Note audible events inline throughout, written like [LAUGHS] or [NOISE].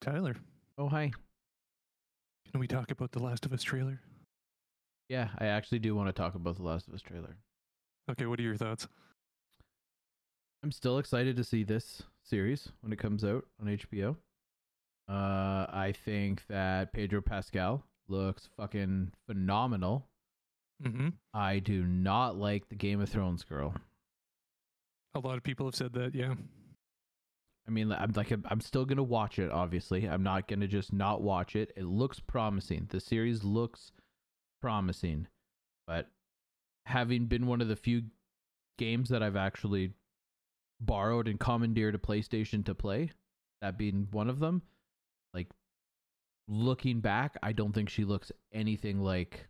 Tyler, Oh, hi. can we talk about the Last of Us trailer? Yeah, I actually do want to talk about the Last of Us trailer. Okay, what are your thoughts? I'm still excited to see this series when it comes out on HBO. Uh, I think that Pedro Pascal looks fucking phenomenal. Mm-hmm. I do not like the Game of Thrones girl. A lot of people have said that. Yeah. I mean, I'm like, I'm still gonna watch it. Obviously, I'm not gonna just not watch it. It looks promising. The series looks promising, but having been one of the few games that I've actually borrowed and commandeered a PlayStation to play, that being one of them, like looking back, I don't think she looks anything like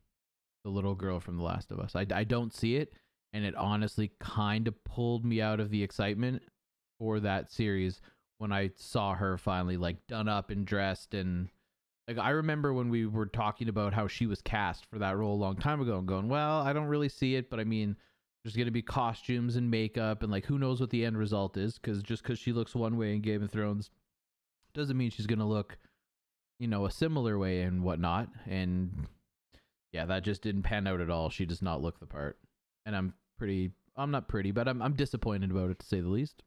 the little girl from The Last of Us. I, I don't see it, and it honestly kind of pulled me out of the excitement for that series when I saw her finally like done up and dressed and like I remember when we were talking about how she was cast for that role a long time ago and going, well, I don't really see it, but I mean, there's going to be costumes and makeup and like who knows what the end result is cuz just cuz she looks one way in Game of Thrones doesn't mean she's going to look you know a similar way and whatnot and yeah, that just didn't pan out at all. She does not look the part. And I'm pretty I'm not pretty, but I'm I'm disappointed about it to say the least.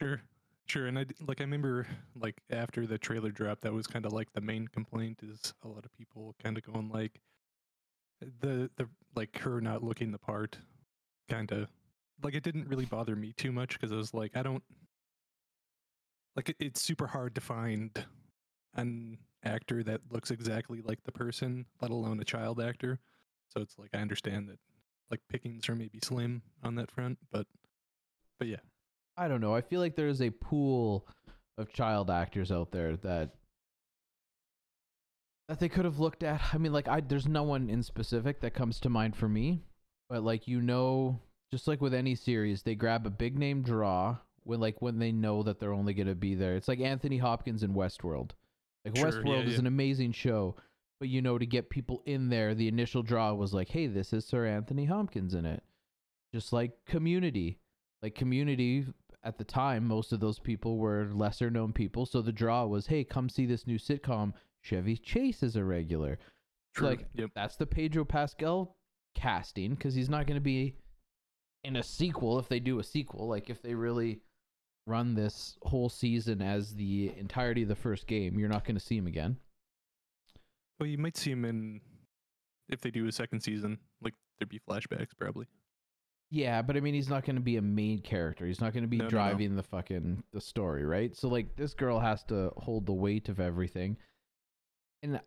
Sure. Sure. And I like I remember like after the trailer dropped, that was kind of like the main complaint is a lot of people kind of going like the the like her not looking the part kind of like it didn't really bother me too much because I was like I don't like it, it's super hard to find an actor that looks exactly like the person, let alone a child actor. So it's like I understand that like pickings are maybe slim on that front, but but yeah. I don't know. I feel like there's a pool of child actors out there that that they could have looked at. I mean, like I there's no one in specific that comes to mind for me, but like you know, just like with any series, they grab a big name draw when like when they know that they're only going to be there. It's like Anthony Hopkins in Westworld. Like Sure, Westworld yeah, is an amazing show, but you know to get people in there, the initial draw was like, "Hey, this is Sir Anthony Hopkins in it." Just like Community. Like Community at the time, most of those people were lesser known people, so the draw was, "Hey, come see this new sitcom. Chevy Chase is a regular." True. like yep. that's the Pedro Pascal casting because he's not going to be in a sequel if they do a sequel. Like if they really run this whole season as the entirety of the first game, you're not going to see him again. Well, you might see him in if they do a second season. Like there'd be flashbacks probably. Yeah, but I mean, he's not going to be a main character. He's not going to be No, no, no. driving the fucking the story, right? So like, this girl has to hold the weight of everything, and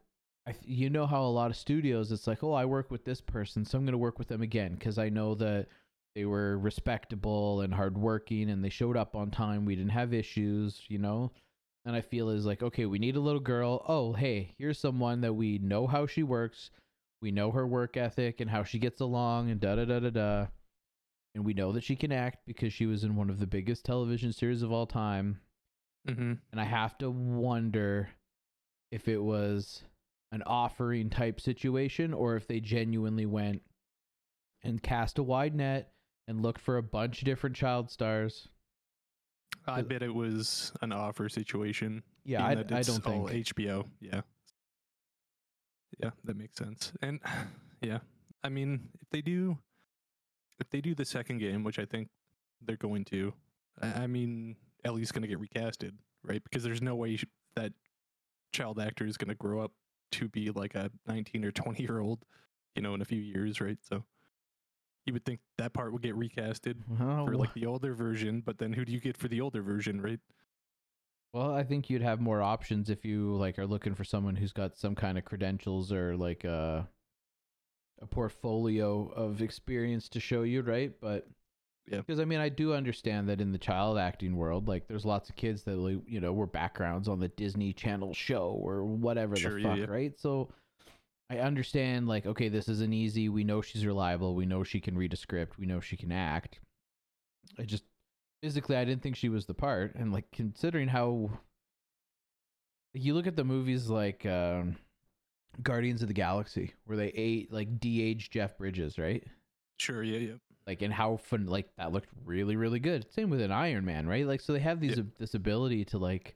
I, you know how a lot of studios, it's like, oh, I work with this person, so I'm going to work with them again because I know that they were respectable and hardworking, and they showed up on time. We didn't have issues, you know. And I feel is like, okay, we need a little girl. Oh, hey, here's someone that we know how she works. We know her work ethic and how she gets along, and da da da da da and we know that she can act because she was in one of the biggest television series of all time. Mm-hmm. And I have to wonder if it was an offering type situation or if they genuinely went and cast a wide net and looked for a bunch of different child stars. I bet it was an offer situation. Yeah, I, I don't think. HBO. Yeah. Yeah, that makes sense. And [SIGHS] yeah, I mean, if they do, if they do the second game, which I think they're going to, I I mean, Ellie's going to get recasted, right? Because there's no way that child actor is going to grow up to be like a 19 or 20 year old, you know, in a few years, right? So you would think that part would get recasted Oh, for like the older version, but then who do you get for the older version, right? well, I think you'd have more options if you like are looking for someone who's got some kind of credentials or like a a portfolio of experience to show you, right? But Yeah. because I mean, I do understand that in the child acting world, like there's lots of kids that like, you know were backgrounds on the Disney Channel show or whatever Sure, the yeah, fuck, yeah. right? So I understand, like, okay, this isn't easy. We know she's reliable. We know she can read a script. We know she can act. I just physically, I didn't think she was the part, and like considering how you look at the movies like um, Guardians of the Galaxy, where they ate like de-aged Jeff Bridges, right? Sure, yeah, yeah. like and how fun like that looked really really good same with an iron man right like so they have these this ability to like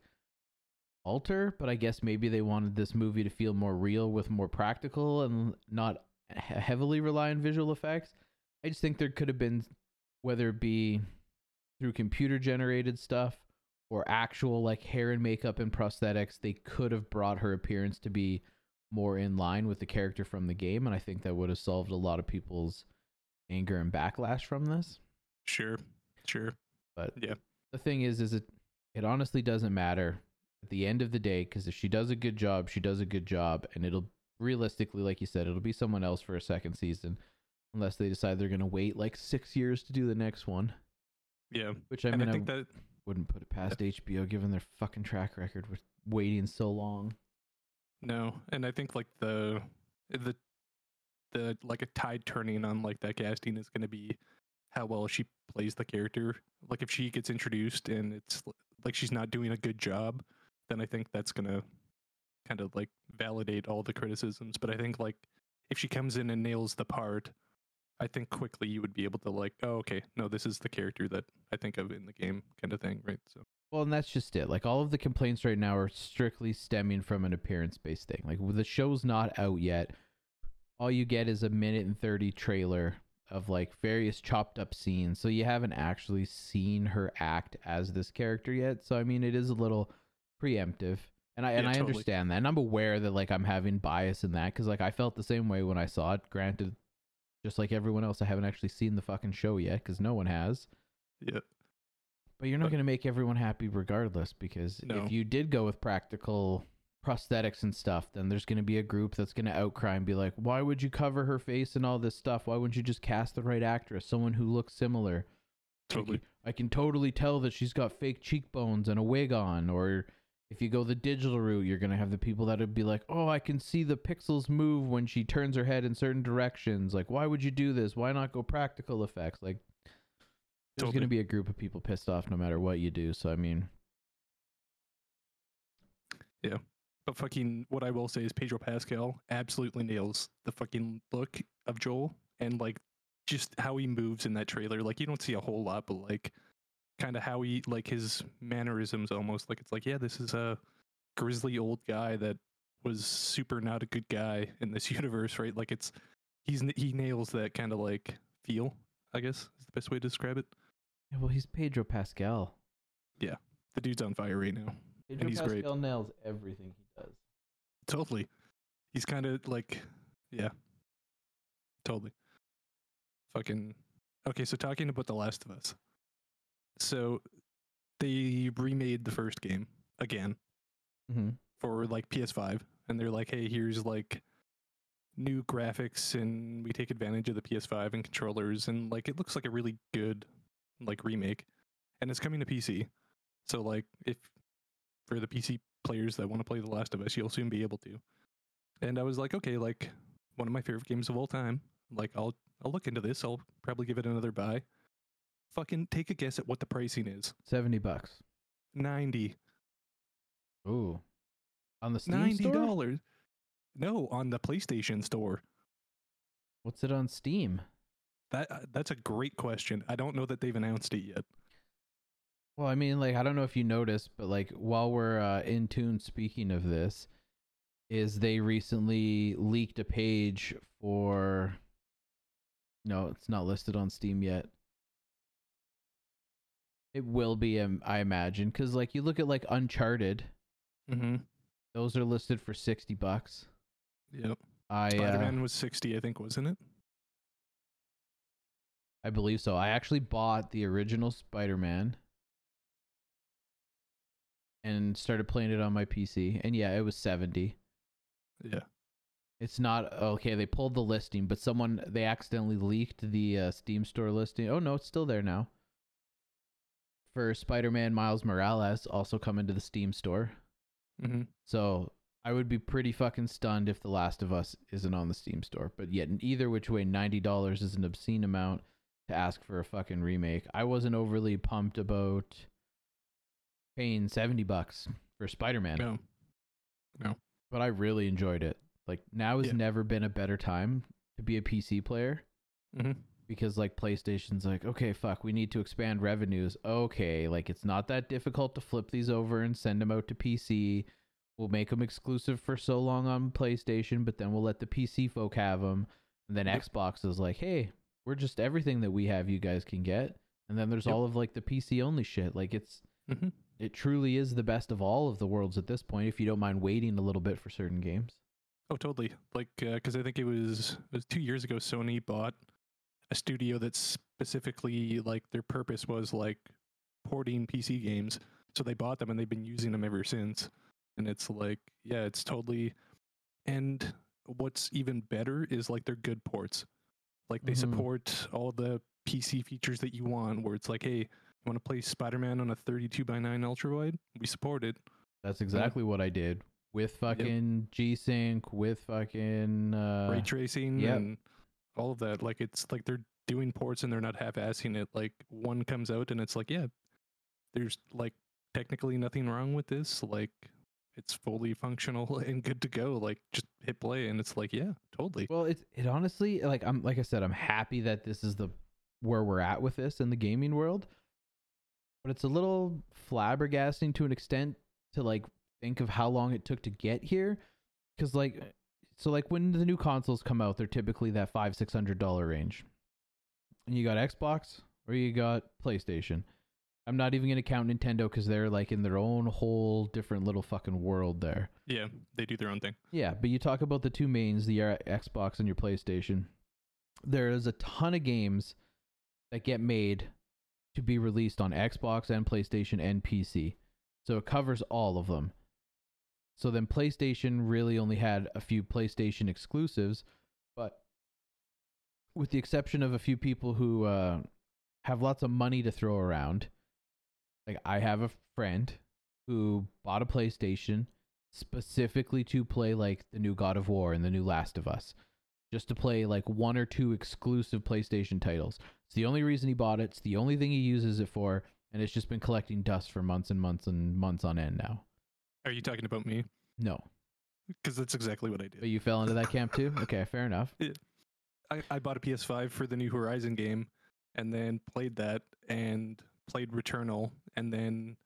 alter, but I guess maybe they wanted this movie to feel more real with more practical and not heavily rely on visual effects. I just think there could have been whether it be through computer generated stuff or actual like hair and makeup and prosthetics, they could have brought her appearance to be more in line with the character from the game and I think that would have solved a lot of people's anger and backlash from this. Sure, sure. But Yeah. the thing is, is it it honestly doesn't matter at the end of the day because if she does a good job, she does a good job, and it'll realistically, like you said, it'll be someone else for a second season, unless they decide they're gonna wait like six years to do the next one. Yeah, Which I and mean, I I think that wouldn't put it past HBO given their fucking track record with waiting so long. No, and I think like the the the like a tide turning on like that casting is going to be how well she plays the character. Like if she gets introduced and it's like she's not doing a good job, then I think that's going to kind of like validate all the criticisms. But I think like if she comes in and nails the part, I think quickly you would be able to like, oh okay, no, this is the character that I think of in the game, kind of thing, right? So Well, and that's just it. Like all of the complaints right now are strictly stemming from an appearance-based thing. Like the show's not out yet. All you get is a minute and 30 trailer of like various chopped up scenes. So you haven't actually seen her act as this character yet. So I mean, it is a little preemptive. And I and I totally. understand that. And I'm aware that like I'm having bias in that cuz like I felt the same way when I saw it. Granted, just like everyone else, I haven't actually seen the fucking show yet cuz no one has. yeah, But you're not going to make everyone happy regardless because No. if you did go with practical prosthetics and stuff, then there's going to be a group that's going to outcry and be like, why would you cover her face and all this stuff? Why wouldn't you just cast the right actress, someone who looks similar? totally. I can totally tell that she's got fake cheekbones and a wig on. Or if you go the digital route, you're going to have the people that would be like, oh, I can see the pixels move when she turns her head in certain directions. Like, why would you do this? Why not go practical effects? Like, there's going to be a group of people pissed off no matter what you do. So, I mean, yeah. But fucking, what I will say is Pedro Pascal absolutely nails the fucking look of Joel and like just how he moves in that trailer. Like you don't see a whole lot, but like kind of how he like his mannerisms almost like it's like yeah, this is a grizzly old guy that was super not a good guy in this [LAUGHS] universe, right? Like it's he's he nails that kind of like feel. I guess is the best way to describe it. Yeah, well, he's Pedro Pascal. Yeah, the dude's on fire right now. Pedro he's Pascal great. nails everything he does. Totally. He's kind of like, yeah. Totally. Fucking. Okay, so talking about The Last of Us. So they remade the first game again Mm-hmm. for like PS5, and they're like, hey, here's like new graphics, and we take advantage of the PS5 and controllers, and like it looks like a really good like remake, and it's coming to PC. So like if for the PC players that want to play The Last of Us, you'll soon be able to. And I was like, okay, like one of my favorite games of all time. Like I'll I'll look into this. I'll probably give it another buy. Fucking take a guess at what the pricing is. 70 bucks. 90 Ooh. On the Steam $90. No, on the PlayStation store. What's it on Steam? That uh, that's a great question. I don't know that they've announced it yet. Well, I mean, like, I don't know if you noticed, but like, while we're uh, in tune, speaking of this, is they recently leaked a page for. No, it's not listed on Steam yet. It will be, um, I imagine, because like you look at like Uncharted, Mm-hmm. those are listed for sixty bucks. Yep. I uh, Spider-Man was 60, I think, wasn't it? I believe so. I actually bought the original Spider-Man and started playing it on my PC, and yeah, it was seventy. Yeah. It's not okay. They pulled the listing, but someone they accidentally leaked the uh, Steam store listing. Oh no, it's still there now. For Spider-Man Miles Morales, also coming to the Steam store. Mm-hmm. So I would be pretty fucking stunned if The Last of Us isn't on the Steam store. But yet, either which way, ninety dollars is an obscene amount to ask for a fucking remake. I wasn't overly pumped about paying seventy bucks for Spider-Man, No. No. But I really enjoyed it. Like now has Yeah. never been a better time to be a PC player Mm-hmm. because like PlayStation's like, okay, fuck, we need to expand revenues. Okay, like it's not that difficult to flip these over and send them out to PC. We'll make them exclusive for so long on PlayStation, but then we'll let the PC folk have them. And then Yep. Xbox is like, hey, we're just everything that we have you guys can get. And then there's Yep. all of like the PC only shit. Like it's hmm it truly is the best of all of the worlds at this point if you don't mind waiting a little bit for certain games. Oh, totally. Like, because I think it was it was two years ago. Sony bought a studio that specifically like their purpose was like porting PC games. So they bought them and they've been using them ever since. And it's like, yeah, it's totally. And what's even better is like they're good ports. Like they Mhm. support all the PC features that you want. Where it's like, hey, you want to play Spider-Man on a 32 by 9 ultra wide? We support it. That's exactly what I did with fucking G Sync, with fucking uh, ray tracing yep. and all of that. Like it's like they're doing ports and they're not half-assing it. Like one comes out and it's like, yeah, there's like technically nothing wrong with this. Like it's fully functional [LAUGHS] and good to go. Like just hit play and it's like, yeah, totally. Well, it's it honestly like I'm like I said, I'm happy that this is the where we're at with this in the gaming world. But it's a little flabbergasting to an extent to like think of how long it took to get here. Cause like so like when the new consoles come out, they're typically that five, six hundred dollar range. And you got Xbox or you got PlayStation. I'm not even gonna count Nintendo because they're like in their own whole different little fucking world there. Yeah, they do their own thing. Yeah, but you talk about the two mains, the uh, Xbox and your PlayStation. There is a ton of games that get made to be released on Xbox and PlayStation and PC. So it covers all of them. So then PlayStation really only had a few PlayStation exclusives, but with the exception of a few people who uh, have lots of money to throw around, like I have a friend who bought a PlayStation specifically to play like the new God of War and the new Last of Us, just to play like one or two exclusive PlayStation titles. It's the only reason he bought it. It's the only thing he uses it for, and it's just been collecting dust for months and months and months on end now. Are you talking about me? No, Because that's exactly what I did. but you fell into that camp too. Okay, fair enough. [LAUGHS] I, I bought a PS5 for the new Horizon game and then played that and played Returnal. And then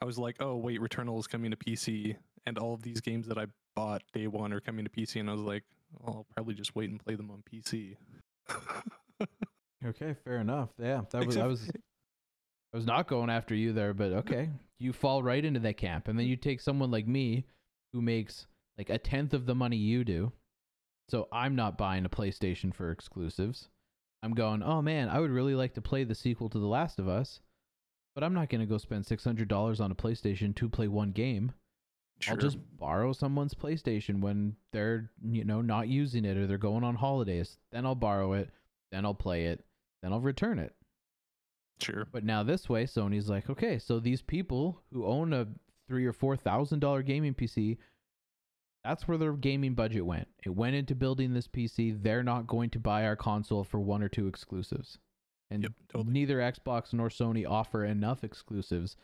I was like, oh, wait, Returnal is coming to PC. And all of these games that I bought day one are coming to PC. And I was like, well, I'll probably just wait and play them on PC. [LAUGHS] Okay, fair enough. Yeah, that was Except- I was I was not going after you there, but okay. You fall right into that camp. And then you take someone like me who makes like a tenth of the money you do. So I'm not buying a PlayStation for exclusives. I'm going, oh man, I would really like to play the sequel to The Last of Us, but I'm not going to go spend $600 on a PlayStation to play one game. Sure. I'll just borrow someone's PlayStation when they're, you know, not using it or they're going on holidays. Then I'll borrow it, then I'll play it, then I'll return it. Sure. But now this way, Sony's like, okay, so these people who own a three or four thousand dollar gaming PC, that's where their gaming budget went. It went into building this PC. They're not going to buy our console for one or two exclusives. And Yep, totally. neither Xbox nor Sony offer enough exclusives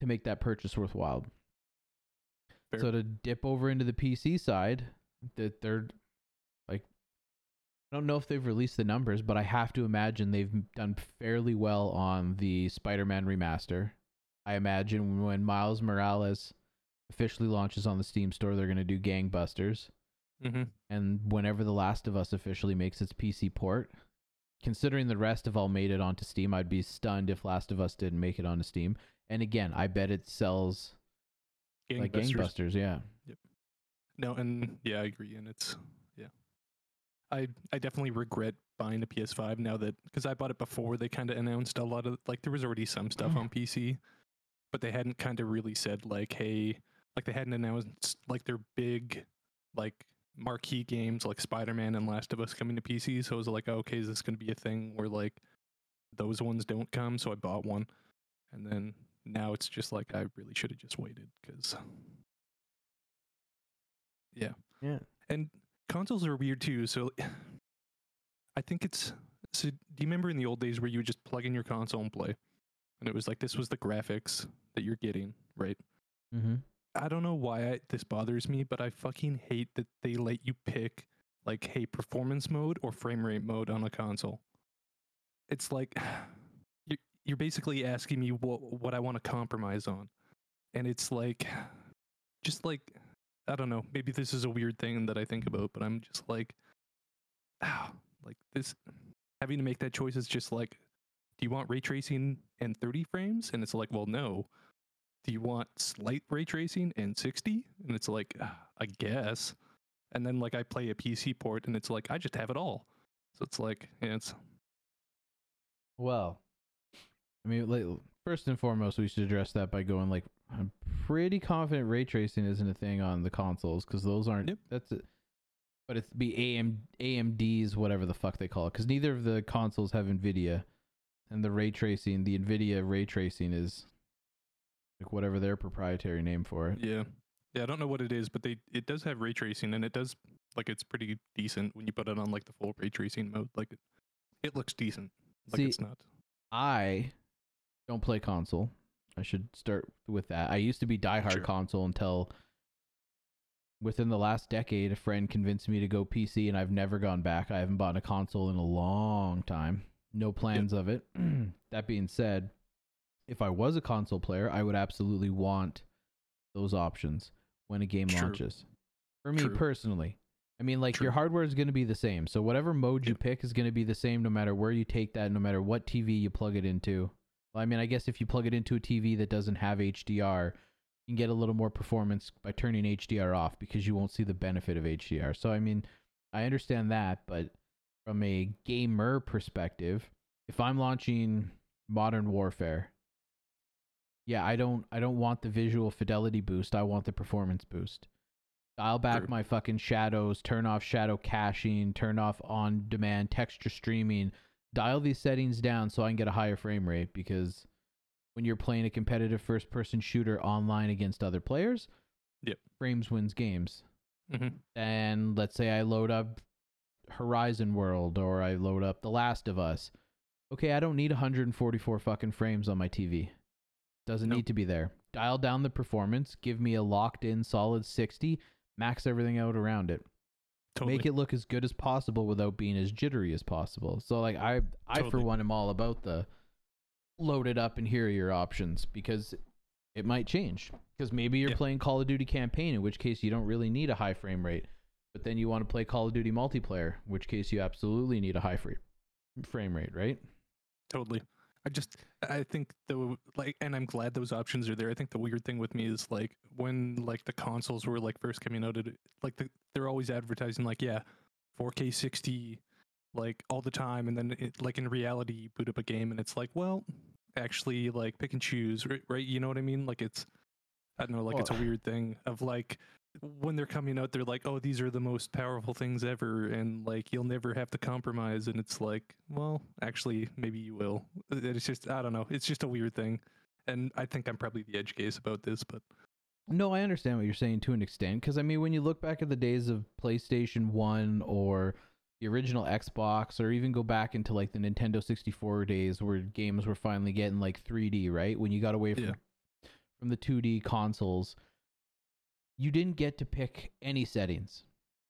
to make that purchase worthwhile. Fair. So to dip over into the PC side, that they're like I don't know if they've released the numbers, but I have to imagine they've done fairly well on the Spider-Man remaster. I imagine when Miles Morales officially launches on the Steam store, they're going to do gangbusters. hmm And whenever The Last of Us officially makes its PC port, considering the rest have all made it onto Steam, I'd be stunned if Last of Us didn't make it onto Steam. And again, I bet it sells like gangbusters. Yeah. Yep. No, and yeah, I agree. And it's yeah, I I definitely regret buying a PS5 now that because I bought it before they kind of announced a lot of like there was already some stuff on mm. PC, but they hadn't kind of really said like hey like they hadn't announced like their big like marquee games like Spider-Man and Last of Us coming to PC. So I was like, oh, okay, is this going to be a thing where like those ones don't come? So I bought one, and then now it's just like I really should have just waited because yeah Yeah. and consoles are weird too. So [SIGHS] I think it's. So do you remember in the old days where you would just plug in your console and play, and it was like this was the graphics that you're getting, right? Mm-hmm. I don't know why I, this bothers me, but I fucking hate that they let you pick like, hey, performance mode or frame rate mode on a console. it's like [SIGHS] you're, you're basically asking me what what I want to compromise on, and it's like, [SIGHS] just like I don't know. Maybe this is a weird thing that I think about, but I'm just like, ah, [SIGHS] like this having to make that choice is just like, do you want ray tracing and 30 frames? And it's like, well, no. Do you want slight ray tracing and 60? And it's like, ah, I guess. And then like I play a PC port, and it's like I just have it all. So it's like, yeah, it's Well, I mean, like, first and foremost, we should address that by going like, I'm pretty confident ray tracing isn't a thing on the consoles because those aren't. Yep. That's it. But it's be AM AMD's whatever the fuck they call it because neither of the consoles have Nvidia, and the ray tracing, the Nvidia ray tracing is like whatever their proprietary name for it. yeah, yeah. I don't know what it is, but they it does have ray tracing, and it does like it's pretty decent when you put it on like the full ray tracing mode. Like it, it looks decent. Like See, it's not. I don't play console. I should start with that. I used to be diehard Sure. console until within the last decade, a friend convinced me to go PC, and I've never gone back. I haven't bought a console in a long time. No plans of it. [CLEARS THROAT] that being said, if I was a console player, I would absolutely want those options when a game True. launches. For me True. personally, I mean, like your hardware is going to be the same. So whatever mode you pick is going to be the same no matter where you take that, no matter what TV you plug it into. Well, I mean, I guess if you plug it into a TV that doesn't have HDR, you can get a little more performance by turning HDR off because you won't see the benefit of HDR. So I mean, I understand that, but from a gamer perspective, if I'm launching Modern Warfare, yeah, I don't I don't want the visual fidelity boost. I want the performance boost. Dial back True. my fucking shadows, turn off shadow caching, turn off on demand texture streaming. Dial these settings down so I can get a higher frame rate because when you're playing a competitive first person shooter online against other players, Yep. frames wins games. hmm And let's say I load up Horizon World or I load up The Last of Us. Okay, I don't need 144 fucking frames on my TV. Doesn't Nope. need to be there. Dial down the performance, give me a locked in solid 60, max everything out around it. Totally. Make it look as good as possible without being as jittery as possible. So like I I for one am all about the load it up and here are your options because it might change. Because maybe you're Yeah. playing Call of Duty campaign, in which case you don't really need a high frame rate. But then you want to play Call of Duty multiplayer, in which case you absolutely need a high frame frame rate, right? Totally. I just I think the like and I'm glad those options are there. I think the weird thing with me is like when like the consoles were like first coming out like the, they're always advertising like yeah, 4K 60 like all the time and then it, like in reality you boot up a game and it's like well actually like pick and choose right, right? you know what I mean like it's I don't know like it's a weird thing of like when they're coming out they're like oh these are the most powerful things ever and like you'll never have to compromise and it's like well actually maybe you will it's just i don't know it's just a weird thing and i think i'm probably the edge case about this but No, I understand what you're saying to an extent because I mean, when you look back at the days of PlayStation One or the original Xbox, or even go back into like the Nintendo 64 days where games were finally getting like 3D, right? When you got away from Yeah. from the 2D consoles, you didn't get to pick any settings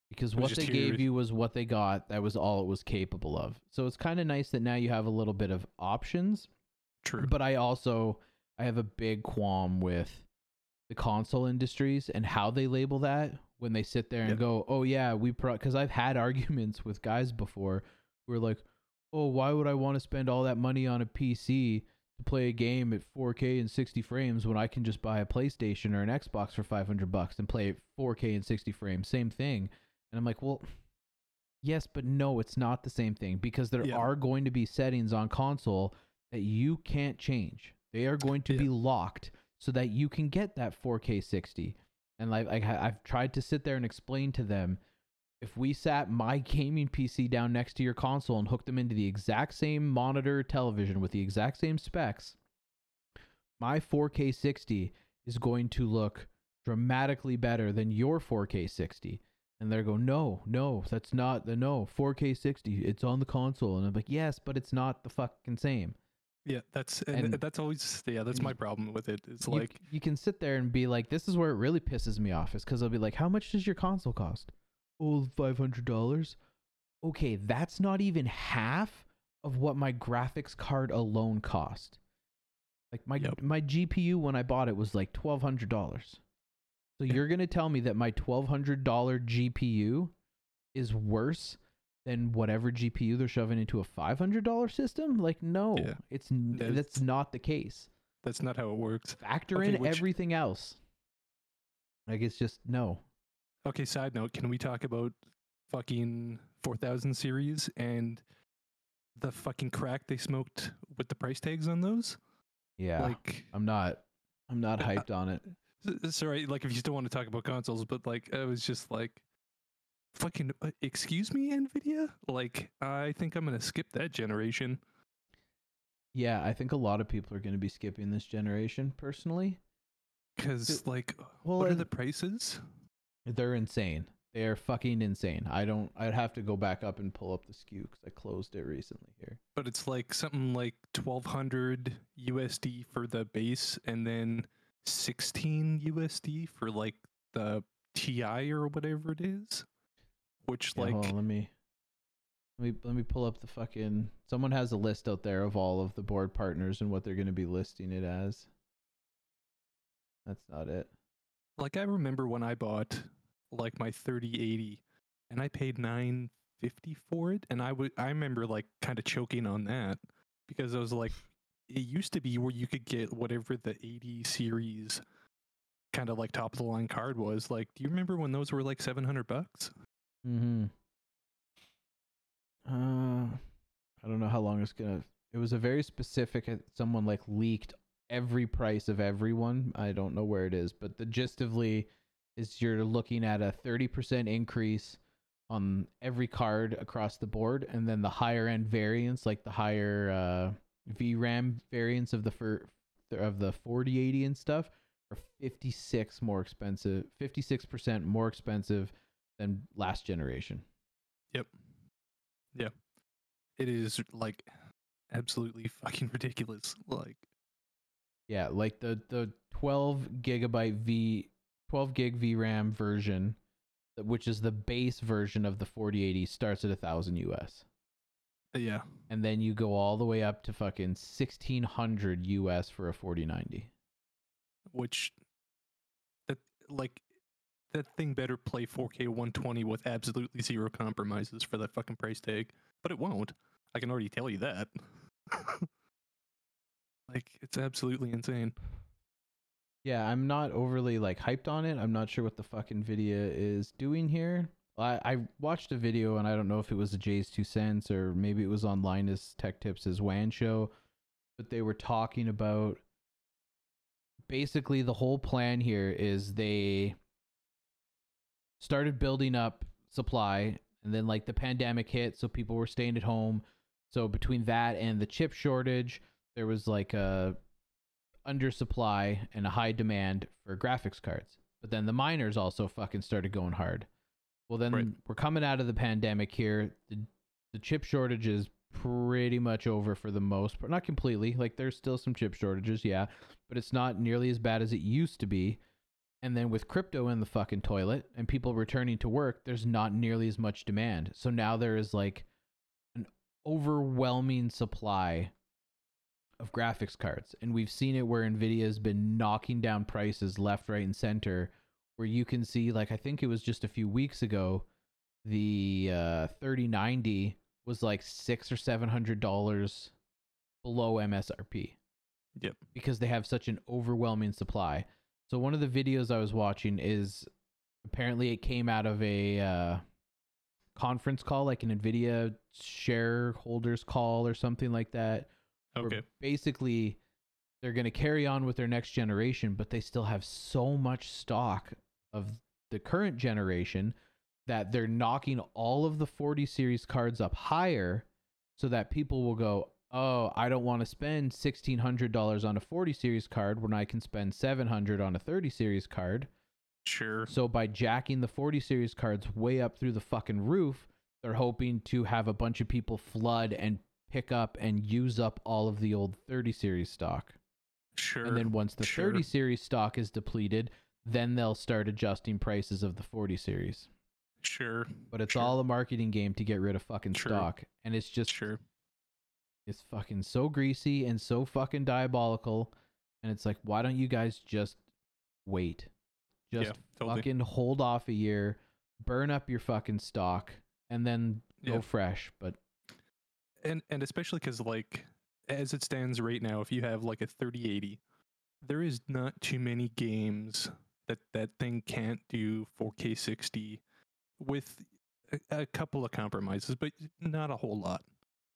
because what they gave you was what they got. That was all it was capable of. So it's kind of nice that now you have a little bit of options. true But I also I have a big qualm with the console industries and how they label that when they sit there and Yeah. go, "Oh yeah, we pro." Because I've had arguments with guys before who are like, "Oh, why would I want to spend all that money on a PC to play a game at 4K and 60 frames when I can just buy a PlayStation or an Xbox for 500 bucks and play it 4K and 60 frames? Same thing." And I'm like, "Well." Yes, but no, it's not the same thing because there Yeah. are going to be settings on console that you can't change. They are going to Yeah. be locked so that you can get that 4K 60. And like, like I- I've tried to sit there and explain to them if we sat my gaming PC down next to your console and hooked them into the exact same monitor television with the exact same specs, my 4K 60 is going to look dramatically better than your 4K 60. And they're going, no, no, that's not the no 4K 60. It's on the console, and I'm like, yes, but it's not the fucking same. yeah that's and, and- that's always yeah that's my problem with it it's you, like you can sit there and be like, this is where it really pisses me off, is because they'll be like, how much does your console cost? Oh, five hundred dollars. Okay, that's not even half of what my graphics card alone cost. Like my Yep. my GPU when I bought it was like twelve hundred dollars. So Yeah. you're gonna tell me that my twelve hundred dollar GPU is worse than whatever GPU they're shoving into a five hundred dollar system? Like no, Yeah. it's That's- that's not the case. That's not how it works. Factor Okay, in which- everything else. Like it's just no. Okay, side note, can we talk about fucking 4000 series and the fucking crack they smoked with the price tags on those? Yeah, Like, I'm not. I'm not Uh, hyped on it. sorry, like if you still want to talk about consoles, but like I was just like, fucking, uh, excuse me, Nvidia. Like, I think I'm gonna skip that generation. Yeah, I think a lot of people are going to be skipping this generation. Personally, Cause like, well, what are the prices? They're insane. They're fucking insane. I don't. I'd have to go back up and pull up the SKU because I closed it recently here. But it's like something like 1200 USD for the base, and then 16 USD for like the TI or whatever it is. Which Yeah, like on, let me. Let me let me pull up the fucking. Someone has a list out there of all of the board partners and what they're going to be listing it as. That's not it. like I remember when I bought like my 3080 and I paid 950 for it and I would I remember like kind of choking on that because I was like it used to be where you could get whatever the 80 series kind of like top of the line card was like do you remember when those were like 700 bucks Mm-hmm. Uh, I don't know how long it's gonna. It was a very specific. uh, Someone like leaked every price of everyone. I don't know where it is, but the gist of Lee is you're looking at a thirty percent increase on every card across the board, and then the higher end variants, like the higher uh, VRAM variants of the fir- of the forty eighty and stuff, are fifty six more expensive. Fifty six percent more expensive than last generation. Yep. Yeah. It is like absolutely fucking ridiculous. Like Yeah, like the the 12 gigabyte V 12 gig VRAM version, which is the base version of the 4080, starts at a thousand US, yeah. and then you go all the way up to fucking 1600 US for a 4090. Which that like that thing better play 4K 120 with absolutely zero compromises for that fucking price tag. But it won't. I can already tell you that. [LAUGHS] like it's absolutely insane. Yeah, I'm not overly like hyped on it. I'm not sure what the fuck Nvidia is doing here. I, I watched a video and I don't know if it was a JayzTwoCents or maybe it was on Linus Tech Tips' WAN show, but they were talking about basically the whole plan here is they started building up supply and then like the pandemic hit so people were staying at home so between that and the chip shortage there was like a undersupply and a high demand for graphics cards. But then the miners also fucking started going hard. Well then Right. we're coming out of the pandemic here. The, the chip shortage is pretty much over for the most part. Not completely. Like there's still some chip shortages yeah. But it's not nearly as bad as it used to be. And then with crypto in the fucking toilet and people returning to work, there's not nearly as much demand. So now there is like an overwhelming supply of graphics cards. And we've seen it where Nvidia has been knocking down prices left, right, and center. Where you can see, like, I think it was just a few weeks ago, the uh, 3090 was like six or seven hundred dollars below MSRP Yep. because they have such an overwhelming supply. So one of the videos I was watching is apparently it came out of a uh, conference call, like an Nvidia shareholders call or something like that. Where Okay. basically, they're going to carry on with their next generation, but they still have so much stock of the current generation that they're knocking all of the 40 series cards up higher so that people will go, "Oh, I don't want to spend $1600 on a 40 series card when I can spend 700 on a 30 series card." Sure. So by jacking the 40 series cards way up through the fucking roof, they're hoping to have a bunch of people flood and pick up and use up all of the old 30 series stock. Sure. And then once the Sure. 30 series stock is depleted, then they'll start adjusting prices of the 40 series. Sure. But it's Sure. all a marketing game to get rid of fucking stock. And it's just Sure. It's fucking so greasy and so fucking diabolical. And it's like, why don't you guys just wait? Just yeah, totally. fucking hold off a year, burn up your fucking stock, and then go Yeah. fresh. But and and especially because like as it stands right now if you have like a 3080 there is not too many games that that thing can't do 4k 60 with a, a couple of compromises but not a whole lot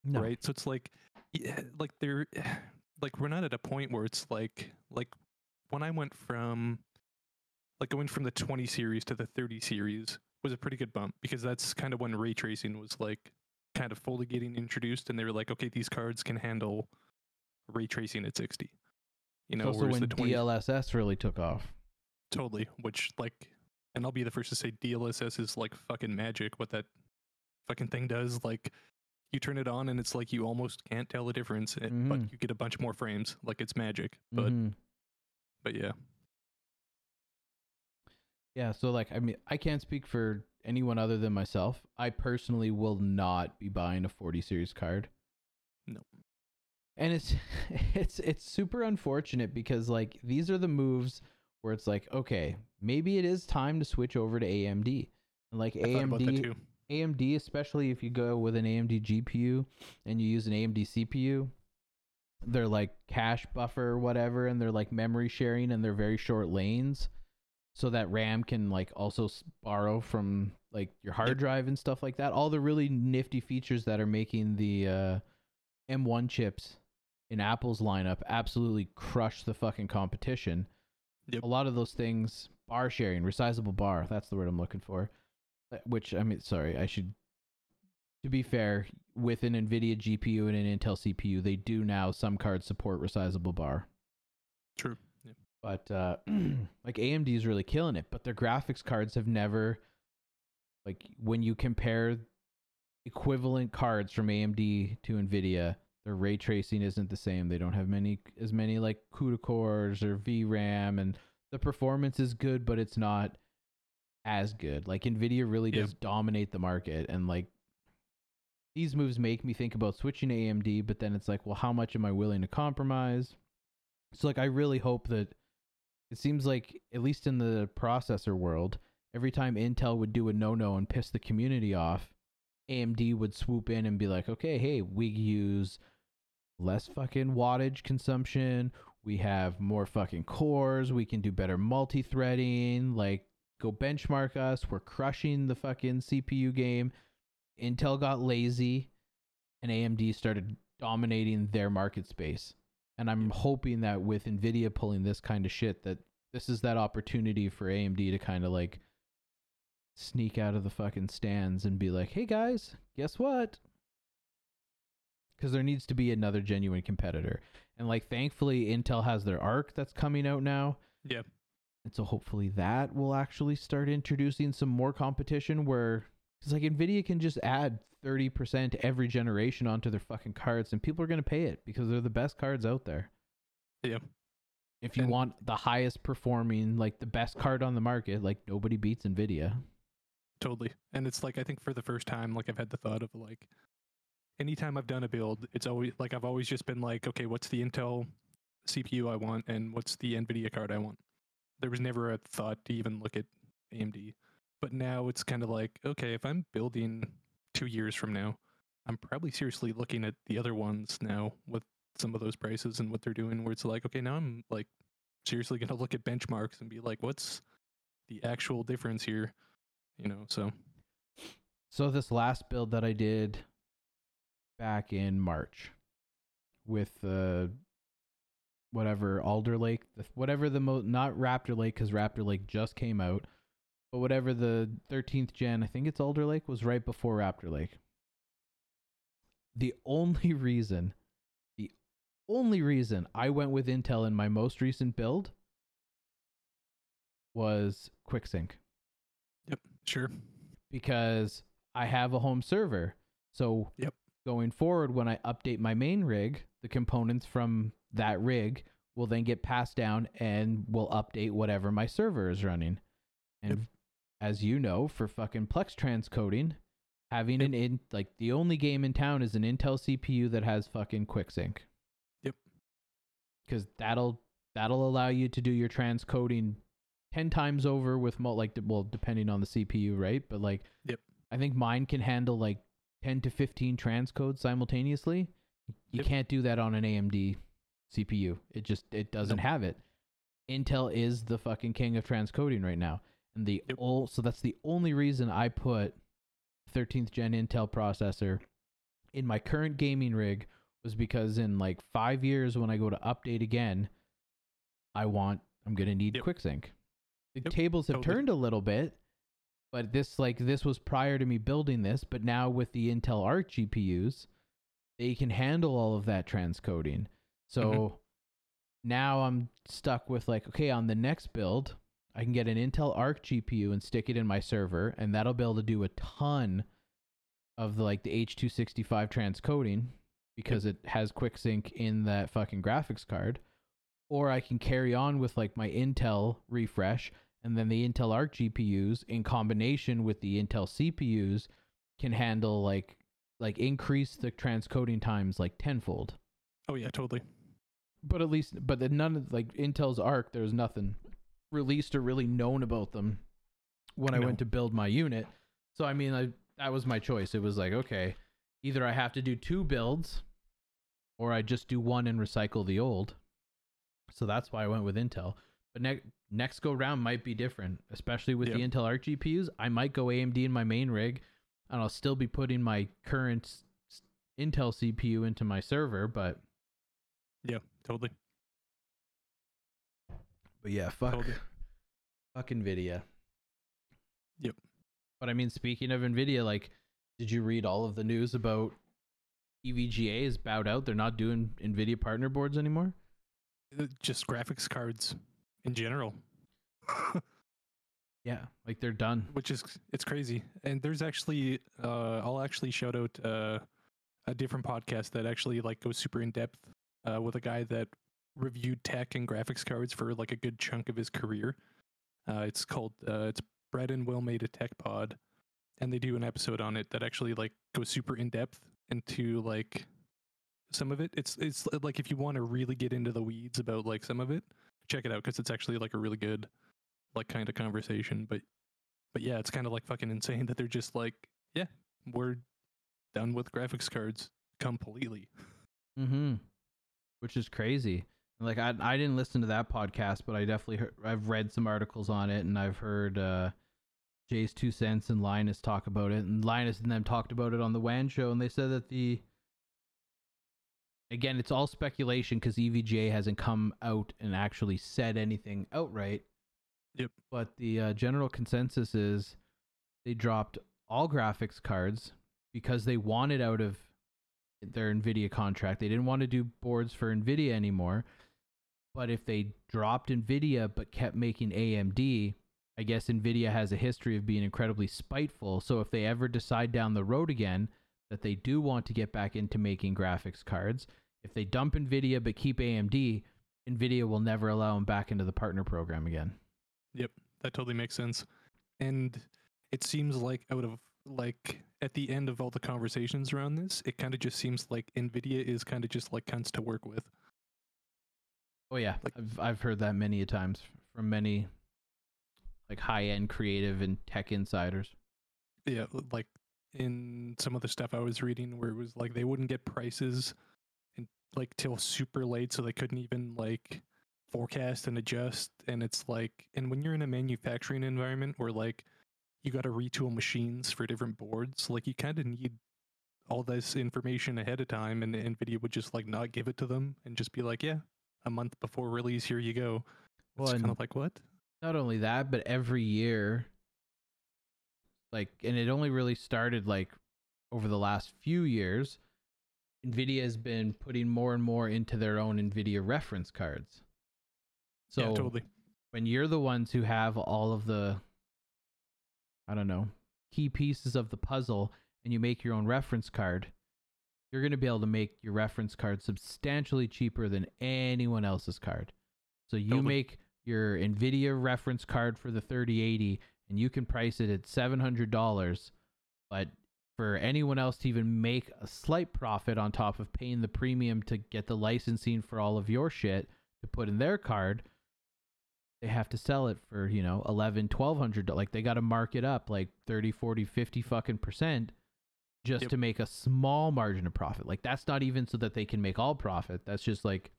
no, right? So it's like yeah, like there [SIGHS] like we're not at a point where it's like like when i went from like going from the 20 series to the 30 series was a pretty good bump because that's kind of when ray tracing was like kind of fully getting introduced and they were like okay these cards can handle ray tracing at 60 you know also when the 20 DLSS really took off. totally which like and i'll be the first to say dlss is like fucking magic what that fucking thing does like you turn it on and it's like you almost can't tell the difference eh, but Mhm. you get a bunch more frames like it's magic but Mhm. but yeah Yeah, so like I mean I can't speak for anyone other than myself. I personally will not be buying a 40 series card. No. And it's [LAUGHS] it's it's super unfortunate because like these are the moves where it's like okay, maybe it is time to switch over to AMD. And like I thought about that AMD AMD especially if you go with an AMD GPU and you use an AMD CPU, they're like cache buffer or whatever and they're like memory sharing and they're very short lanes so that RAM can like also borrow from like your hard drive and stuff like that. All the really nifty features that are making the uh, M1 chips in Apple's lineup absolutely crush the fucking competition. Yep. A lot of those things, bar sharing, resizable bar, that's the word I'm looking for. Uh, Which I mean, sorry, I should. To be fair, with an NVIDIA GPU and an Intel CPU, they do now some cards support resizable bar true. But uh [CLEARS THROAT] like AMD is really killing it but their graphics cards have never like when you compare equivalent cards from AMD to Nvidia their ray tracing isn't the same. They don't have many as many like CUDA cores or VRAM and the performance is good but it's not as good. Like Nvidia really Yeah. does dominate the market and like these moves make me think about switching to AMD but then it's like well how much am I willing to compromise? So like I really hope that it seems like at least in the processor world, every time Intel would do a no-no and piss the community off, AMD would swoop in and be like, "Okay, hey, we use less fucking wattage consumption. We have more fucking cores. We can do better multi-threading. Like go benchmark us. We're crushing the fucking CPU game." Intel got lazy and AMD started dominating their market space. And I'm hoping that with Nvidia pulling this kind of shit, that this is that opportunity for AMD to kind of like sneak out of the fucking stands and be like, "Hey guys, guess what?" Because there needs to be another genuine competitor, and like thankfully Intel has their Arc that's coming out now, yeah and so hopefully that will actually start introducing some more competition where because like Nvidia can just add 30% every generation onto their fucking cards and people are going to pay it because they're the best cards out there. Yeah. If you And- want the highest performing, like the best card on the market, like nobody beats Nvidia. totally and it's like i think for the first time like i've had the thought of like anytime i've done a build it's always like i've always just been like okay what's the intel cpu i want and what's the nvidia card i want there was never a thought to even look at amd but now it's kind of like okay if i'm building two years from now i'm probably seriously looking at the other ones now with some of those prices and what they're doing where it's like okay now i'm like seriously going to look at benchmarks and be like what's the actual difference here you know so. So this last build that I did back in March with uh whatever Alder Lake, the, whatever the mo not Raptor Lake because Raptor Lake just came out, but whatever the 13th gen, I think it's Alder Lake was right before Raptor Lake. The only [LAUGHS] reason, the only reason I went with Intel in my most recent build was QuickSync Yep, sure. because I have a home server. So Yep. going forward, when I update my main rig, the components from that rig will then get passed down and will update whatever my server is running. And Yep. As you know, for fucking Plex transcoding, having Yep. an in like the only game in town is an Intel CPU that has fucking QuickSync. Yep. Because that'll that'll allow you to do your transcoding ten times over with mo- like well depending on the CPU, right? But like, Yep. I think mine can handle like ten to fifteen transcodes simultaneously. You Yep. can't do that on an AMD CPU. It just it doesn't Nope. have it. Intel is the fucking king of transcoding right now. And the Yep. ol- so that's the only reason I put 13th gen Intel processor in my current gaming rig was because in like 5 years when I go to update again, I want I'm going to need Yep. QuickSync. The Yep, tables have totally. turned a little bit, but this like this was prior to me building this, but now with the Intel Arc GPUs, they can handle all of that transcoding. So Mhm. now I'm stuck with like, okay, on the next build, I can get an Intel Arc GPU and stick it in my server, and that'll be able to do a ton of the like the H265 transcoding because it has QuickSync in that fucking graphics card. Or I can carry on with like my Intel refresh, and then the Intel Arc GPUs in combination with the Intel CPUs can handle like like increase the transcoding times like tenfold Oh yeah, totally. but at least but then none of like intel's arc there's nothing released or really known about them when i went to build my unit. So i mean I, that was my choice. It was like okay either i have to do two builds or i just do one and recycle the old. So that's why i went with intel. But ne- next go round might be different especially with the intel arc gpus i might go amd in my main rig and i'll still be putting my current intel cpu into my server but Yeah, totally. But yeah, fuck, Totally. fuck Nvidia. Yep. But I mean, speaking of Nvidia, like, did you read all of the news about EVGA is bowed out? They're not doing Nvidia partner boards anymore. Uh, Just graphics cards in general. [LAUGHS] Yeah, like they're done. which is it's crazy. And there's actually uh I'll actually shout out uh a different podcast that actually like goes super in depth uh with a guy that reviewed tech and graphics cards for like a good chunk of his career. Uh it's called uh it's Brett and Will made a tech pod and they do an episode on it that actually like goes super in depth into like some of it. It's it's like if you want to really get into the weeds about like some of it, check it out because it's actually like a really good like kind of conversation. But but yeah, it's kind of like fucking insane [LAUGHS] that they're just like, yeah, we're done with graphics cards completely. Mm-hmm. Which is crazy. Like I, I didn't listen to that podcast, but I definitely heard, I've read some articles on it, and I've heard uh, JayzTwoCents and Linus talk about it, and Linus and them talked about it on the WAN show, and they said that the again, it's all speculation because EVGA hasn't come out and actually said anything outright. Yep. But the uh, general consensus is they dropped all graphics cards because they wanted out of their Nvidia contract. They didn't want to do boards for Nvidia anymore. But if they dropped Nvidia but kept making AMD, I guess Nvidia has a history of being incredibly spiteful. So if they ever decide down the road again that they do want to get back into making graphics cards, if they dump Nvidia but keep AMD, Nvidia will never allow them back into the partner program again. Yep, that totally makes sense. And it seems like out of like at the end of all the conversations around this, it kind of just seems like Nvidia is kind of just like cunts to work with. Oh yeah, Like- I've I've heard that many a times from many like high end creative and tech insiders. Yeah, like in some of the stuff I was reading where it was like they wouldn't get prices and like till super late so they couldn't even like forecast and adjust and it's like and when you're in a manufacturing environment where like you got to retool machines for different boards like you kind of need all this information ahead of time and nvidia would just like not give it to them and just be like yeah a month before release here you go. Well, it's kind of like what? not only that, but every year, like, and it only really started like over the last few years, NVIDIA has been putting more and more into their own NVIDIA reference cards. So yeah totally. when you're the ones who have all of the, I don't know, key pieces of the puzzle and you make your own reference card, you're going to be able to make your reference card substantially cheaper than anyone else's card. So you Totally. make your Nvidia reference card for the 3080 and you can price it at $700, but for anyone else to even make a slight profit on top of paying the premium to get the licensing for all of your shit to put in their card they have to sell it for you know 11 1200 like they got to mark it up like 30 40 50 fucking percent just Yep. to make a small margin of profit like that's not even so that they can make all profit that's just like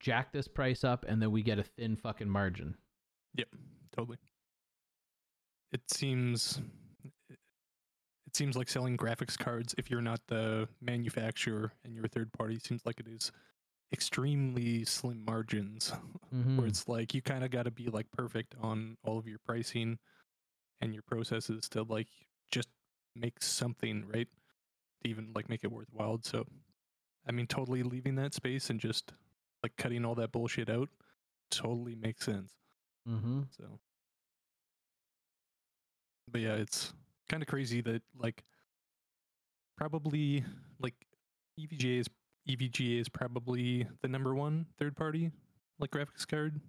jack this price up and then we get a thin fucking margin Yep, totally. It seems it seems like selling graphics cards if you're not the manufacturer and you're a third party seems like it is extremely slim margins Mhm. where it's like you kind of got to be like perfect on all of your pricing and your processes to like make something right to even like make it worthwhile so i mean totally leaving that space and just like cutting all that bullshit out totally makes sense mm-hmm. so, but yeah, it's kind of crazy that like probably like EVGA is EVGA is probably the number one third party like graphics card.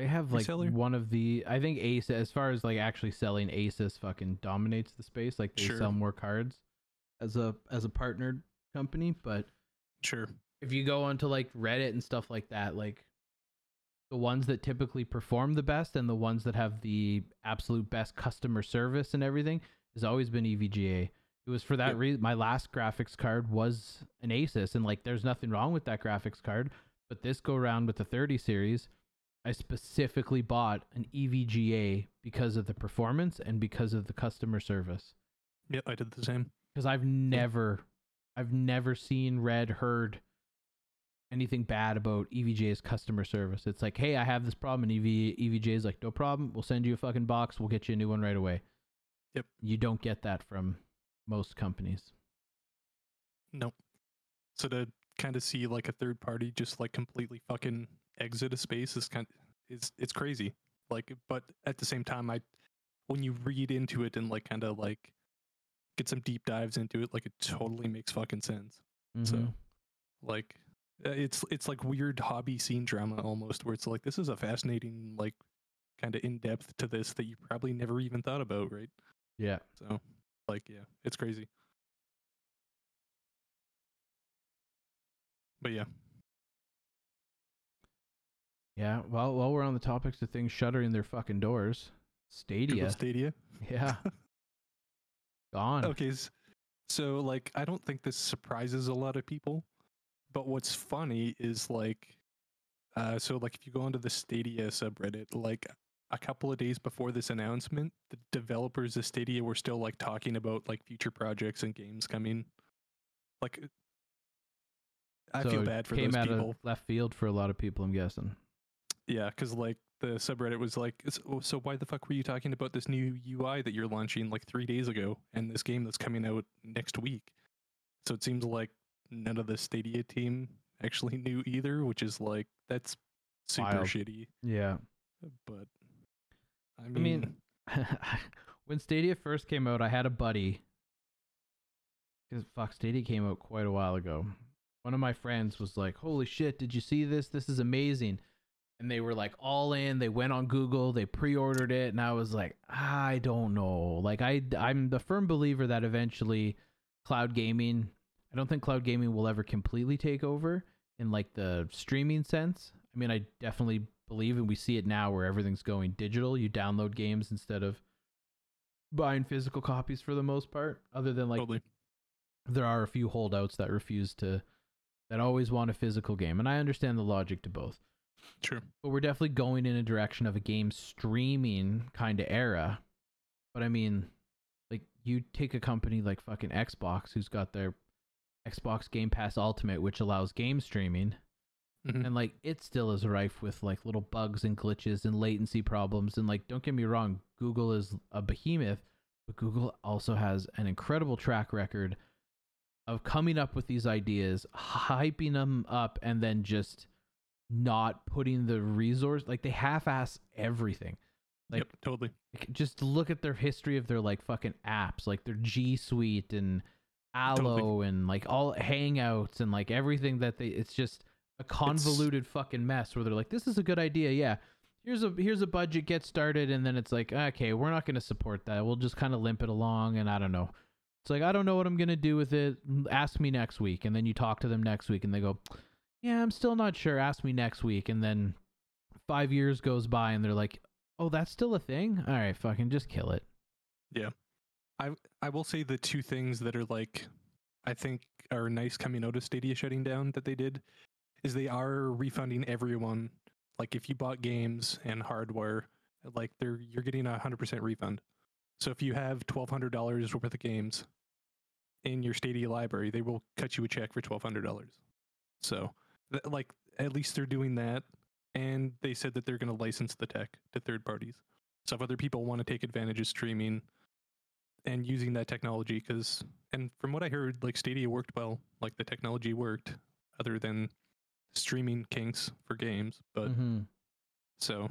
They have like Reseller? one of the I think Asus as far as like actually selling Asus fucking dominates the space. Like they Sure. sell more cards as a as a partnered company, but Sure. if you go onto like Reddit and stuff like that, like the ones that typically perform the best and the ones that have the absolute best customer service and everything has always been EVGA. It was for that Yep. reason my last graphics card was an Asus and like there's nothing wrong with that graphics card, but this go round with the 30 series, I specifically bought an EVGA because of the performance and because of the customer service Yep, I did the same. because I've never, I've never seen, read, heard anything bad about E EVGA's customer service. It's like, hey, I have this problem, and EV EVJ is like, no problem. We'll send you a fucking box. We'll get you a new one right away. Yep. You don't get that from most companies. Nope. So to kind of see like a third party just like completely fucking exit a space is kind is it's crazy. Like, but at the same time, I when you read into it and like kind of like get some deep dives into it, like it totally makes fucking sense. So, Mhm. like, uh, it's it's like weird hobby scene drama almost, where it's like this is a fascinating like kind of in depth to this that you probably never even thought about, right? yeah, So, like, yeah, it's crazy. But yeah, yeah. Well, while we're on the topics of things shuttering their fucking doors, Stadia, Google Stadia. yeah, [LAUGHS] gone. Okay, so like I don't think this surprises a lot of people, but what's funny is like, uh, so like if you go onto the Stadia subreddit, like a couple of days before this announcement, the developers of Stadia were still like talking about like future projects and games coming. Like, I So feel bad for came those out people. of left field for a lot of people. I'm guessing. Yeah, because like the subreddit was like, so, oh, so why the fuck were you talking about this new UI that you're launching like three days ago and this game that's coming out next week? So it seems like none of the Stadia team actually [LAUGHS] knew either, which is like that's super Wild. shitty. Yeah. But I I mean, mean, [LAUGHS] when Stadia first came out, I had a buddy. Because fuck, Stadia came out quite a while ago. One of my friends was like, "Holy shit! Did you see this? This is amazing!" And they were like all in. They went on Google. They pre-ordered it, and I was like, "I don't know." Like I, I'm the firm believer that eventually, cloud gaming. I don't think cloud gaming will ever completely take over in like the streaming sense. I mean, I definitely believe, and we see it now where everything's going digital. You download games instead of buying physical copies for the most part. Other than like, totally. there are a few holdouts that refuse to, that always want a physical game, and I understand the logic to both. True. But we're definitely going in a direction of a game streaming kind of era. But I mean, like you take a company like fucking Xbox, who's got their Xbox Game Pass Ultimate, which allows game streaming Mhm. and like it still is rife with like little bugs and glitches and latency problems and like don't get me wrong google is a behemoth but google also has an incredible track record of coming up with these ideas hyping them up and then just not putting the resource like they half-ass everything like yep, totally. like, just look at their history of their like fucking apps, like their G Suite and Allo Totally. and like all Hangouts and like everything that they. It's just a convoluted fucking mess where they're like, "This is a good idea, yeah." Here's a here's a budget, get started, and then it's like, okay, we're not going to support that. We'll just kind of limp it along, and I don't know. It's like I don't know what I'm gonna do with it. Ask me next week, and then you talk to them next week, and they go, "Yeah, I'm still not sure. Ask me next week." And then five years goes by, and they're like, "Oh, that's still a thing. All right, fucking just kill it." Yeah. I I will say the two things that are like I think are nice coming out of Stadia shutting down that they did is they are refunding everyone. Like if you bought games and hardware, like they're you're getting a hundred percent refund. So if you have twelve hundred dollars worth of games in your Stadia library, they will cut you a check for twelve hundred dollars. So like at least they're doing that, and they said that they're going to license the tech to third parties. So if other people want to take advantage of streaming and using that technology because and from what i heard like stadia worked well like the technology worked other than streaming kinks for games but Mhm. so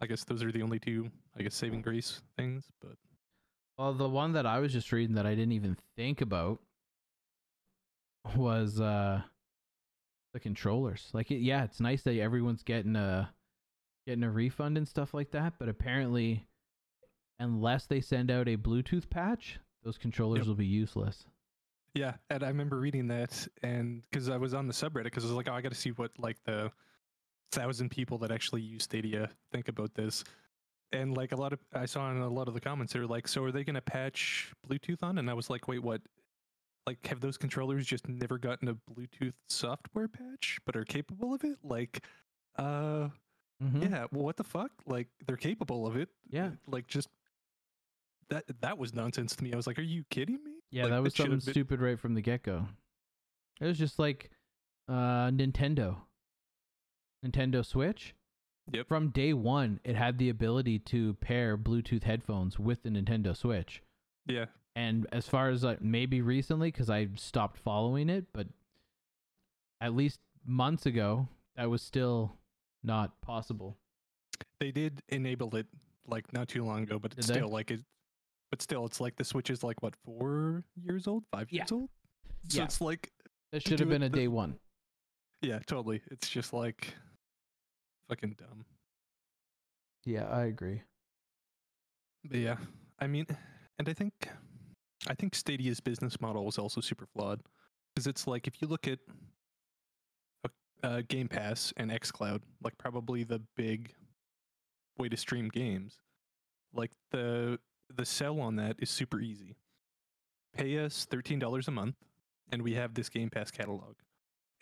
i guess those are the only two i guess saving grace things but Well, the one that I was just reading that I didn't even think about was uh the controllers. Like, it, yeah, it's nice that everyone's getting a getting a refund and stuff like that, but apparently, unless they send out a Bluetooth patch, those controllers Yep. will be useless. yeah and i remember reading that and because i was on the subreddit because i was like oh i gotta see what like the thousand people that actually use stadia think about this and like a lot of i saw in a lot of the comments they were like so are they gonna patch bluetooth on and i was like wait what like have those controllers just never gotten a bluetooth software patch but are capable of it like uh Mhm. yeah well what the fuck like they're capable of it Yeah. like just that that was nonsense to me i was like are you kidding me Yeah, Like, that was something been- stupid right from the get go. It was just like uh Nintendo. Nintendo Switch. Yep. From day one, it had the ability to pair Bluetooth headphones with the Nintendo Switch. yeah And as far as like maybe recently, because I stopped following it, but at least months ago, that was still not possible. they did enable it like not too long ago, but it's Did they? still like it. But still, it's like the Switch is like what four years old, five Yeah. years old. So Yeah. it's like, That should have been a the- day one. yeah, totally. It's just like fucking dumb. Yeah, I agree. But yeah, I mean, and I think, I think Stadia's business model is also super flawed because it's like if you look at uh, Game Pass and XCloud, like probably the big way to stream games, like the the sell on that is super easy. Pay us thirteen dollars a month, and we have this Game Pass catalog.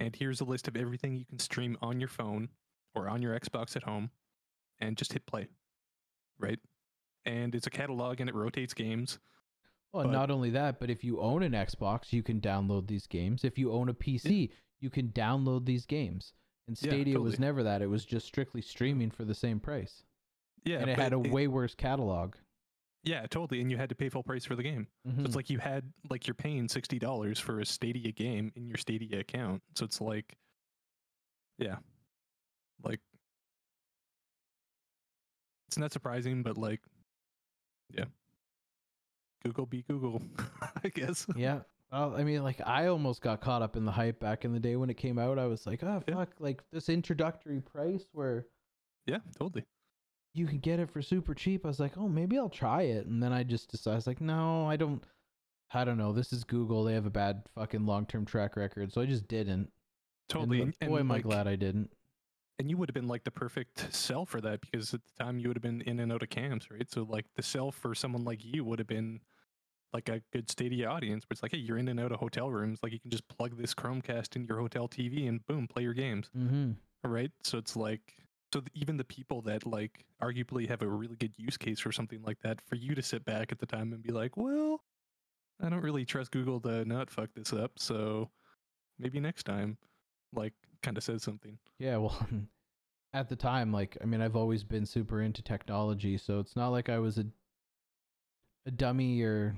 And here's a list of everything you can stream on your phone or on your Xbox at home, and just hit play, right? And it's a catalog and it rotates games. Well, But- not only that, but if you own an Xbox, you can download these games. If you own a PC, you can download these games. And Yeah, Stadia was never that. It was just strictly streaming for the same price. Yeah, and it had a way worse catalog. yeah, totally. And you had to pay full price for the game. So Mhm. it's like you had like you're paying sixty dollars for a Stadia game in your Stadia account. So it's like, yeah, like it's not surprising, but like, yeah, Google be Google, [LAUGHS] I guess. yeah. Well, I mean, like I almost got caught up in the hype back in the day when it came out. I was like, oh Yeah. fuck, like this introductory price where Yeah, totally. you can get it for super cheap. I was like, oh, maybe I'll try it. And then I just decided, I was like, no, I don't. I don't know. This is Google. They have a bad fucking long term track record, so I just didn't. Totally. And, And, boy, am I glad I didn't. And you would have been like the perfect sell for that because at the time you would have been in and out of camps, right? So like the sell for someone like you would have been like a good Stadia audience, where it's like, hey, you're in and out of hotel rooms, like you can just plug this Chromecast in your hotel TV and boom, play your games, Mm-hmm. right? So it's like, so even the people that like arguably have a really good use case for something like that, for you to sit back at the time and be like, well, I don't really trust Google to not fuck this up, so maybe next time, like, kind of says something. Yeah, well, [LAUGHS] at the time, like I mean, I've always been super into technology, so it's not like I was a a dummy or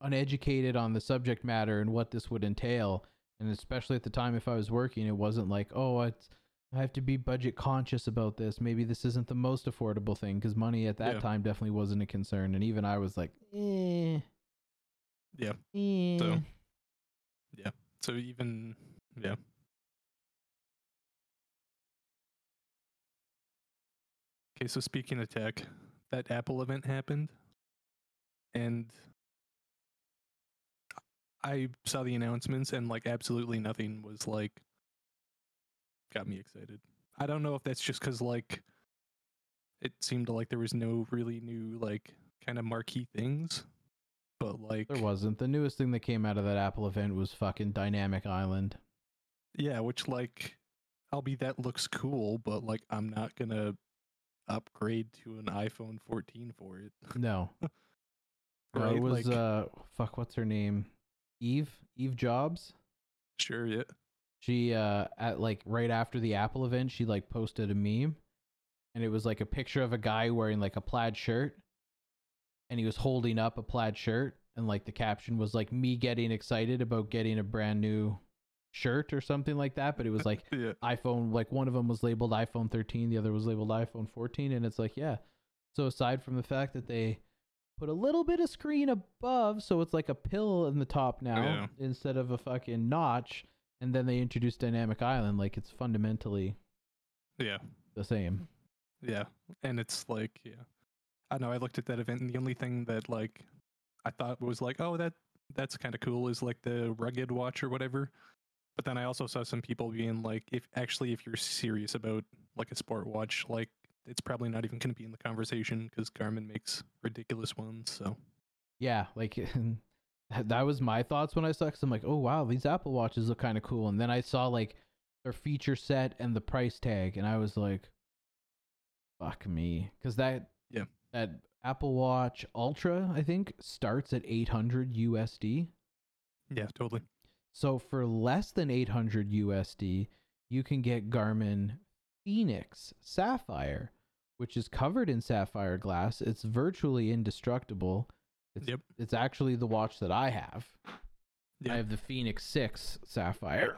uneducated on the subject matter and what this would entail. And especially at the time, if I was working, it wasn't like, oh, it's, I have to be budget conscious about this. Maybe this isn't the most affordable thing because money at that Yeah. time definitely wasn't a concern. And even I was like, eh, Yeah. eh. So- So even yeah. Okay, so speaking of tech, that Apple event happened, and I saw the announcements and like absolutely nothing was like got me excited. I don't know if that's just because like it seemed like there was no really new like kind of marquee things, but like There wasn't. The newest thing that came out of that Apple event was fucking Dynamic Island. yeah, which like I'll be that looks cool, but like I'm not gonna upgrade to an iPhone 14 for it. [LAUGHS] No. Right? it was like uh fuck what's her name? Eve? Eve Jobs? sure, yeah. She uh at like right after the Apple event, she like posted a meme and it was like a picture of a guy wearing like a plaid shirt and he was holding up a plaid shirt and like the caption was like me getting excited about getting a brand new shirt or something like that, but it was like [LAUGHS] Yeah. iPhone like one of them was labeled iPhone 13, the other was labeled iPhone 14 and it's like, yeah. So aside from the fact that they put a little bit of screen above so it's like a pill in the top now Yeah. instead of a fucking notch and then they introduced dynamic island like it's fundamentally Yeah. the same. Yeah. And it's like, yeah. I know I looked at that event and the only thing that like I thought was like, oh that that's kind of cool is like the rugged watch or whatever. But then I also saw some people being like, if actually if you're serious about like a sport watch, like it's probably not even going to be in the conversation because Garmin makes ridiculous ones. So Yeah, like [LAUGHS] that was my thoughts when I saw. Cause I'm like, oh wow, these Apple watches look kind of cool. And then I saw like their feature set and the price tag, and I was like, fuck me, because that Yeah. that Apple Watch Ultra I think starts at 800 USD. yeah, totally. So for less than 800 USD, you can get Garmin Fenix Sapphire, which is covered in sapphire glass. It's virtually indestructible. It's, Yep. it's actually the watch that I have. Yeah. I have the Fenix 6 Sapphire.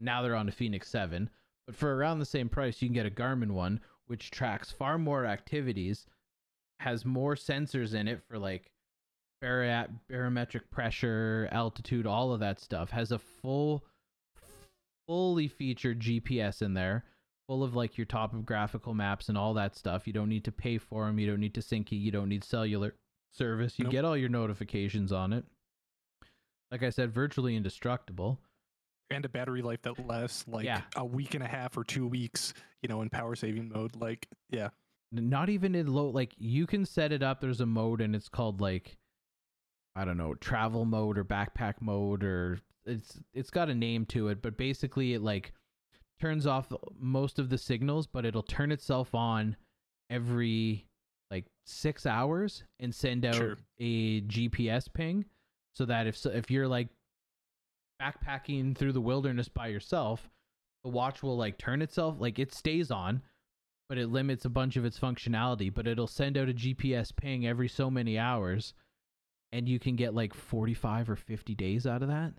Now they're on the Fenix 7. But for around the same price, you can get a Garmin one, which tracks far more activities, has more sensors in it for like baromet- barometric pressure, altitude, all of that stuff. Has a full, fully featured GPS in there, full of like your topographical maps and all that stuff. You don't need to pay for them. You don't need to sync it. You don't need cellular service. You Nope. get all your notifications on it. Like I said, virtually indestructible. And a battery life that lasts like Yeah. a week and a half or two weeks, you know, in power saving mode. Like, yeah. Not even in low. Like you can set it up. There's a mode, and it's called like, I don't know, travel mode or backpack mode, or it's it's got a name to it. But basically, it like turns off most of the signals, but it'll turn itself on every like six hours and send out Sure. a GPS ping, so that if if you're like backpacking through the wilderness by yourself, the watch will like turn itself like it stays on, but it limits a bunch of its functionality. But it'll send out a GPS ping every so many hours, and you can get like 45 or 50 days out of that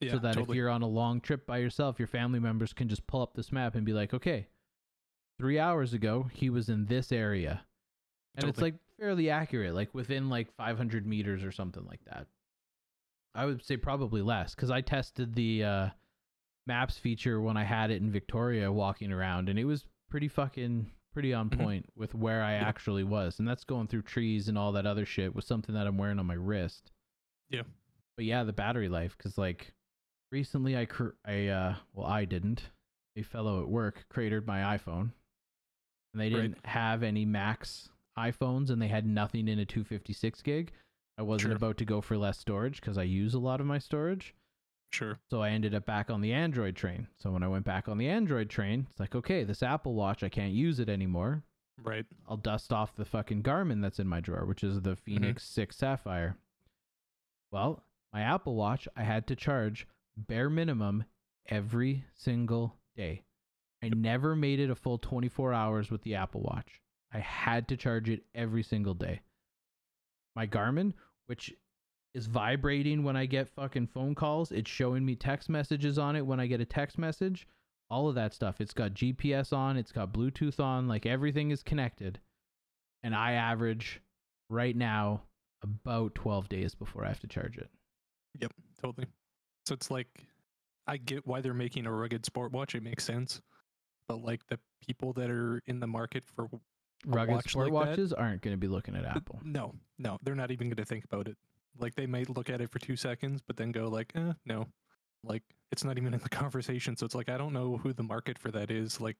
Yeah. so that totally. if you're on a long trip by yourself, your family members can just pull up this map and be like, okay, three hours ago, he was in this area. And it's like fairly accurate, like within like 500 meters or something like that. I would say probably less because I tested the uh, maps feature when I had it in Victoria walking around, and it was pretty fucking pretty on Mhm. point with where I Yeah. actually was. And that's going through trees and all that other shit with something that I'm wearing on my wrist. Yeah. But yeah, the battery life, because like recently I cr- I uh well I didn't. A fellow at work cratered my iPhone, and they didn't have any Max iPhones, and they had nothing in a 256 gig. I wasn't Sure. about to go for less storage because I use a lot of my storage. Sure. So I ended up back on the Android train. So when I went back on the Android train, it's like, okay, this Apple Watch, I can't use it anymore. Right. I'll dust off the fucking Garmin that's in my drawer, which is the mm-hmm. Fenix 6 Sapphire. Well, my Apple Watch, I had to charge bare minimum every single day. I never made it a full 24 hours with the Apple Watch. I had to charge it every single day. My Garmin, which is vibrating when I get fucking phone calls, it's showing me text messages on it when I get a text message all of that stuff. It's got GPS on, it's got Bluetooth on, like everything is connected. And I average right now about 12 days before I have to charge it. Yep. Totally. So it's like, I get why they're making a rugged sport watch. It makes sense. But like the people that are in the market for Rugged watch sport like that? watches aren't going to be looking at Apple. No, no, they're not even going to think about it. Like they might look at it for two seconds, but then go like, eh, no. Like it's not even in the [LAUGHS] conversation. So it's like I don't know who the market for that is. Like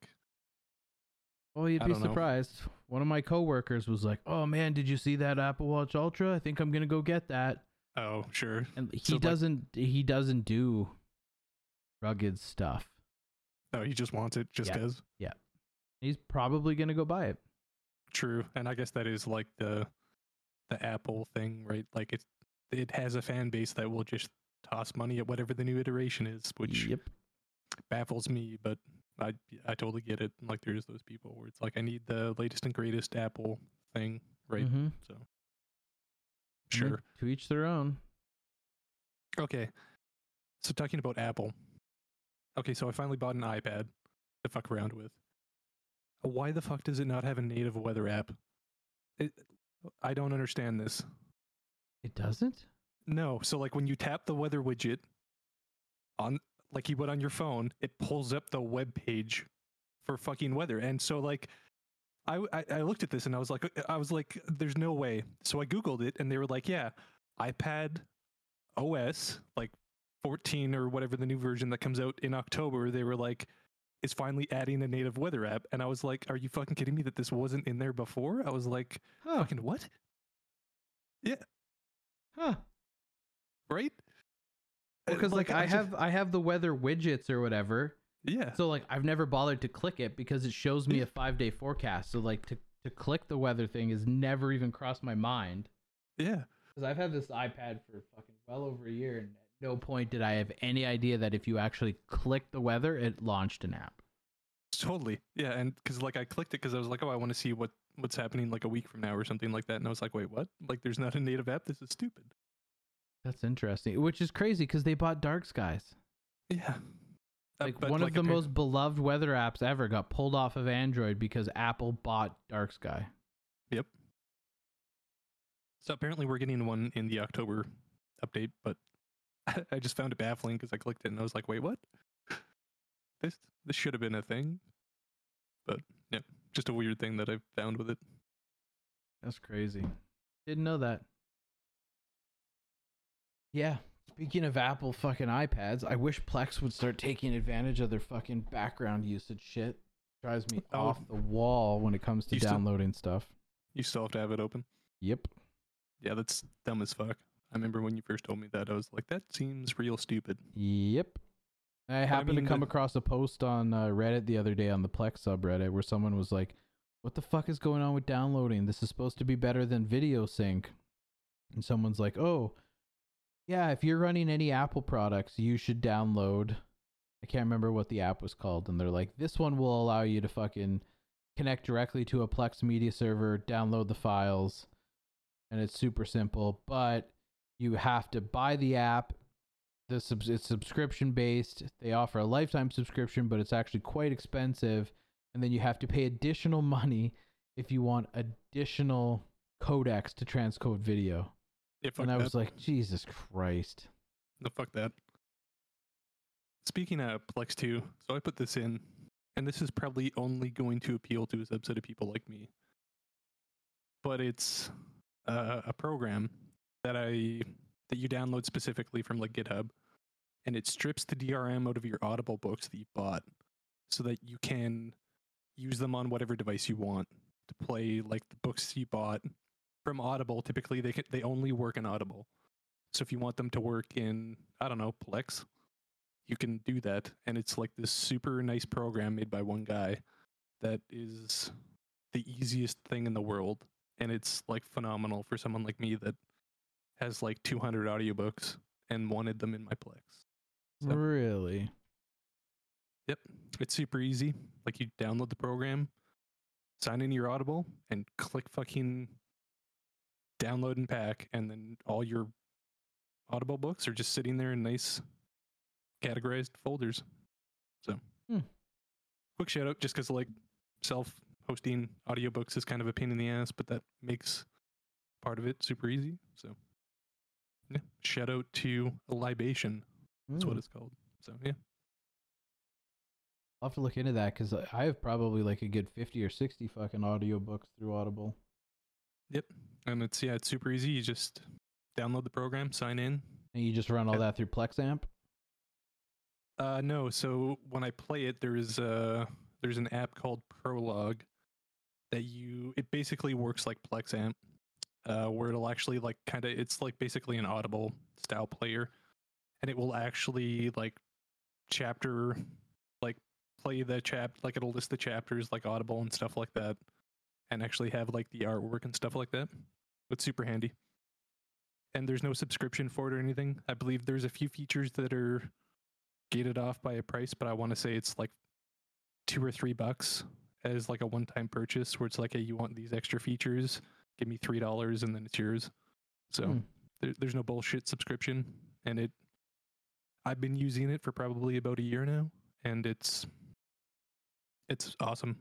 Well, you'd be don't know. surprised. One of my coworkers was like, "Oh man, did you see that Apple Watch Ultra? I think I'm gonna go get that." oh sure. And he So, doesn't. he doesn't do rugged stuff. No, he just wants it just because. Yeah. because. He's probably gonna go buy it. True. And I guess that is like the the Apple thing, right? Like it it has a fan base that will just toss money at whatever the new iteration is, which yep. baffles me, but I I totally get it. Like there's those people where it's like I need the latest and greatest Apple thing, right? hmm So sure. To each their own. Okay. So talking about Apple. Okay, so I finally bought an iPad to fuck around with. Why the fuck does it not have a native weather app? It, I don't understand this. It doesn't. No, so like when you tap the weather widget on like you would on your phone, it pulls up the web page for fucking weather. And so like I I looked at this and I was like I was like there's no way. So I googled it and they were like, yeah, iPad OS like 14 or whatever the new version that comes out in October, they were like is finally adding a native weather app and I was like, are you fucking kidding me that this wasn't in there before? I was like, Huh. fucking what? Huh. Right? Because like, I just- have I have the weather widgets or whatever. Yeah. So like I've never bothered to click it because it shows me a [LAUGHS] five day forecast. So like to to click the weather thing has never even crossed my mind. Yeah. Because I've had this iPad for fucking well over a year, and at no point did I have any idea that if you actually click the weather, it launched an app. Totally. Yeah, and because like I clicked it because I was like, oh, I want to see what what's happening like a week from now or something like that, and I was like, wait, what? Like, there's not a native app. This is stupid. That's interesting. Which is crazy because they bought Dark Skies. Yeah. Uh, Like but, one like, of the most beloved weather apps ever got pulled off of Android because Apple bought Dark Sky. Yep. So apparently we're getting one in the October update, but [LAUGHS] I just found it baffling because I clicked it and I was like, wait, what? [LAUGHS] This this should have been a thing, but just a weird thing that I found with it. That's crazy. Didn't know that. Yeah. Speaking of Apple fucking iPads, I wish Plex would start taking advantage of their fucking background usage shit. Drives me Oh. off the wall when it comes to You still- downloading stuff. You still have to have it open. Yep. Yeah, that's dumb as fuck. I remember when you first told me that, I was like, that seems real stupid. Yep. I happened mean, to come across a post on uh, Reddit the other day on the Plex subreddit where someone was like, "What the fuck is going on with downloading? This is supposed to be better than video sync." And someone's like, "Oh, yeah, if you're running any Apple products, you should download." I can't remember what the app was called, and they're like, "This one will allow you to fucking connect directly to a Plex media server, download the files, and it's super simple, but you have to buy the app the subs- it's subscription based. They offer a lifetime subscription, but it's actually quite expensive. And then you have to pay additional [LAUGHS] money if you want additional codecs to transcode video. Yeah, and I that. was like, Jesus Christ. No, fuck that. Speaking of Plex 2, so I put this in, and this is probably only going to appeal to a subset of people like me. But it's uh, a program that I that you download specifically from like GitHub, and it strips the DRM out of your Audible books that you bought, so that you can use them on whatever device you want to play like the books you bought from Audible. Typically, they can, they only work in Audible. So if you want them to work in, I don't know, Plex, you can do that. And it's like this super nice program made by one guy that is the easiest thing in the world. And it's like phenomenal for someone like me that has like 200 audiobooks and wanted them in my Plex. So, Really? yep, it's super easy. Like you download the program, sign in your Audible, and click fucking download and pack, and then all your Audible books are just sitting there in nice categorized folders. So, Hmm. quick shout out just because like self hosting audiobooks is kind of a pain in the ass, but that makes part of it super easy. So, yeah, shout out to Libation. That's what Mm. it's called. So, yeah. I'll have to look into that because I have probably like a good 50 or 60 fucking audiobooks through Audible. Yep. And it's yeah, it's super easy. You just download the program, sign in. And you just run all that through PlexAmp? Uh, no, so when I play it, there's a there's an app called Prologue that you it basically works like PlexAmp, uh, where it'll actually like kind of it's like basically an Audible style player, and it will actually like chapter like play the chap like it'll list the chapters like Audible and stuff like that, and actually have like the artwork and stuff like that. It's super handy. And there's no subscription for it or anything. I believe there's a few features that are gated off by a price, but I want to say it's like two or three bucks as like a one-time purchase, where it's like, hey, you want these extra features? Give me three dollars, and then it's yours. So Hmm. there, there's no bullshit subscription, and it. I've been using it for probably about a year now, and it's it's awesome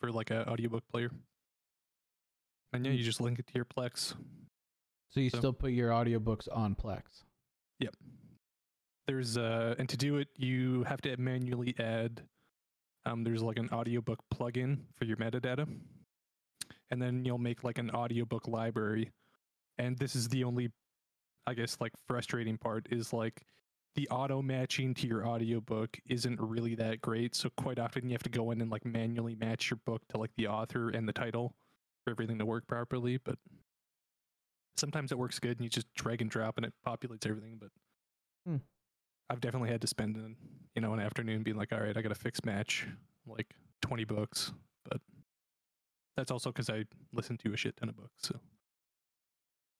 for like a audiobook player. And yeah, Hmm. you just link it to your Plex. So you So- still put your audiobooks on Plex? Yep. There's uh and to do it you have to manually add um there's like an audiobook plugin for your metadata and then you'll make like an audiobook library and this is the only i guess like frustrating part is like the auto matching to your audiobook isn't really that great so quite often you have to go in and like manually match your book to like the author and the title for everything to work properly but sometimes it works good and you just drag and drop and it populates everything but Hmm. I've definitely had to spend an you know an afternoon being like, all right, I got to fix match like twenty books, but that's also because I listen to a shit ton of books. So,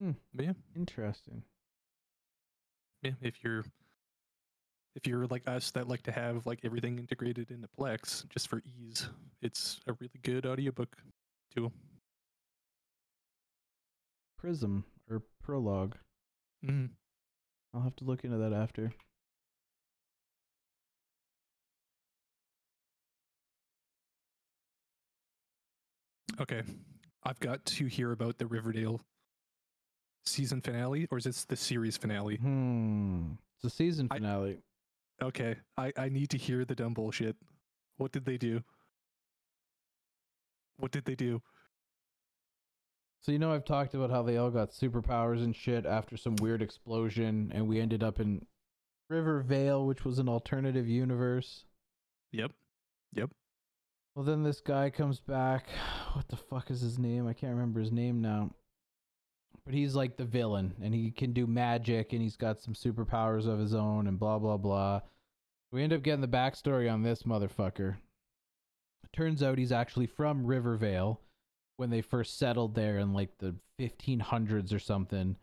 Hmm. but yeah, Interesting. yeah. If you're if you're like us that like to have like everything integrated into Plex just for ease, it's a really good audiobook tool. Prism or Prologue. Mm. I'll have to look into that after. Okay, I've got to hear about the Riverdale season finale, or is this the series finale? Hmm. It's the season finale. Okay, I, I need to hear the dumb bullshit. What did they do? What did they do? So you know I've talked about how they all got superpowers and shit after some weird explosion and we ended up in Rivervale, which was an alternative universe. Yep. Yep. Well then this guy comes back. [SIGHS] What the fuck is his name? I can't remember his name now. But he's like the villain and he can do magic and he's got some superpowers of his own and blah blah blah. We end up getting the backstory on this motherfucker. Turns out he's actually from Rivervale when they first settled there in like the 1500s or something.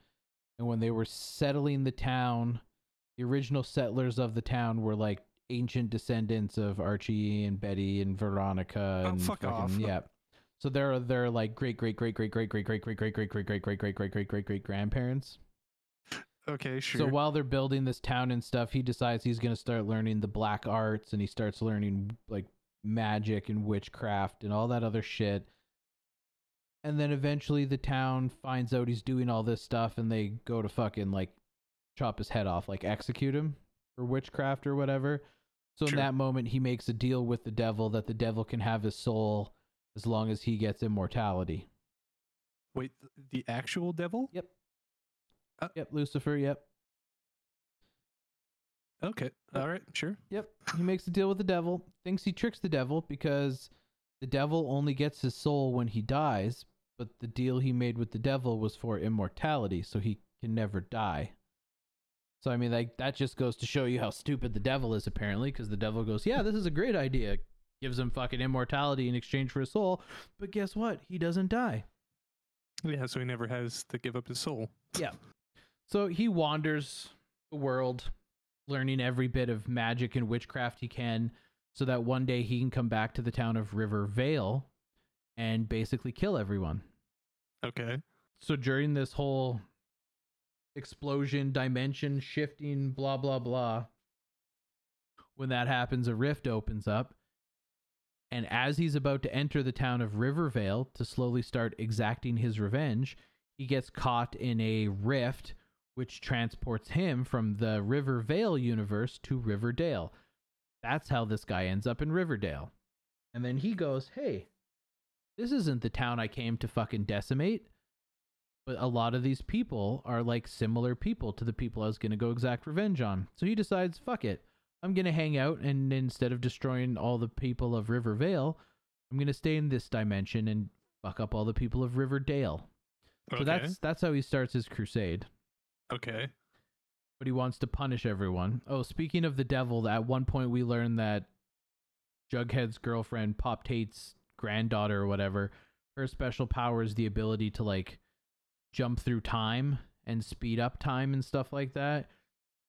And when they were settling the town, the original settlers of the town were like ancient descendants of Archie and Betty and Veronica Oh, and fuck fucking- off. yeah. So they're they're like great great great great great great great great great great great great great great great great great great grandparents. Okay, sure. So while they're building this town and stuff, he decides he's going to start learning the black arts and he starts learning like magic and witchcraft and all that other shit. And then eventually the town finds out he's doing all this stuff and they go to fucking like chop his head off, like execute him for witchcraft or whatever. So Sure. in that moment, he makes a deal with the devil that the devil can have his soul as long as he gets immortality. Wait, the actual devil? Yep. Uh, Yep, Lucifer, yep. Okay. All right, sure. Yep. He makes a deal with the devil, thinks he tricks the devil because the devil only gets his soul when he dies, but the deal he made with the devil was for immortality, so he can never die. So I mean like that just goes to show you how stupid the devil is apparently because the devil goes, "Yeah, this is a great idea." Gives him fucking immortality in exchange for his soul, but guess what? He doesn't die. Yeah, so he never has to give up his soul. Yeah. So he wanders the world, learning every bit of magic and witchcraft he can, so that one day he can come back to the town of River Vale and basically kill everyone. Okay. So during this whole explosion, dimension shifting, blah, blah, blah, when that happens, a rift opens up. And as he's about to enter the town of Rivervale to slowly start exacting his revenge, he gets caught in a rift which transports him from the Rivervale universe to Riverdale. That's how this guy ends up in Riverdale. And then he goes, Hey, this isn't the town I came to fucking decimate. But a lot of these people are like similar people to the people I was going to go exact revenge on. So he decides, fuck it. I'm going to hang out and instead of destroying all the people of Rivervale, I'm going to stay in this dimension and fuck up all the people of Riverdale. So that's that's how he starts his crusade. okay. But he wants to punish everyone. Oh, speaking of the devil, at one point we learned that Jughead's girlfriend, Pop Tate's granddaughter or whatever, her special power is the ability to like jump through time and speed up time and stuff like that.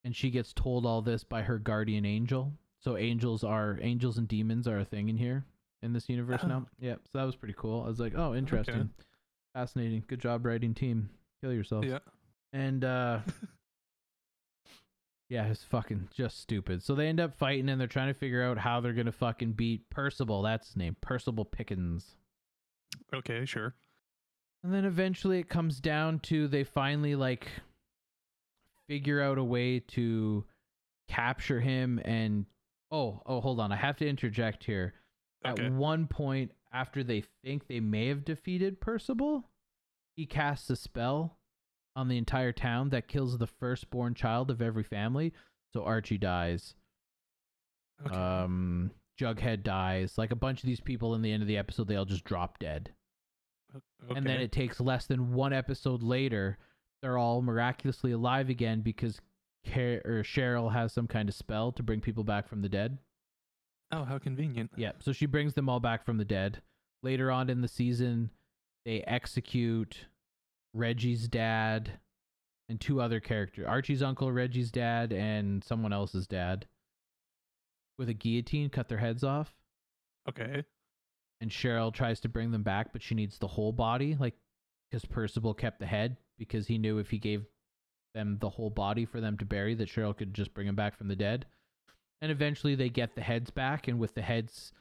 And she gets told all this by her guardian angel. So angels are angels and demons are a thing in here in this universe Oh. now. Yep. So that was pretty cool. I was like, oh, interesting. Fascinating. Good job writing team. Kill yourself. Yeah. And uh [LAUGHS] Yeah, it's fucking just stupid. So they end up fighting and they're trying to figure out how they're gonna fucking beat Percival. That's his name. Percival Pickens. Okay. Sure. And then eventually it comes down to they finally like figure out a way to capture him and oh, oh hold on. I have to interject here. Okay. At one point after they think they may have defeated Percival, he casts a spell on the entire town that kills the firstborn child of every family. So Archie dies. Okay. Um Jughead dies. Like a bunch of these people in the end of the episode, they all just drop dead okay. and then it takes less than one episode later they're all miraculously alive again because Car- or Cheryl has some kind of spell to bring people back from the dead. Oh, how convenient. Yeah, so she brings them all back from the dead. Later on in the season, they execute Reggie's dad and two other characters Archie's uncle, Reggie's dad, and someone else's dad with a guillotine, cut their heads off. Okay. and Cheryl tries to bring them back, but she needs the whole body, like because Percival kept the head because he knew if he gave them the whole body for them to bury, that Cheryl could just bring him back from the dead. And eventually, they get the heads back, and with the heads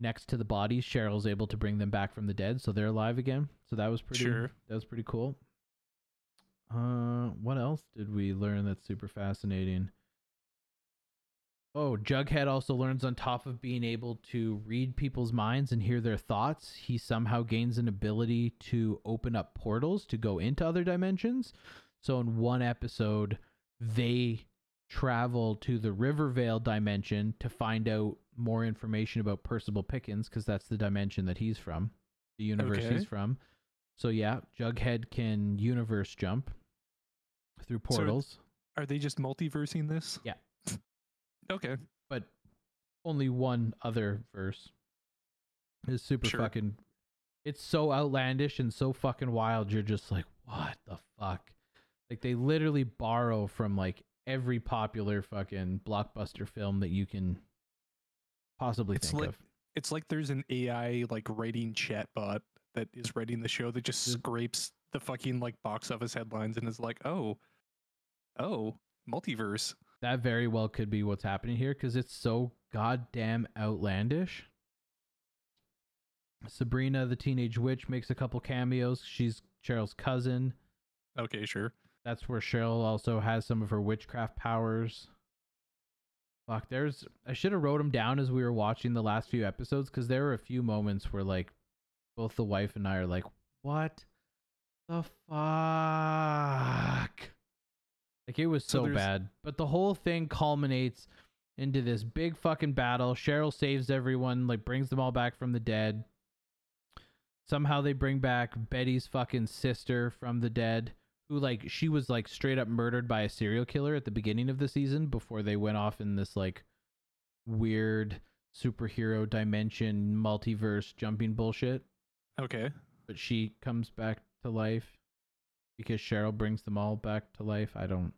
next to the bodies, Cheryl's able to bring them back from the dead, so they're alive again. So that was pretty. Sure. That was pretty cool. Uh, what else did we learn that's super fascinating? Oh, Jughead also learns on top of being able to read people's minds and hear their thoughts, he somehow gains an ability to open up portals to go into other dimensions. So in one episode, they travel to the Rivervale dimension to find out more information about Percival Pickens because that's the dimension that he's from, the universe Okay. he's from. So yeah, Jughead can universe jump through So- portals. Are they just multiversing this? Yeah. Okay. but only one other verse is super Sure. fucking it's so outlandish and so fucking wild you're just like what the fuck like they literally borrow from like every popular fucking blockbuster film that you can possibly It's think like- of It's like there's an AI like writing chatbot that is writing the show that just Just- scrapes the fucking like box office headlines and is like, oh, oh, multiverse. That very well could be what's happening here because it's so goddamn outlandish. Sabrina the Teenage Witch makes a couple cameos. She's Cheryl's cousin. Okay, sure. That's where Cheryl also has some of her witchcraft powers. Fuck, there's. I should have wrote them down as we were watching the last few episodes because there were a few moments where, like, both the wife and I are like, what the fuck? Like, it was So so, bad. But the whole thing culminates into this big fucking battle. Cheryl saves everyone, like, brings them all back from the dead. Somehow they bring back Betty's fucking sister from the dead who like she was like straight up murdered by a serial killer at the beginning of the season before they went off in this like weird superhero dimension multiverse jumping bullshit Okay. but she comes back to life because Cheryl brings them all back to life i don't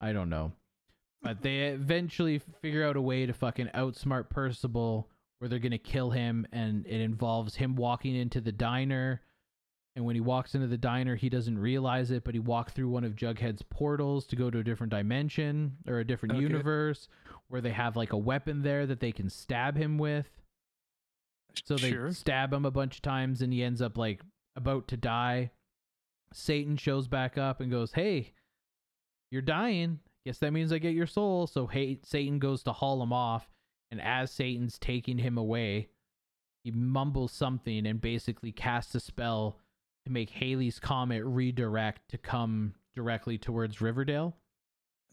i don't know but they mm-hmm. eventually figure out a way to fucking outsmart Percival where they're going to kill him and it involves him walking into the diner and when he walks into the diner he doesn't realize it but he walked through one of Jughead's portals to go to a different dimension or a different Okay. universe where they have like a weapon there that they can stab him with so they sure. stab him a bunch of times and he ends up like about to die. Satan shows back up and goes, Hey, you're dying. Guess that means I get your soul. So hey, Satan goes to haul him off. And as Satan's taking him away, he mumbles something and basically casts a spell to make Halley's comet redirect to come directly towards Riverdale.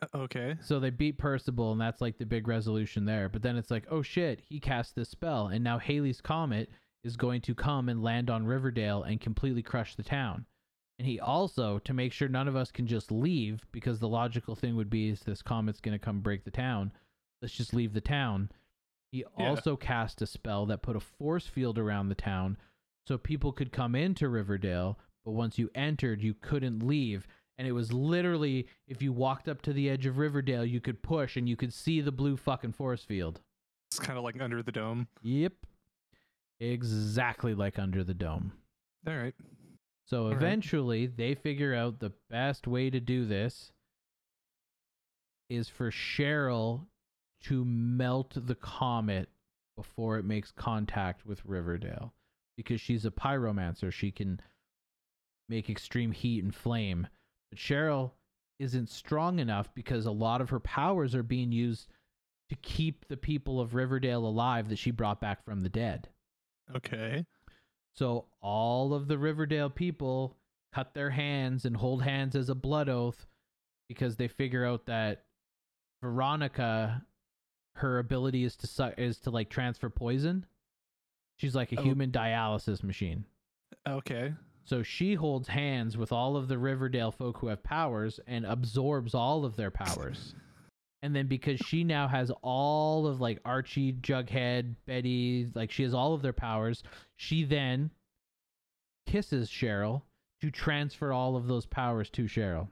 Uh, Okay. So they beat Percival, and that's like the big resolution there. But then it's like, oh shit, he cast this spell, and now Halley's comet is going to come and land on Riverdale and completely crush the town. And he also, to make sure none of us can just leave, because the logical thing would be is this comet's going to come break the town. Let's just leave the town. He Yeah. also cast a spell that put a force field around the town so people could come into Riverdale, but once you entered, you couldn't leave. And it was literally if you walked up to the edge of Riverdale, you could push and you could see the blue fucking force field. It's kind of like under the dome. Yep. Exactly like under the dome. All right. So right. eventually they figure out the best way to do this is for Cheryl to melt the comet before it makes contact with Riverdale because she's a pyromancer. She can make extreme heat and flame. But Cheryl isn't strong enough because a lot of her powers are being used to keep the people of Riverdale alive that she brought back from the dead. Okay. So all of the Riverdale people cut their hands and hold hands as a blood oath because they figure out that Veronica, her ability is to su- is to like transfer poison. She's like a Oh. human dialysis machine. Okay. So she holds hands with all of the Riverdale folk who have powers and absorbs all of their powers. [LAUGHS] and then because she now has all of like Archie, Jughead, Betty, like she has all of their powers, she then kisses Cheryl to transfer all of those powers to Cheryl.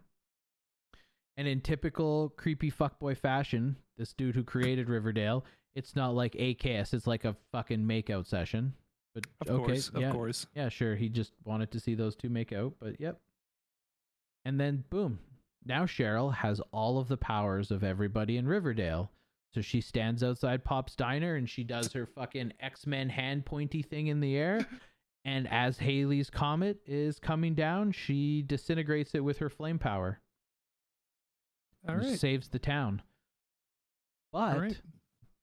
And in typical creepy fuckboy fashion, this dude who created Riverdale, it's not like a kiss, it's like a fucking makeout session. But Of okay, course. Of course. yeah, sure. He just wanted to see those two make out, but yep. And then boom. Now Cheryl has all of the powers of everybody in Riverdale. So she stands outside Pop's diner and she does her fucking X-Men hand pointy thing in the air. [LAUGHS] And as Halley's comet is coming down, she disintegrates it with her flame power. All right. Saves the town. But right.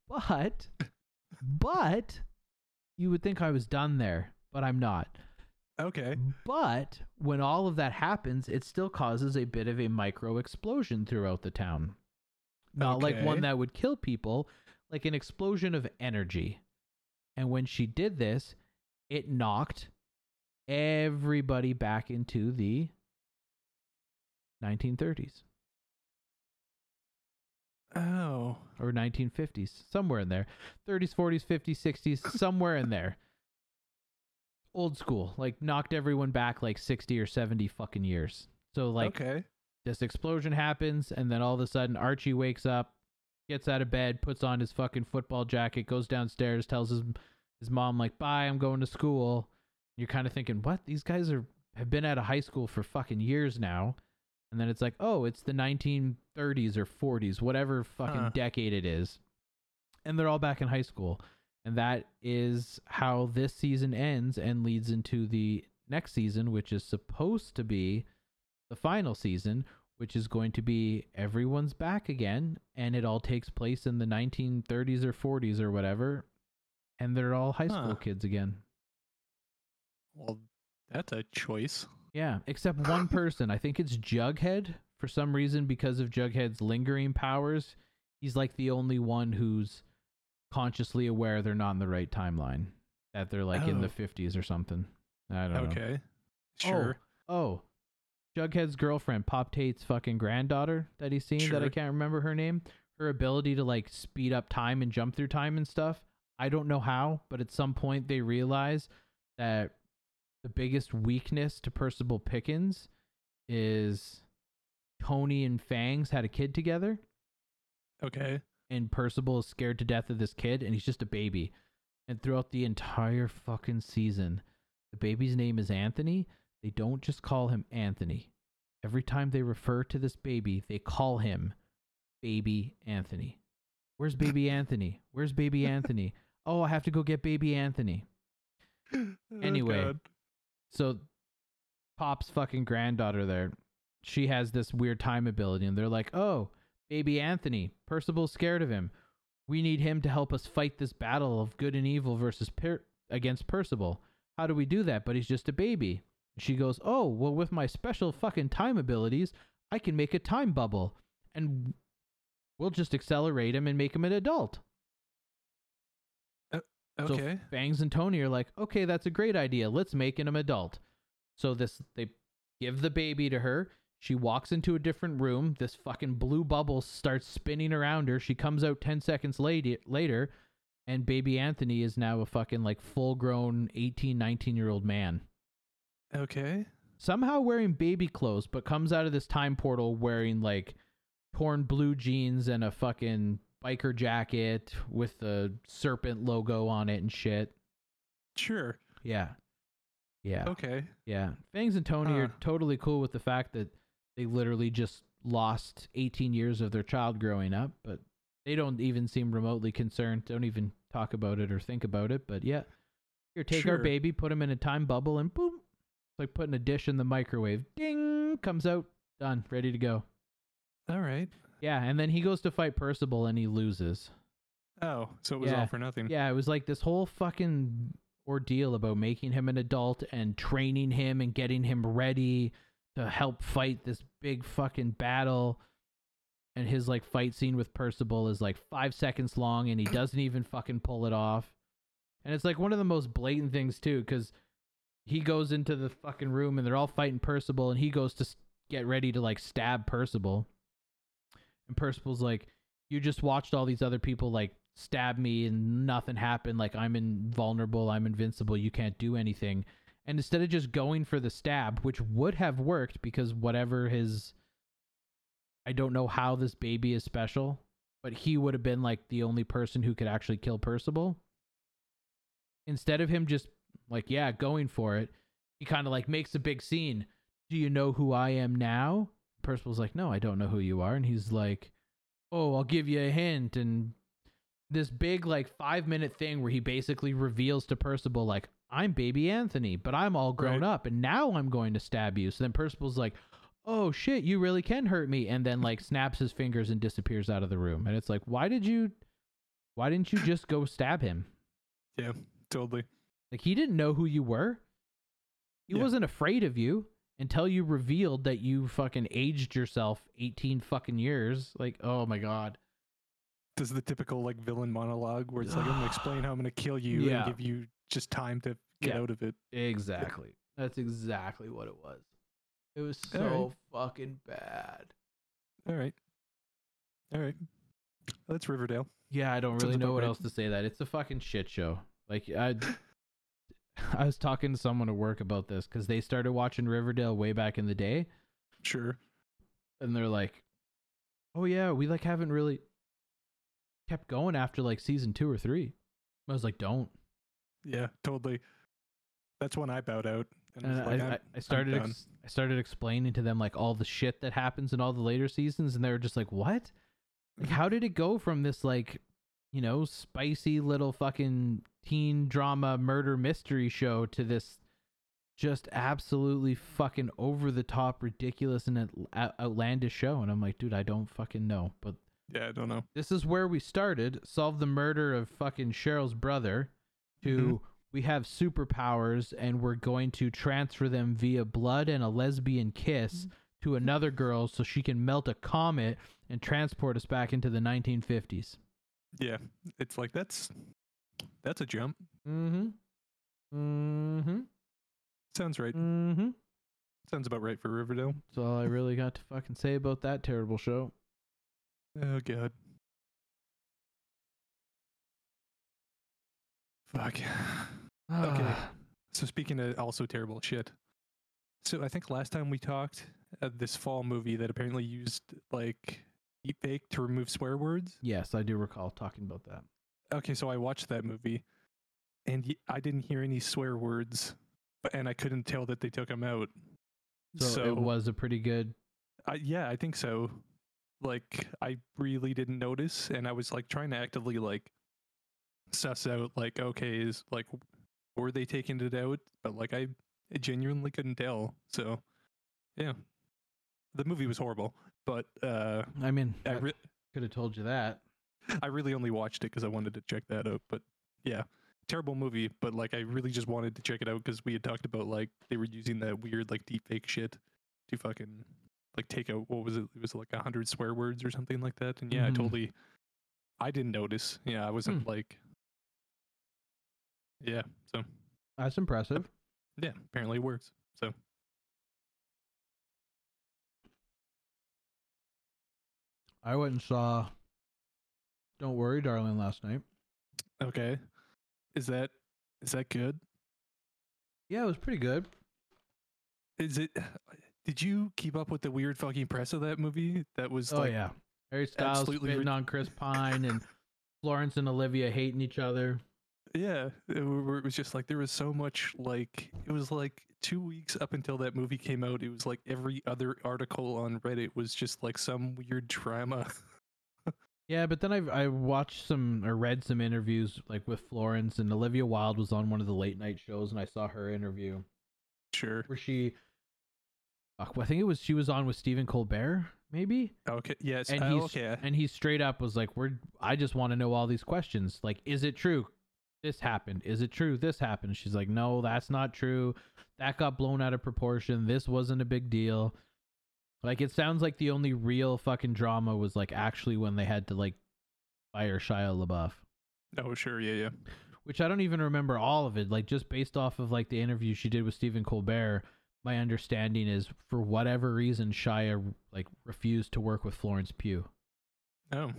but but you would think I was done there, but I'm not. Okay. But when all of that happens, it still causes a bit of a micro explosion throughout the town. Not like one that would kill people, like an explosion of energy. And when she did this, it knocked everybody back into the 1930s Oh. or 1950s, somewhere in there. 30s, 40s, 50s, 60s, somewhere in there. Old school, like knocked everyone back like 60 or 70 fucking years. So like okay. this explosion happens and then all of a sudden Archie wakes up, gets out of bed, puts on his fucking football jacket, goes downstairs, tells his his mom like, "Bye, I'm going to school." You're kind of thinking, "What? These guys are have been out of high school for fucking years now." And then it's like, "Oh, it's the 1930s or 40s, whatever fucking Huh. decade it is." And they're all back in high school. And that is how this season ends and leads into the next season, which is supposed to be the final season, which is going to be everyone's back again, and it all takes place in the 1930s or 40s or whatever, and they're all high school Huh. kids again. Well, that's a choice. Yeah, except [COUGHS] one person. I think it's Jughead. For some reason, because of Jughead's lingering powers, he's like the only one who's consciously aware they're not in the right timeline. That they're like in the Oh. 50s or something. I don't know. Okay. Oh. Sure. Oh, Jughead's girlfriend, Pop Tate's fucking granddaughter that he's seen that I can't remember her name. Her ability to like speed up time and jump through time and stuff. I don't know how, but at some point they realize that the biggest weakness to Percival Pickens is Toni and Fangs had a kid together Okay. And Percival is scared to death of this kid, and he's just a baby. And throughout the entire fucking season, the baby's name is Anthony. They don't just call him Anthony. Every time they refer to this baby, they call him Baby Anthony. Where's Baby [LAUGHS] Anthony? Where's Baby Anthony? Oh, I have to go get Baby Anthony. [LAUGHS] Oh, Anyway. God. So, Pop's fucking granddaughter there, she has this weird time ability, and they're like, oh, baby Anthony, Percival's scared of him. We need him to help us fight this battle of good and evil versus per- against Percival. How do we do that? But he's just a baby. She goes, "Oh, well with my special fucking time abilities, I can make a time bubble and we'll just accelerate him and make him an adult." Uh, so Okay. Fangs and Toni are like, "Okay, that's a great idea. Let's make him an adult." So this they give the baby to her. She walks into a different room. This fucking blue bubble starts spinning around her. She comes out 10 seconds later, later and baby Anthony is now a fucking like full-grown 18, 19-year-old man. okay. Somehow wearing baby clothes, but comes out of this time portal wearing like torn blue jeans and a fucking biker jacket with the serpent logo on it and shit. Sure. Yeah. Yeah. Okay. Yeah. Fangs and Toni are uh. totally cool with the fact that they literally just lost 18 years of their child growing up, but they don't even seem remotely concerned. Don't even talk about it or think about it. But yeah, here, take our baby, put him in a time bubble, and boom. It's like putting a dish in the microwave. Ding! Comes out. Done. Ready to go. All right. Yeah. And then he goes to fight Percival and he loses. Oh, so it was Yeah. all for nothing. Yeah, it was like this whole fucking ordeal about making him an adult and training him and getting him ready to help fight this big fucking battle. And his like fight scene with Percival is like five seconds long and he [CLEARS THROAT] doesn't even fucking pull it off. And it's like one of the most blatant things too, because he goes into the fucking room and they're all fighting Percival and he goes to get ready to like stab Percival. And Percival's like, you just watched all these other people like stab me and nothing happened like i'm invulnerable i'm invincible you can't do anything and instead of just going for the stab which would have worked because whatever his i don't know how this baby is special but he would have been like the only person who could actually kill percival. Instead of him just like yeah going for it he kind of like makes a big scene. Do you know who i am now? Percival's like no i don't know who you are. And he's like oh i'll give you a hint. And this big like five minute thing where he basically reveals to Percival like I'm baby Anthony, but I'm all grown Right. up and now I'm going to stab you. So then Percival's like, "Oh shit, you really can hurt me," and then like snaps his fingers and disappears out of the room. And it's like, why did you, why didn't you just go stab him? Yeah. Totally. Like he didn't know who you were. He Yeah. wasn't afraid of you until you revealed that you fucking aged yourself 18 fucking years. Like, oh my god. Does the typical like villain monologue where it's like I'm gonna [SIGHS] explain how I'm gonna kill you Yeah. and give you just time to get Yeah. out of it. Exactly. That's exactly what it was. It was so fucking bad. All right. All right. That's Riverdale. Yeah, I don't Sounds really know what right. else to say. That it's a fucking shit show. Like I, [LAUGHS] I was talking to someone at work about this because they started watching Riverdale way back in the day, Sure. and they're like, "Oh yeah, we like haven't really kept going after like season two or three. I was like, "Don't." Yeah, totally. That's when I bowed out. And, And I, like, I, I'm- I started ex- I started explaining to them like all the shit that happens in all the later seasons, and they were just like, "What? Like, mm-hmm. how did it go from this like, you know, spicy little fucking teen drama murder mystery show to this just absolutely fucking over the top, ridiculous, and out- out- outlandish show?" And I'm like, "Dude, I don't fucking know, but." yeah, I don't know. this is where we started solve the murder of fucking cheryl's brother to we have superpowers and we're going to transfer them via blood and a lesbian kiss to another girl so she can melt a comet and transport us back into the 1950s Yeah, it's like that's that's a jump. mm-hmm mm-hmm Sounds right. mm-hmm Sounds about right for Riverdale. that's all i really got to fucking say about that terrible show Oh god. Fuck. Okay. Ah, So speaking of also terrible shit. So I think last time we talked, uh, this fall movie that apparently used like deepfake to remove swear words. yes i do recall talking about that Okay, so I watched that movie, and y- I didn't hear any swear words, but and I couldn't tell that they took them out. so, it was a pretty good I, yeah, I think so. Like I really didn't notice, and I was like trying to actively like suss out like okay is like were they taking it out, but like I, genuinely couldn't tell. So yeah, the movie was horrible, but uh, i mean I re- could have told you that I really only watched it because I wanted to check that out. But yeah, terrible movie, but like I really just wanted to check it out because we had talked about like they were using that weird like deep fake shit to fucking like take out what was it? It was like a hundred swear words or something like that. And yeah, Mhm. I totally I didn't notice. Yeah, I wasn't like Yeah, so That's impressive. yeah, apparently it works. So I went and saw Don't Worry, Darling last night. okay. Is that is that good? Yeah, it was pretty good. Is it did you keep up with the weird fucking press of that movie? That was Oh like yeah. Harry Styles spitting rid- on Chris Pine and Florence and Olivia hating each other. Yeah, it, it was just like there was so much like it was like two weeks up until that movie came out. It was like every other article on Reddit was just like some weird drama. Yeah, but then I I watched some or read some interviews like with Florence and Olivia Wilde was on one of the late night shows and I saw her interview sure. where she fuck, I think it was she was on with Stephen Colbert maybe Okay. Yes. and oh, he's okay. and he straight up was like we're I just want to know all these questions like is it true this happened. Is it true? This happened. She's like no that's not true. That got blown out of proportion. This wasn't a big deal. Like it sounds like the only real fucking drama was like actually when they had to like fire Shia LaBeouf. Oh, sure. Yeah, yeah. which I don't even remember all of it. Like just based off of like the interview she did with Stephen Colbert my understanding is for whatever reason Shia like refused to work with Florence Pugh. Oh.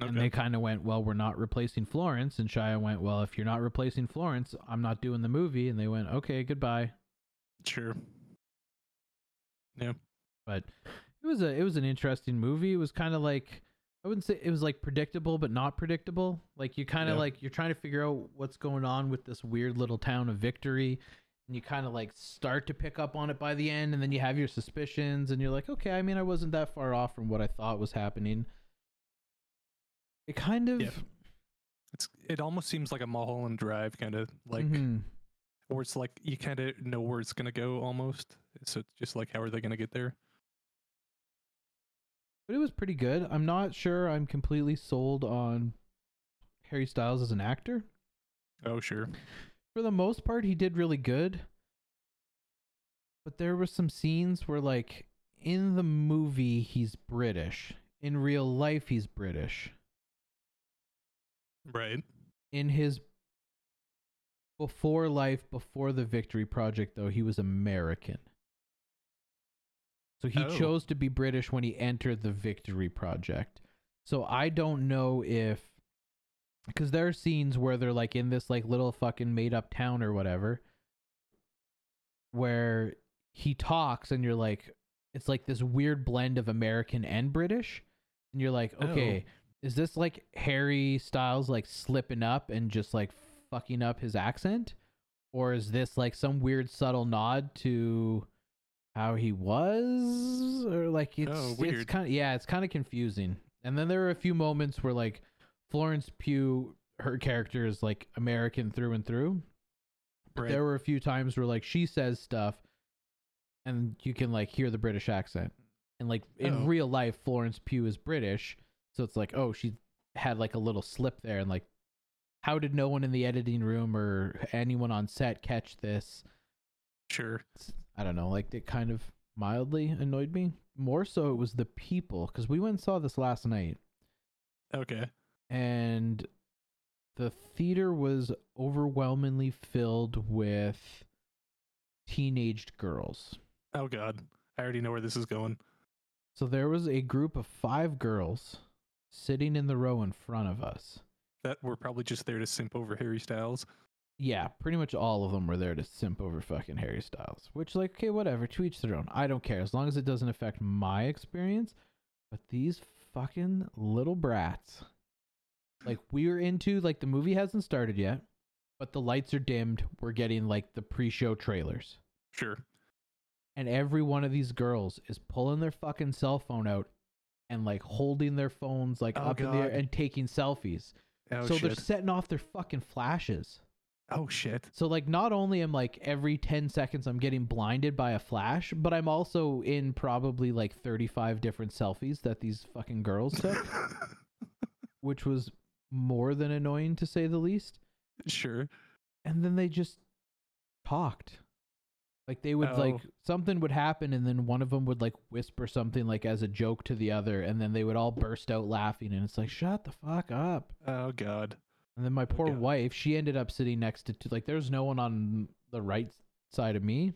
And they kind of went, well, we're not replacing Florence. And Shia went, well, if you're not replacing Florence, I'm not doing the movie. And they went, okay, goodbye. Sure. Yeah. But it was a it was an interesting movie. It was kind of like I wouldn't say it was like predictable, but not predictable. Like you kind of Yeah. like you're trying to figure out what's going on with this weird little town of Victory. And you kind of like start to pick up on it by the end, and then you have your suspicions, and you're like, okay, I mean, I wasn't that far off from what I thought was happening. It kind of Yeah. It's it almost seems like a Mulholland Drive kind of like, Mhm. or it's like you kind of know where it's gonna go almost. So it's just like how are they gonna get there? but it was pretty good. I'm not sure I'm completely sold on Harry Styles as an actor. Oh, sure. For the most part, he did really good. But there were some scenes where, like, in the movie, he's British. In real life, he's British. Right. In his before life, before the Victory Project, though, he was American. So he Oh. chose to be British when he entered the Victory Project. So I don't know if because there are scenes where they're like in this like little fucking made up town or whatever where he talks and you're like it's like this weird blend of American and British and you're like oh. okay is this like Harry Styles like slipping up and just like fucking up his accent or is this like some weird subtle nod to how he was or like it's Oh, it's kind of yeah it's kind of confusing and then there are a few moments where like Florence Pugh her character is like American through and through but Right. there were a few times where like she says stuff and you can like hear the British accent. And like in Oh. real life Florence Pugh is British, so it's like, oh, she had like a little slip there and like how did no one in the editing room or anyone on set catch this? Sure. It's- I don't know, like it kind of mildly annoyed me. More so it was the people cuz we went and saw this last night Okay. and the theater was overwhelmingly filled with teenaged girls. Oh God. I already know where this is going. So there was a group of five girls sitting in the row in front of us. That we're probably just there to simp over Harry Styles. Yeah, pretty much all of them were there to simp over fucking Harry Styles. Which, like, okay, whatever, to each their own. I don't care as long as it doesn't affect my experience. But these fucking little brats, like, we were into, like, the movie hasn't started yet, but the lights are dimmed. We're getting, like, the pre show trailers. Sure. and every one of these girls is pulling their fucking cell phone out and like holding their phones like Oh, up in the air and taking selfies. Oh so they're setting off their fucking flashes. Oh shit. So like not only am like every 10 seconds I'm getting blinded by a flash, but I'm also in probably like 35 different selfies that these fucking girls took, [LAUGHS] which was more than annoying to say the least. sure. and then they just talked. Like they would like Oh. something would happen and then one of them would like whisper something like as a joke to the other and then they would all burst out laughing and it's like shut the fuck up. Oh God. And then my oh, poor God. wife, she ended up sitting next to two, like there's no one on the right side of me,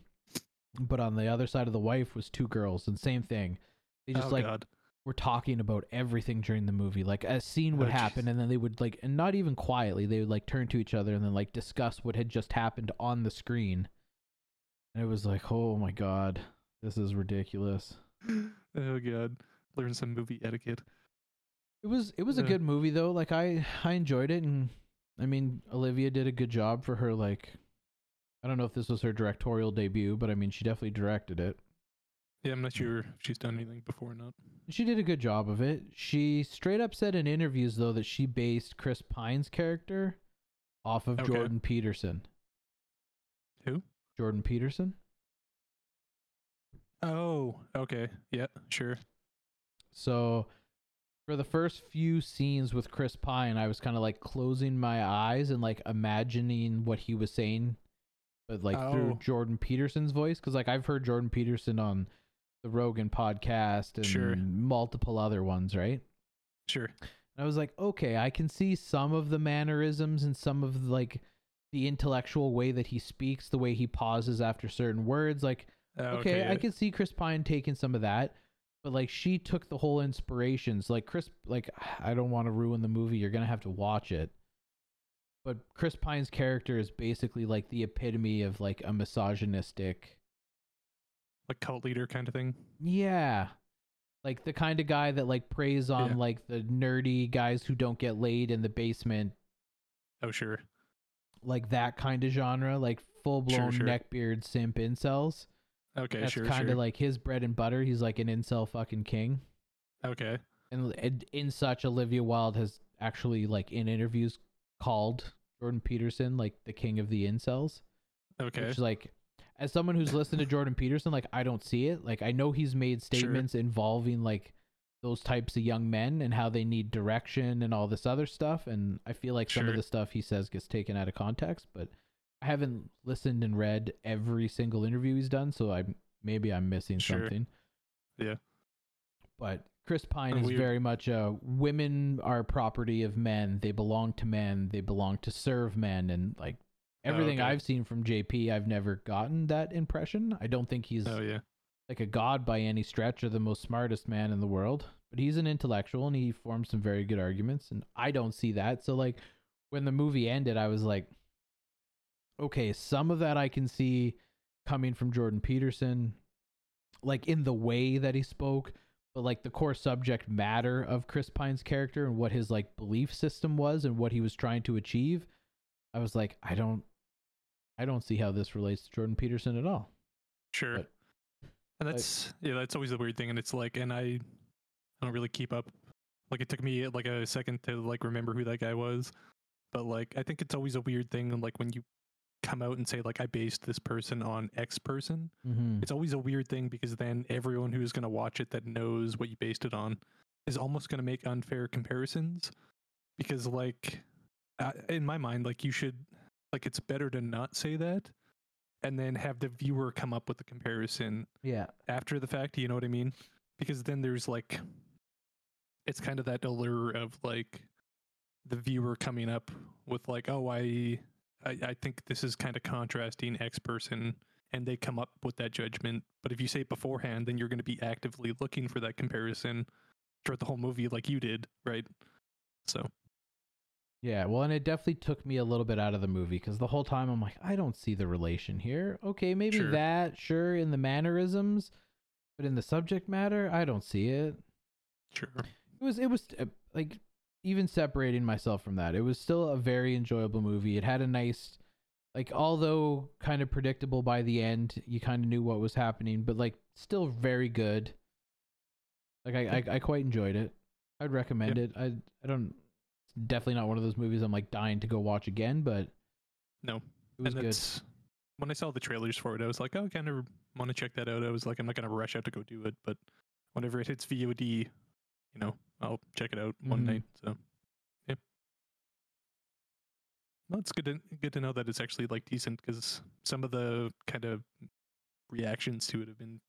but on the other side of the wife was two girls and same thing. They just oh like God. were talking about everything during the movie. Like a scene would Oh, happen jeez. and then they would like and not even quietly, they would like turn to each other and then like discuss what had just happened on the screen. And it was like, "Oh my god, this is ridiculous." [LAUGHS] Oh God. Learn some movie etiquette. It was it was a good movie though. Like I I enjoyed it and I mean Olivia did a good job for her like I don't know if this was her directorial debut, but I mean she definitely directed it. Yeah, I'm not sure if she's done anything before or not. She did a good job of it. She straight up said in interviews though that she based Chris Pine's character off of Okay. Jordan Peterson. Who? Jordan Peterson? Oh, okay. Yeah, sure. So for the first few scenes with Chris Pine, I was kind of like closing my eyes and like imagining what he was saying, but like through Oh. Jordan Peterson's voice. Cause like I've heard Jordan Peterson on the Rogan podcast and Sure. multiple other ones, right? Sure. And I was like, okay, I can see some of the mannerisms and some of like the intellectual way that he speaks, the way he pauses after certain words. Like, Oh, okay, I can see Chris Pine taking some of that, but like she took the whole inspirations. Like Chris, like [SIGHS] I don't want to ruin the movie. You're gonna have to watch it. But Chris Pine's character is basically like the epitome of like a misogynistic, like cult leader kind of thing. yeah, like the kind of guy that like preys on Yeah. like the nerdy guys who don't get laid in the basement Oh, sure. Like that kind of genre, like full blown sure. neckbeard simp incels. Okay, That's sure, kind of sure. like his bread and butter. He's like an incel fucking king. okay. And, and in such, Olivia Wilde has actually like in interviews called Jordan Peterson like the king of the incels. Okay. Which like, as someone who's listened to Jordan Peterson, like I don't see it. Like I know he's made statements involving like those types of young men and how they need direction and all this other stuff. And I feel like some of the stuff he says gets taken out of context. But I haven't listened and read every single interview he's done, so I maybe I'm missing Sure. something. Yeah. But Chris Pine Oh, is weird. very much a women are property of men. They belong to men. They belong to serve men, and like Oh, everything okay. I've seen from JP, I've never gotten that impression. I don't think he's Oh, yeah. Like a god by any stretch or the most smartest man in the world, but he's an intellectual and he forms some very good arguments, and I don't see that. So like when the movie ended, I was like, okay, some of that I can see coming from Jordan Peterson, like in the way that he spoke, but like the core subject matter of Chris Pine's character and what his like belief system was and what he was trying to achieve, I was like, I don't, I don't see how this relates to Jordan Peterson at all. Sure. But- and that's yeah, that's always the weird thing, and it's like, and I, I don't really keep up. Like it took me like a second to like remember who that guy was, but like I think it's always a weird thing, like when you come out and say like I based this person on X person, Mm-hmm. it's always a weird thing because then everyone who's gonna watch it that knows what you based it on is almost gonna make unfair comparisons, because like in my mind, like you should like it's better to not say that, and then have the viewer come up with the comparison Yeah. after the fact. You know what I mean? Because then there's like, it's kind of that allure of like the viewer coming up with like, oh, I, I, I think this is kind of contrasting X person, and they come up with that judgment. But if you say it beforehand, then you're going to be actively looking for that comparison throughout the whole movie, like you did, right? So Yeah, well, and it definitely took me a little bit out of the movie because the whole time I'm like, I don't see the relation here. Okay, maybe Sure. that, sure, in the mannerisms, but in the subject matter, I don't see it. sure, It was, it was uh, like even separating myself from that, it was still a very enjoyable movie. It had a nice, like, although kind of predictable by the end, you kind of knew what was happening, but like still very good. Like I, I, I quite enjoyed it. I'd recommend it. I, I don't. Definitely not one of those movies I'm like dying to go watch again, but no, it was and good. when I saw the trailers for it, I was like, oh, I kind of want to check that out. I was like, I'm not gonna rush out to go do it, but whenever it hits VOD, you know, I'll check it out one Mhm. night. So, yeah. Well, it's good to good to know that it's actually like decent because some of the kind of reactions to it have been.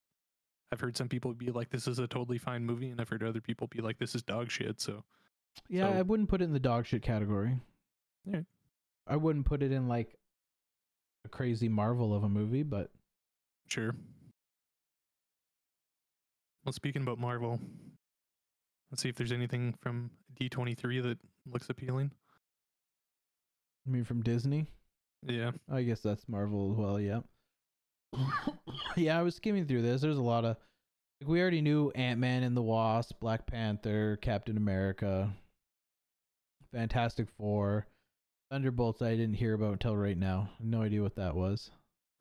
I've heard some people be like, "This is a totally fine movie," and I've heard other people be like, "This is dog shit." So Yeah, So- I wouldn't put it in the dog shit category. Alright. I wouldn't put it in like a crazy marvel of a movie, but sure. Well, speaking about Marvel, let's see if there's anything from D23 that looks appealing. I mean from Disney. Yeah, I guess that's Marvel as well, yeah. [COUGHS] yeah, I was skimming through this. There's a lot of like we already knew Ant Man and the Wasp, Black Panther, Captain America, Fantastic Four, Thunderbolts I didn't hear about until right now. No idea what that was.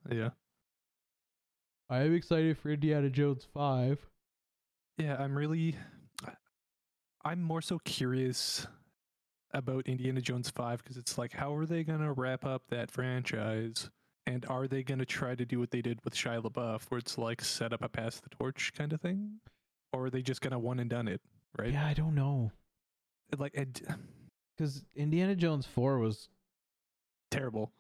yeah, I am excited for Indiana Jones five. yeah. I'm really, I'm more so curious about Indiana Jones 5 because it's like, how are they gonna wrap up that franchise? And are they gonna try to do what they did with Shia LaBeouf, where it's like set up a pass the torch kind of thing, or are they just gonna one and done it? Right? Yeah, I don't know. Like, Because Indiana Jones 4 was, terrible.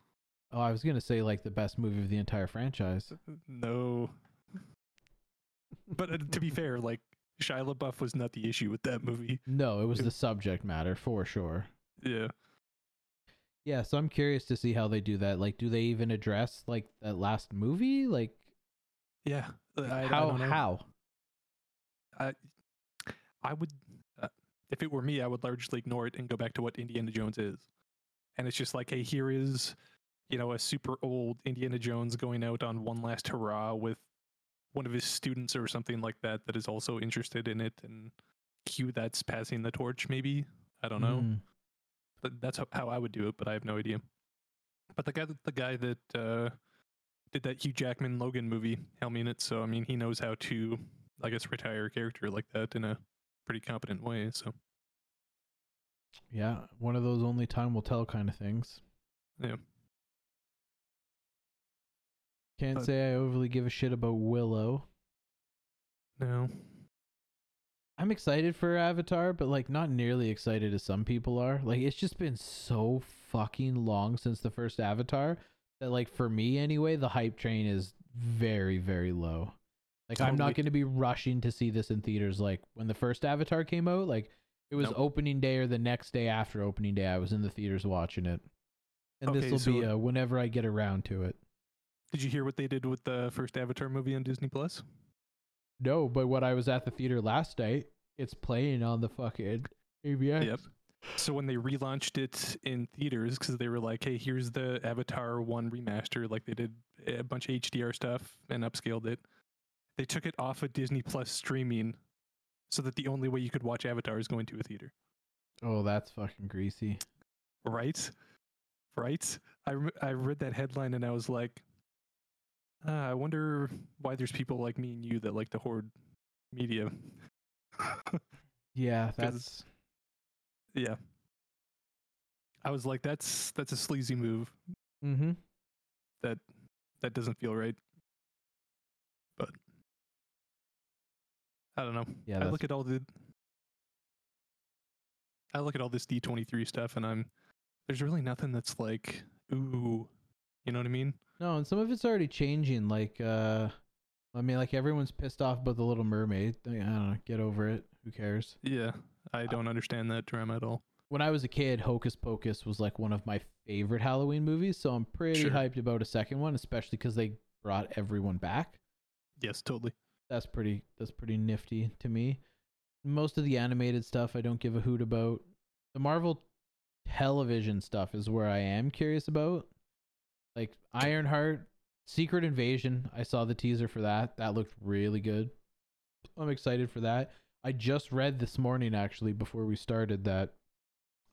oh, I was going to say like the best movie of the entire franchise. No. But uh, to be fair, like Shia LaBeouf was not the issue with that movie. No, it was the subject matter for sure. Yeah. Yeah, so I'm curious to see how they do that. Like, do they even address like that last movie? Like, Yeah. I, I how? don't know. how? I, I would, if it were me, I would largely ignore it and go back to what Indiana Jones is. And it's just like, hey, here is, you know, a super old Indiana Jones going out on one last hurrah with one of his students or something like that that is also interested in it. And cue that's passing the torch, maybe. I don't know. Mm. But that's how- how I would do it, but I have no idea. But the guy, that- the guy that uh, did that Hugh Jackman Logan movie, helped me in it. So I mean, he knows how to, I guess, retire a character like that in a pretty competent way. So Yeah, one of those only time will tell kind of things. Yeah. Can't But- say I overly give a shit about Willow. no, I'm excited for Avatar, but like not nearly excited as some people are. Like it's just been so fucking long since the first Avatar that like for me anyway, the hype train is very very low. Like I'm not going to be rushing to see this in theaters like when the first Avatar came out, like it was Nope. opening day or the next day after opening day I was in the theaters watching it. And Okay, this will so- be uh, whenever I get around to it. did you hear what they did with the first Avatar movie on Disney Plus? No, but when I was at the theater last night, it's playing on the fucking ABS. Yep. So when they relaunched it in theaters, because they were like, "Hey, here's the Avatar One remaster," like they did a bunch of HDR stuff and upscaled it. They took it off of Disney Plus streaming, so that the only way you could watch Avatar is going to a theater. Oh, that's fucking greasy. Right? Right? I rem- I read that headline and I was like, ah, I wonder why there's people like me and you that like to hoard media. yeah, [LAUGHS] that's yeah. I was like, that's that's a sleazy move. mm-hmm. that that doesn't feel right. I don't know. Yeah, I look at all the I look at all this D23 stuff and I'm there's really nothing that's like ooh, you know what I mean? No, and some of it's already changing. Like, uh, I mean, like everyone's pissed off about the Little Mermaid. I don't know. Get over it. Who cares? Yeah, I don't understand that drama at all. When I was a kid, Hocus Pocus was like one of my favorite Halloween movies. So I'm pretty Sure. hyped about a second one, especially because they brought everyone back. Yes, totally. That's pretty. That's pretty nifty to me. Most of the animated stuff I don't give a hoot about. The Marvel television stuff is where I am curious about. Like Ironheart, Secret Invasion. I saw the teaser for that. That looked really good. I'm excited for that. I just read this morning actually before we started that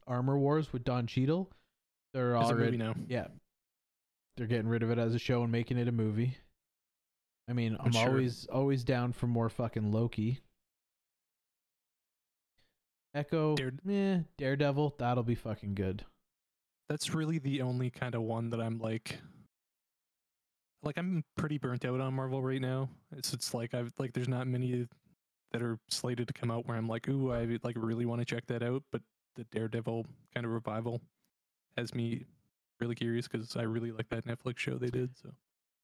Armor Wars with Don Cheadle. They're already now. yeah. They're getting rid of it as a show and making it a movie. I mean, I'm Sure. always always down for more fucking Loki. Echo, Dare- eh, Daredevil, that'll be fucking good. That's really the only kind of one that I'm like like I'm pretty burnt out on Marvel right now. It's it's like I've like there's not many that are slated to come out where I'm like, ooh, I like really want to check that out. But the Daredevil kind of revival has me really curious because I really like that Netflix show they did. So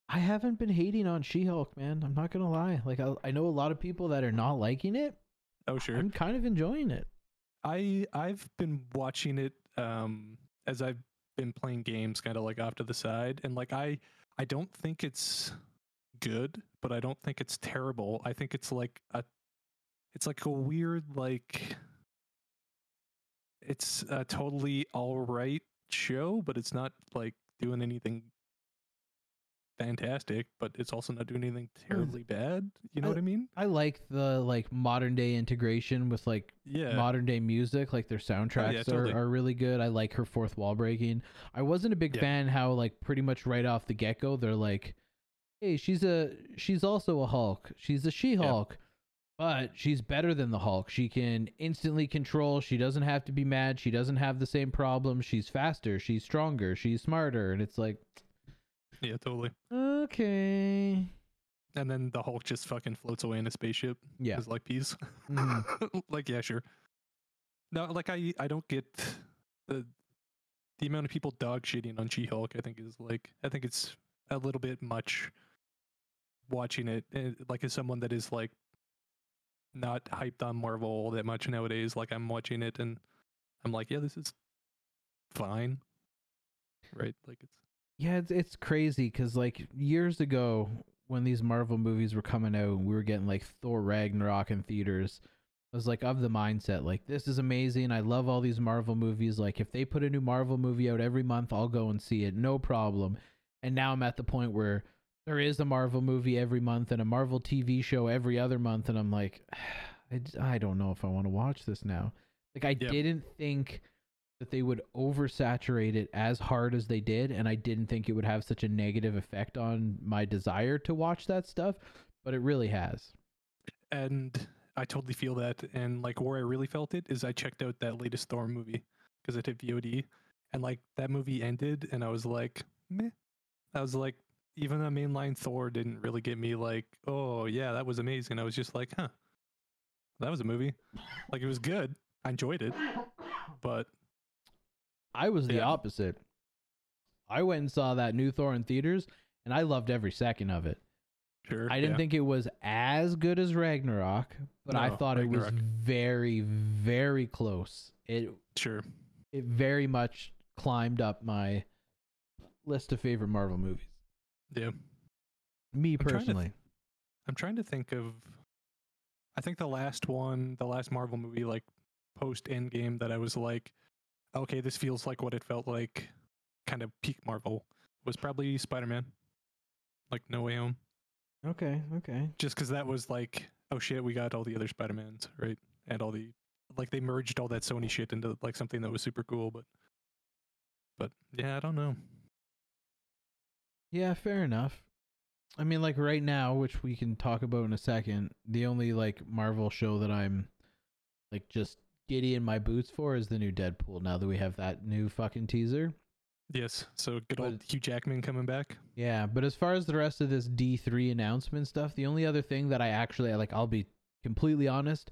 I haven't been hating on She-Hulk, man. I'm not gonna lie. Like I, I know a lot of people that are not liking it. oh sure, I'm kind of enjoying it. I I've been watching it um as I've been playing games kind of like off to the side and like I I don't think it's good, but I don't think it's terrible. I think it's like a it's like a weird like it's a totally all right show, but it's not like doing anything fantastic, but it's also not doing anything hmm. terribly bad. You know I- what I mean? I like the like modern day integration with like Yeah. modern day music. Like their oh, soundtracks totally. are, are really good. I like her fourth wall breaking. I wasn't a big Yeah. fan how like pretty much right off the get go they're like, hey, she's a she's also a Hulk. She's a She Hulk. But she's better than the Hulk. She can instantly control. She doesn't have to be mad. She doesn't have the same problems. She's faster. She's stronger. She's smarter. And it's like, yeah, totally. okay. And then the Hulk just fucking floats away in a spaceship. Yeah. It's like peace. Mhm. [LAUGHS] like yeah, sure. No, like I I don't get the the amount of people dog shitting on She-Hulk. I think is like I think it's a little bit much. Watching it, eh, like as someone that is like not hyped on Marvel that much nowadays, like I'm watching it and I'm like, yeah, this is fine, right? Like it's Yeah, it's it's crazy because like years ago when these Marvel movies were coming out, we were getting like Thor Ragnarok in theaters. I was like of the mindset like this is amazing. I love all these Marvel movies. Like if they put a new Marvel movie out every month, I'll go and see it, no problem. And now I'm at the point where there is a Marvel movie every month and a Marvel TV show every other month, and I'm like, [SIGHS] I, I don't know if I want to watch this now. Like I Yeah. didn't think that they would oversaturate it as hard as they did, and I didn't think it would have such a negative effect on my desire to watch that stuff, but it really has. and I totally feel that. And like where I really felt it is I checked out that latest Thor movie because it hit VOD, and like that movie ended, and I was like, meh. I was like, even the mainline Thor didn't really get me like, oh yeah, that was amazing. I was just like, huh, that was a movie. Like it was good. I enjoyed it, but I was the Yeah. opposite. I went and saw that new Thor in theaters, and I loved every second of it. sure. I didn't yeah. think it was as good as Ragnarok, but I No, thought it was very, very close. It sure. it very much climbed up my list of favorite Marvel movies. Yeah. Me trying to th- personally. I'm trying to think of. I think the last one, the last Marvel movie, like post Endgame, that I was like, okay, this feels like what it felt like, kind of peak Marvel, was probably Spider Man, like No Way Home. okay, okay. Just because that was like, oh shit, we got all the other Spider Mans, right? And all the, like, they merged all that Sony shit into like something that was super cool, but, but yeah, I don't know. Yeah, fair enough. I mean, like right now, which we can talk about in a second, the only like Marvel show that I'm like just giddy in my boots for is the new Deadpool. Now that we have that new fucking teaser. Yes, so good old But- Hugh Jackman coming back. Yeah, but as far as the rest of this D3 announcement stuff, the only other thing that I actually like, I'll be completely honest,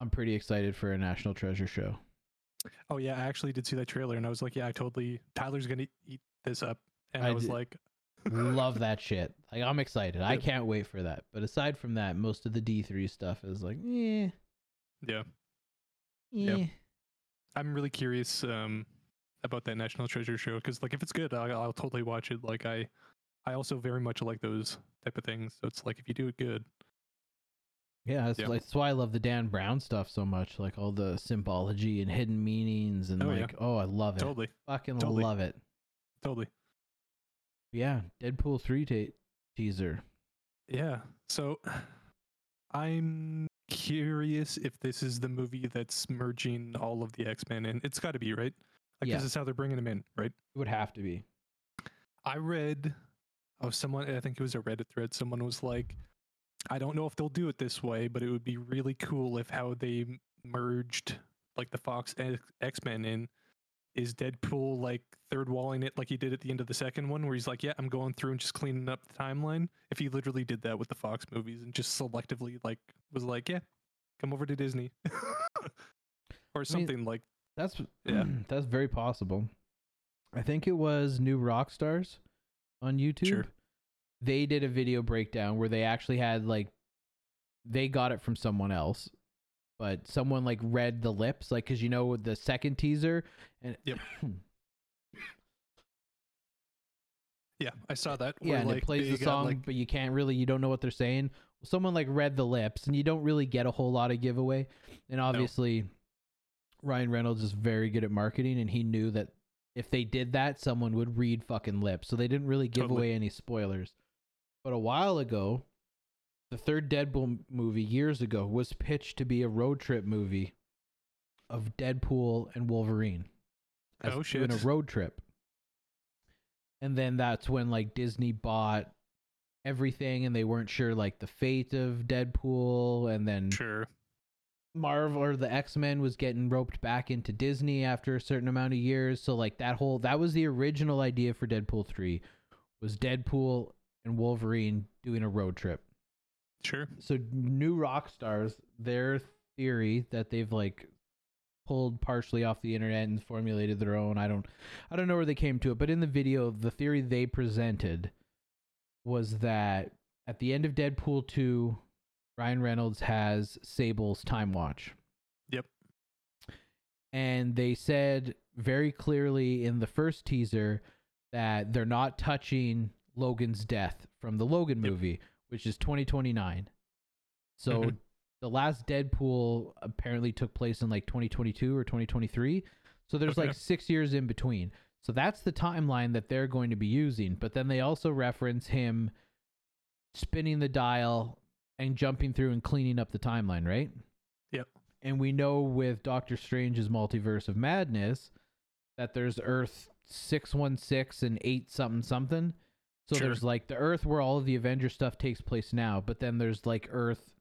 I'm pretty excited for a National Treasure show. Oh yeah, I actually did see that trailer, and I was like, yeah, I totally. Tyler's gonna eat this up, and I, I was did- like, Love that shit. Like I'm excited. I can't wait for that. But aside from that, most of the D3 stuff is like, eh, yeah, Yep. I'm really curious um about that National Treasure show because like if it's good, I'll, I'll totally watch it. Like I, I also very much like those type of things. So it's like if you do it good, Yeah, that's, Yeah. like, that's why I love the Dan Brown stuff so much. Like all the symbology and hidden meanings and Oh, yeah. like, oh, I love it. totally, Fucking Totally. love it. totally, Yeah, Deadpool 3 ta- teaser. yeah. So [SIGHS] I'm curious if this is the movie that's merging all of the X Men in. It's got to be right. Like Yeah. this is how they're bringing them in, right? It would have to be. I read oh someone I think it was a Reddit thread. Someone was like, I don't know if they'll do it this way, but it would be really cool if how they merged like the Fox X Men in is Deadpool like third walling it like he did at the end of the second one, where he's like, yeah, I'm going through and just cleaning up the timeline. If he literally did that with the Fox movies and just selectively like was like, yeah, come over to Disney. [LAUGHS] or something like That's [CLEARS THROAT] Yeah. that's very possible. I think it was New Rockstars on YouTube. Sure. They did a video breakdown where they actually had like they got it from someone else, but someone like read the lips, like because you know the second teaser and Yep. [COUGHS] Yeah, I saw that. yeah, and like, it plays the song, like- but you can't really, you don't know what they're saying. Someone like read the lips, and you don't really get a whole lot of giveaway. And obviously, Ryan Reynolds is very good at marketing, and he knew that if they did that, someone would read fucking lips. So they didn't really give Totally. away any spoilers. But a while ago, the third Deadpool movie years ago was pitched to be a road trip movie of Deadpool and Wolverine. as Oh, doing a road trip. And then that's when like Disney bought everything and they weren't sure like the fate of Deadpool and then sure. Marvel or the X-Men was getting roped back into Disney after a certain amount of years. So like that whole that was the original idea for Deadpool 3 was Deadpool and Wolverine doing a road trip. Sure. So New Rockstars, their theory that they've like pulled partially off the internet and formulated their own. I don't I don't know where they came to it, but in the video the theory they presented was that at the end of Deadpool 2 Ryan Reynolds has Cable's time watch. Yep. And they said very clearly in the first teaser that they're not touching Logan's death from the Logan Yep. movie, which is 2029. So Mhm. the last Deadpool apparently took place in like 2022 or 2023. So there's Okay. like 6 years in between. So that's the timeline that they're going to be using, but then they also reference him spinning the dial and jumping through and cleaning up the timeline, right? Yep. And we know with Doctor Strange's multiverse of madness that there's Earth 616 and 8 something something. So Sure. there's like the Earth where all of the Avenger stuff takes place now, but then there's like Earth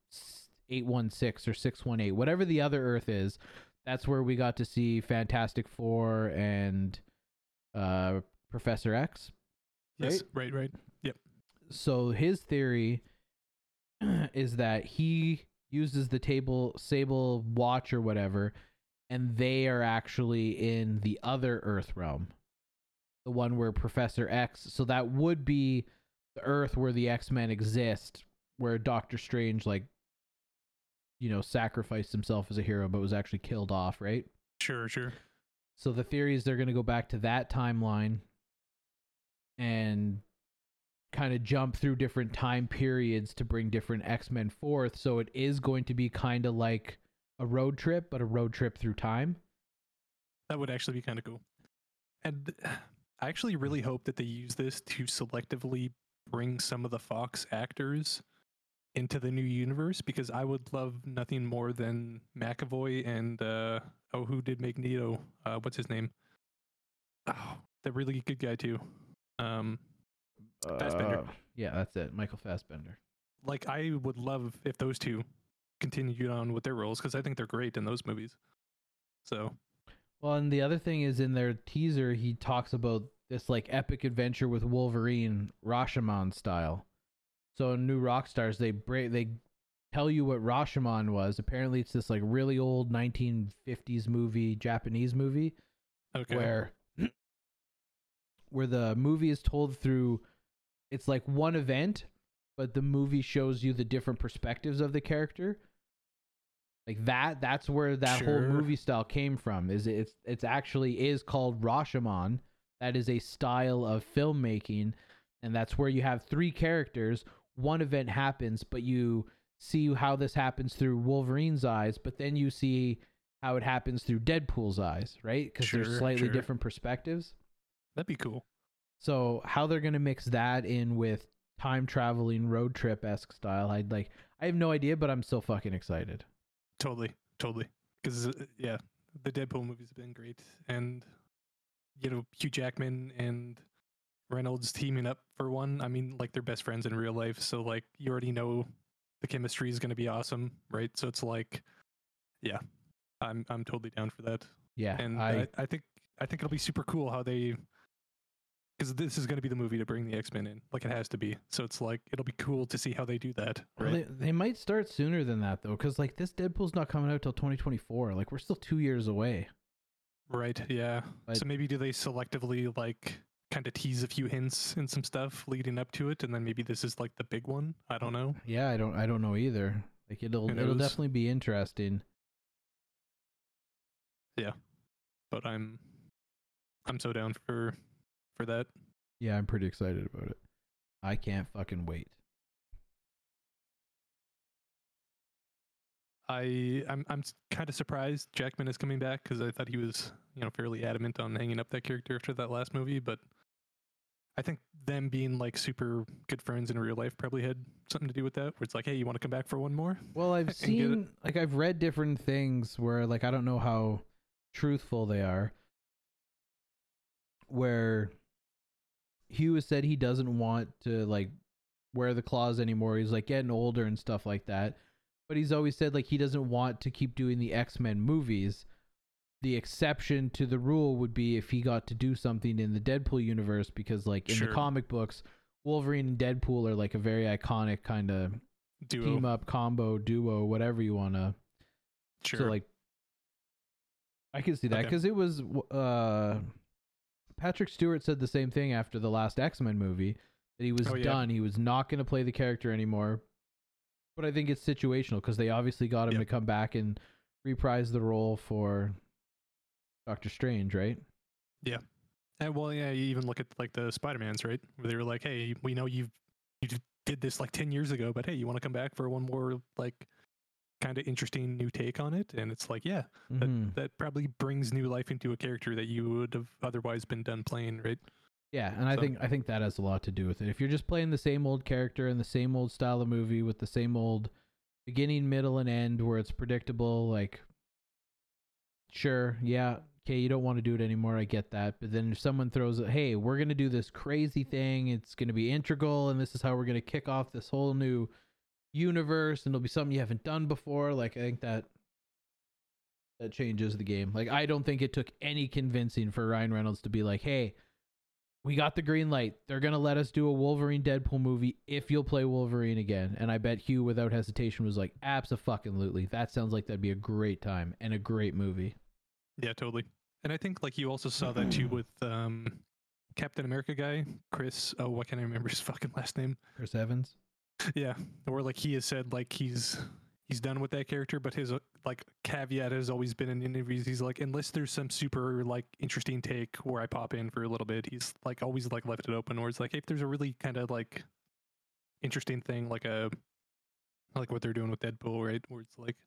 816 or 618, whatever the other Earth is. That's where we got to see Fantastic Four and uh, Professor X. Yes. Right. Right. Yep. So his theory [CLEARS THROAT] is that he uses the table Cable watch or whatever, and they are actually in the other Earth realm, the one where Professor X. So that would be the Earth where the X Men exist, where Doctor Strange like, you know, sacrificed himself as a hero, but was actually killed off, right? Sure. Sure. So the theory is they're going to go back to that timeline and kind of jump through different time periods to bring different X-Men forth. So it is going to be kind of like a road trip, but a road trip through time. That would actually be kind of cool. And I actually really hope that they use this to selectively bring some of the Fox actors into the new universe because I would love nothing more than McAvoy and uh oh who did Magneto? Uh what's his name? Oh, the really good guy too. Um Fassbender. Uh, yeah, that's it. Michael Fassbender. like I would love if those two continued on with their roles because I think they're great in those movies. So Well, and the other thing is in their teaser, he talks about this like epic adventure with Wolverine, Rashomon style. So in New Rockstars, they break they tell you what Rashomon was. Apparently, it's this like really old 1950s movie, Japanese movie, okay. where [CLEARS THROAT] where the movie is told through. It's like one event, but the movie shows you the different perspectives of the character. Like that, that's where that whole movie style came from. Is it's it's actually is called Rashomon. That is a style of filmmaking, and that's where you have three characters. One event happens, but you see how this happens through Wolverine's eyes, but then you see how it happens through Deadpool's eyes, right? Because there's Sure, slightly sure. different perspectives. That'd be cool. So how they're gonna mix that in with time traveling road trip esque style, I'd like. I have no idea, but I'm still fucking excited. Totally, totally. Because uh, yeah, the Deadpool movies have been great, and you know Hugh Jackman and Reynolds teaming up for one. I mean, like they're best friends in real life, so like you already know the chemistry is going to be awesome, right? So it's like, yeah, I'm I'm totally down for that, Yeah, and I I, I think I think it'll be super cool how they. Because this is going to be the movie to bring the X Men in, like it has to be. So it's like it'll be cool to see how they do that, Well, they, they might start sooner than that though, because like this Deadpool's not coming out till 2024. Like we're still two years away. Right. Yeah. But- so maybe do they selectively like kind of tease a few hints and some stuff leading up to it, and then maybe this is like the big one? I don't know. Yeah, I don't I don't know either. Like it'll it'll definitely be interesting. Yeah, but I'm I'm so down for for that. Yeah, I'm pretty excited about it. I can't fucking wait. I I'm I'm kind of surprised Jackman is coming back because I thought he was you know fairly adamant on hanging up that character after that last movie, but I think them being like super good friends in real life probably had something to do with that. Where it's like, hey, you want to come back for one more? Well, [LAUGHS] I've and get it. seen like I've read different things where like I don't know how truthful they are. Where Hugh has said he doesn't want to like wear the claws anymore. He's like getting older and stuff like that. But he's always said like he doesn't want to keep doing the X-Men movies. The exception to the rule would be if he got to do something in the Deadpool universe because like in Sure. the comic books, Wolverine and Deadpool are like a very iconic kind of team up combo duo whatever you want to Sure. so like i can see that Okay. because it was uh patrick stewart said the same thing after the last x-men movie that he was Oh, yeah. done he was not going to play the character anymore but i think it's situational because they obviously got him Yep. to come back and reprise the role for doctor strange right Yeah. And well, yeah, you even look at like the Spider Mans, right? Where they were like, "Hey, we know you've you did this like ten years ago, but hey, you want to come back for one more like kind of interesting new take on it?" And it's like, yeah, that, Mhm. that probably brings new life into a character that you would have otherwise been done playing, right? Yeah, and I think I think that has a lot to do with it. If you're just playing the same old character and the same old style of movie with the same old beginning, middle, and end where it's predictable, like sure, yeah, okay, you don't want to do it anymore, I get that. But then if someone throws a hey, we're gonna do this crazy thing, it's gonna be integral, and this is how we're gonna kick off this whole new universe, and it'll be something you haven't done before, like I think that that changes the game. Like I don't think it took any convincing for Ryan Reynolds to be like, hey, we got the green light. They're gonna let us do a Wolverine Deadpool movie if you'll play Wolverine again. And I bet Hugh, without hesitation, was like, "Absolutely, that sounds like that'd be a great time and a great movie." Yeah, totally. And I think like you also saw that too with um Captain America guy, Chris. Oh, what can I remember his fucking last name? Chris Evans. Yeah, or like he has said like he's he's done with that character, but his like caveat has always been in interviews. He's like, unless there's some super like interesting take where I pop in for a little bit, he's like always like left it open. Or it's like if there's a really kind of like interesting thing, like a like what they're doing with Deadpool, right? Where it's like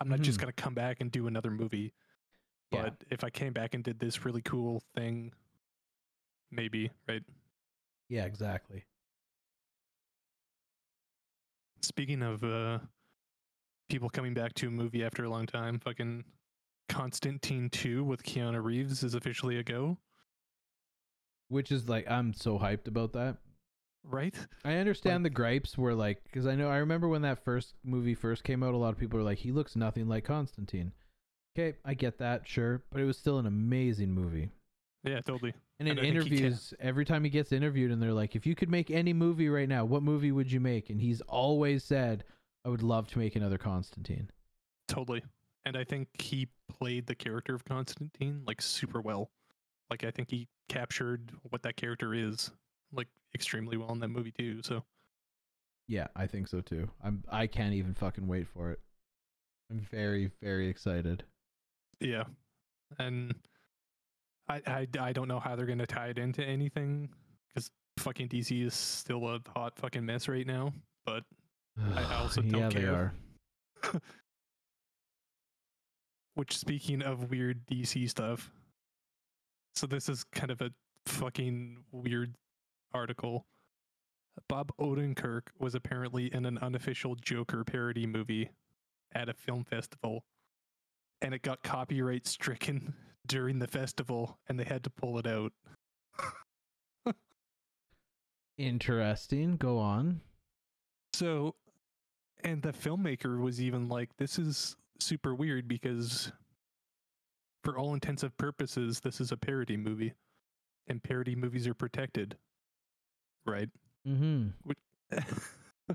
I'm not just Mhm. gonna come back and do another movie, Yeah. but if I came back and did this really cool thing, maybe right. Yeah, exactly. Speaking of uh people coming back to a movie after a long time, fucking Constantine 2 with Keanu Reeves is officially a go, Which is like, I'm so hyped about that. right? I understand the gripes were like, because I know I remember when that first movie first came out, a lot of people were like, he looks nothing like Constantine. Okay, I get that, sure, but it was still an amazing movie. Yeah, totally. And in I think he can- interviews, every time he gets interviewed, and they're like, "If you could make any movie right now, what movie would you make?" And he's always said, "I would love to make another Constantine." Totally. And I think he played the character of Constantine like super well. Like I think he captured what that character is like extremely well in that movie too. So Yeah, I think so too. I'm. I can't even fucking wait for it. I'm very, very excited. yeah. And I I, I don't know how they're going to tie it into anything cuz fucking DC is still a hot fucking mess right now, but I [SIGHS] also don't yeah, they are. [LAUGHS] Which, speaking of weird DC stuff, so this is kind of a fucking weird article. Bob Odenkirk was apparently in an unofficial Joker parody movie at a film festival, and it got copyright stricken [LAUGHS] during the festival, and they had to pull it out. Interesting. Go on. So, and the filmmaker was even like, this is super weird because, for all intensive purposes, this is a parody movie, and parody movies are protected, right? Mm-hmm. [LAUGHS]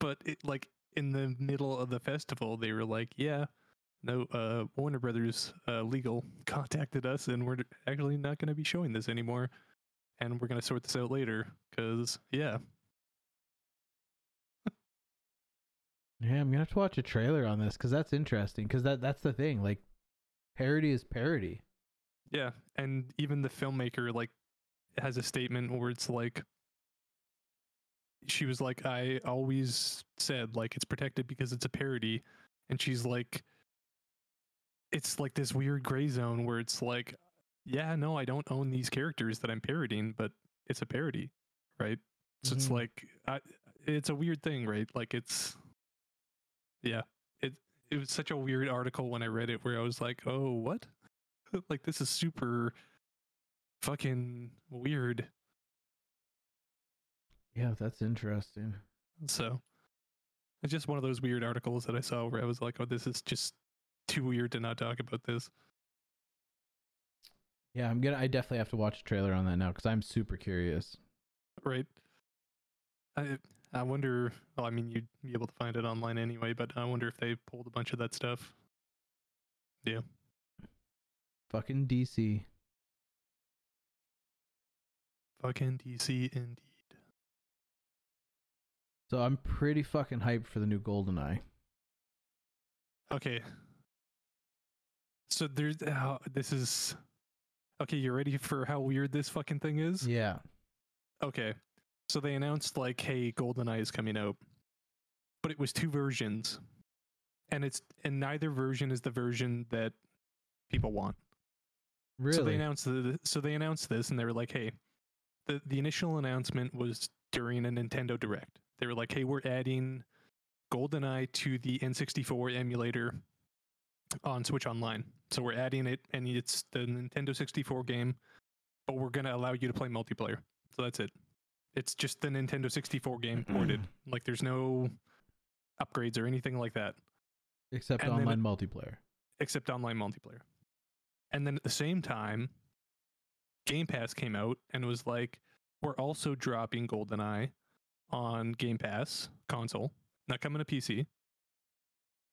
but it like in the middle of the festival, they were like, yeah, no, uh, Warner Brothers uh, legal [LAUGHS] contacted us, and we're actually not going to be showing this anymore, and we're going to sort this out later. Cause yeah, [LAUGHS] Yeah, I'm gonna have to watch a trailer on this because that's interesting. Because that that's the thing. Like, parody is parody. yeah, and even the filmmaker like has a statement where it's like, she was like, I always said like it's protected because it's a parody, and she's like, it's like this weird gray zone where it's like, yeah, no, I don't own these characters that I'm parodying, but it's a parody, right? So it's Mhm. like, I, it's a weird thing, right? Like it's, yeah, it it was such a weird article when I read it where I was like, oh, what? [LAUGHS] like this is super fucking weird. Yeah, that's interesting. So it's just one of those weird articles that I saw where I was like, oh, this is just too weird to not talk about this. Yeah, I'm gonna. I definitely have to watch a trailer on that now because I'm super curious. right? I I wonder. Well, I mean, you'd be able to find it online anyway, but I wonder if they pulled a bunch of that stuff. Yeah. Fucking DC. Fucking DC indeed. So I'm pretty fucking hyped for the new GoldenEye. Okay. So there's how this is. Okay, You're ready for how weird this fucking thing is? Yeah. Okay. So they announced like, hey, GoldenEye is coming out. But it was two versions. And it's and neither version is the version that people want. Really? So they announced the, so they announced this and they were like, hey, the the initial announcement was during a Nintendo Direct. They were like, hey, we're adding GoldenEye to the N64 emulator on Switch Online. So we're adding it and it's the Nintendo 64 game, but we're going to allow you to play multiplayer. So that's it. It's just the Nintendo 64 game mm-hmm. ported. like there's no upgrades or anything like that Except and then online multiplayer. except online multiplayer. And then at the same time, Game Pass came out and was like, we're also dropping GoldenEye on Game Pass console, not coming to PC.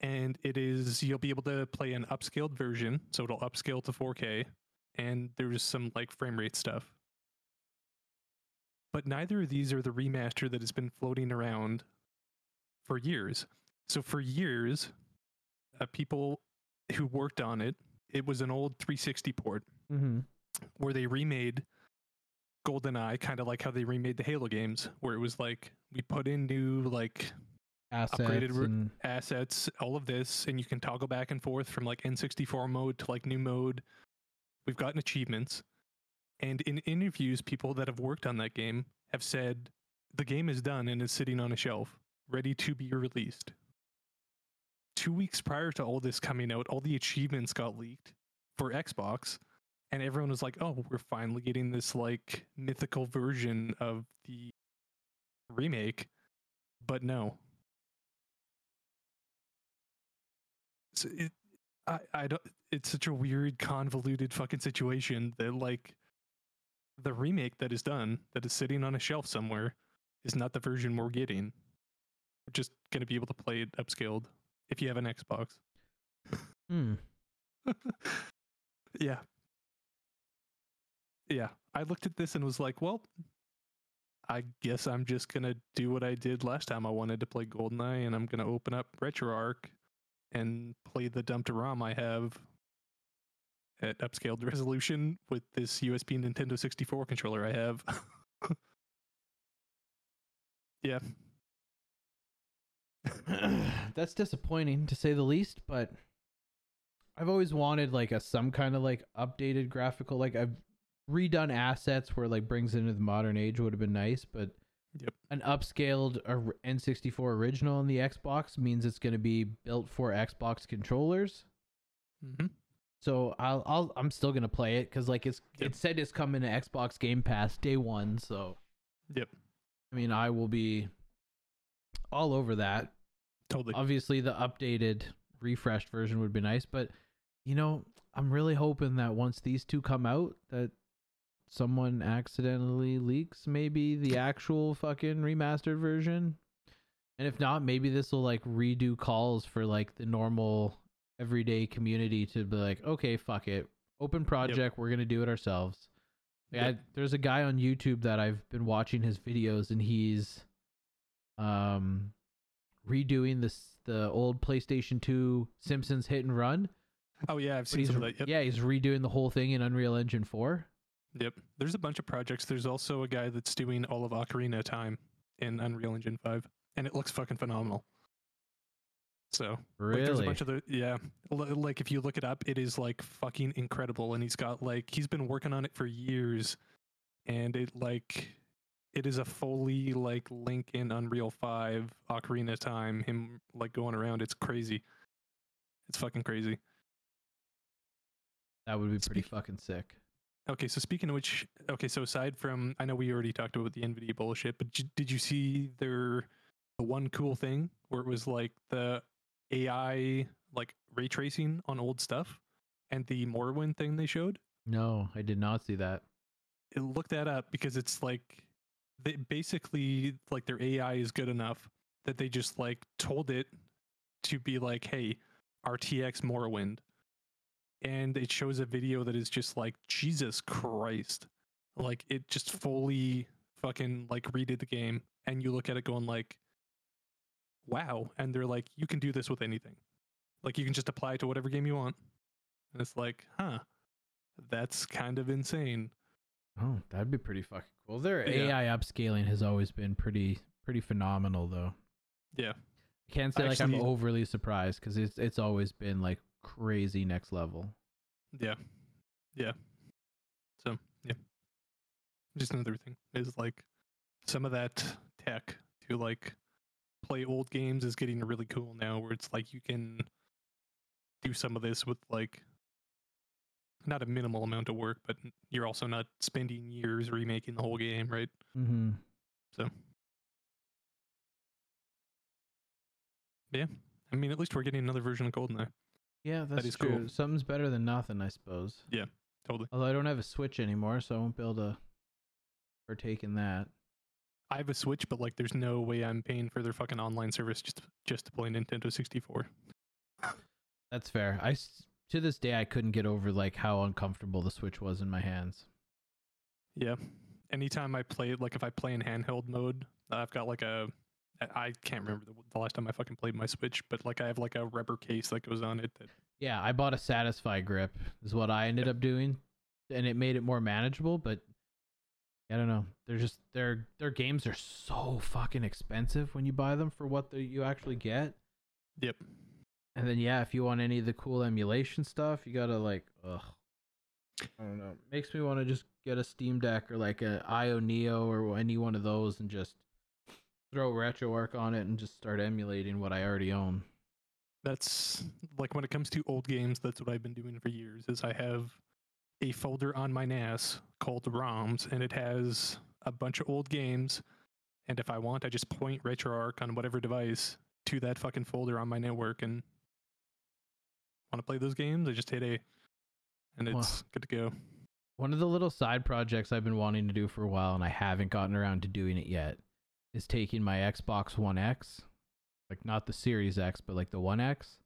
And it is, you'll be able to play an upscaled version. So it'll upscale to 4K. And there's some like frame rate stuff. But neither of these are the remaster that has been floating around for years. So for years, uh, people who worked on it, it was an old 360 port Mm-hmm. where they remade GoldenEye, kind of like how they remade the Halo games, where it was like we put in new like Assets Upgraded and assets, all of this, and you can toggle back and forth from like N64 mode to like new mode. We've gotten achievements. And in interviews, people that have worked on that game have said the game is done and is sitting on a shelf, ready to be released. Two weeks prior to all this coming out, all the achievements got leaked for Xbox, and everyone was like, oh, we're finally getting this like mythical version of the remake. But no, it's, it, I, I don't. It's such a weird, convoluted fucking situation that like the remake that is done, that is sitting on a shelf somewhere, is not the version we're getting. We're just gonna be able to play it upscaled if you have an Xbox. Hmm. [LAUGHS] yeah. Yeah. I looked at this and was like, well, I guess I'm just gonna do what I did last time I wanted to play GoldenEye, and I'm gonna open up RetroArch and play the dumped ROM I have at upscaled [LAUGHS] resolution with this USB Nintendo 64 controller I have. [LAUGHS] yeah. [CLEARS THROAT] That's disappointing to say the least, but I've always wanted like a some kind of like updated graphical like I've redone assets where like brings into the modern age would have been nice, but Yep. an upscaled N64 original on the Xbox means it's going to be built for Xbox controllers. hmm So I'll I'll I'm still going to play it cuz like it's Yep. it said it's coming to Xbox Game Pass day 1, so Yep. I mean, I will be all over that. Totally. Obviously, the updated, refreshed version would be nice, but you know, I'm really hoping that once these two come out, that someone accidentally leaks maybe the actual fucking remastered version. And if not, maybe this will like redo calls for like the normal everyday community to be like, okay, fuck it, open project, we're gonna do it ourselves. Like, Yep. I, there's a guy on YouTube that I've been watching his videos, and he's um redoing this the old PlayStation 2 Simpsons Hit and Run. Oh yeah, I've seen some of that. Yep. yeah, he's redoing the whole thing in Unreal Engine 4. Yep. There's a bunch of projects. There's also a guy that's doing all of Ocarina Time in Unreal Engine 5, and it looks fucking phenomenal. So, like, there's a bunch of the yeah, L- like if you look it up, it is like fucking incredible, and he's got like he's been working on it for years, and it like it is a fully like link in Unreal 5 Ocarina Time, him like going around. It's crazy. It's fucking crazy. That would be pretty Speak- fucking sick. Okay, so speaking of which, okay, so aside from, I know we already talked about the Nvidia bullshit, but did you see their the one cool thing where it was like the AI like ray tracing on old stuff, and the Morrowind thing they showed? No, I did not see that. It, look that up because it's like they basically like their AI is good enough that they just like told it to be like, hey, RTX Morrowind. And it shows a video that is just like, Jesus Christ. Like it just fully fucking like redid the game. And you look at it going like, wow. And they're like, you can do this with anything. Like you can just apply it to whatever game you want. And it's like, huh, that's kind of insane. Oh, that'd be pretty fucking cool. Their Yeah. AI upscaling has always been pretty pretty phenomenal though. Yeah. I can't say like I'm overly surprised because it's it's always been like crazy next level. Yeah. Yeah. So, yeah. Just another thing is like some of that tech to like play old games is getting really cool now where it's like you can do some of this with like not a minimal amount of work, but you're also not spending years remaking the whole game, right? Mm-hmm. So, yeah. I mean, at least we're getting another version of GoldenEye. Yeah, that's is true. cool. Something's better than nothing, I suppose. Yeah, totally. Although I don't have a Switch anymore, so I won't be able to partake in that. I have a Switch, but like there's no way I'm paying for their fucking online service just just to play Nintendo 64. That's fair. I to this day I couldn't get over like how uncomfortable the Switch was in my hands. Yeah. Anytime I play like if I play in handheld mode, I've got like a, I- can't remember the, the last time I fucking played my Switch, but like I have like a rubber case that goes on it. That, Yeah, I bought a Satisfye grip is what I ended up doing, and it made it more manageable. But I don't know. They're just their their games are so fucking expensive when you buy them for what the, you actually get. yep. And then yeah, if you want any of the cool emulation stuff, you gotta like ugh. I don't know. Makes me want to just get a Steam Deck or like a AYANEO or any one of those and just throw RetroArch on it and just start emulating what I already own. That's like when it comes to old games, that's what I've been doing for years. Is I have a folder on my NAS called ROMs, and it has a bunch of old games. And if I want, I just point RetroArch on whatever device to that fucking folder on my network, and want to play those games. I just hit A, and it's good to go. One of the little side projects I've been wanting to do for a while and I haven't gotten around to doing it yet is taking my Xbox One X, like not the Series X, but like the One X,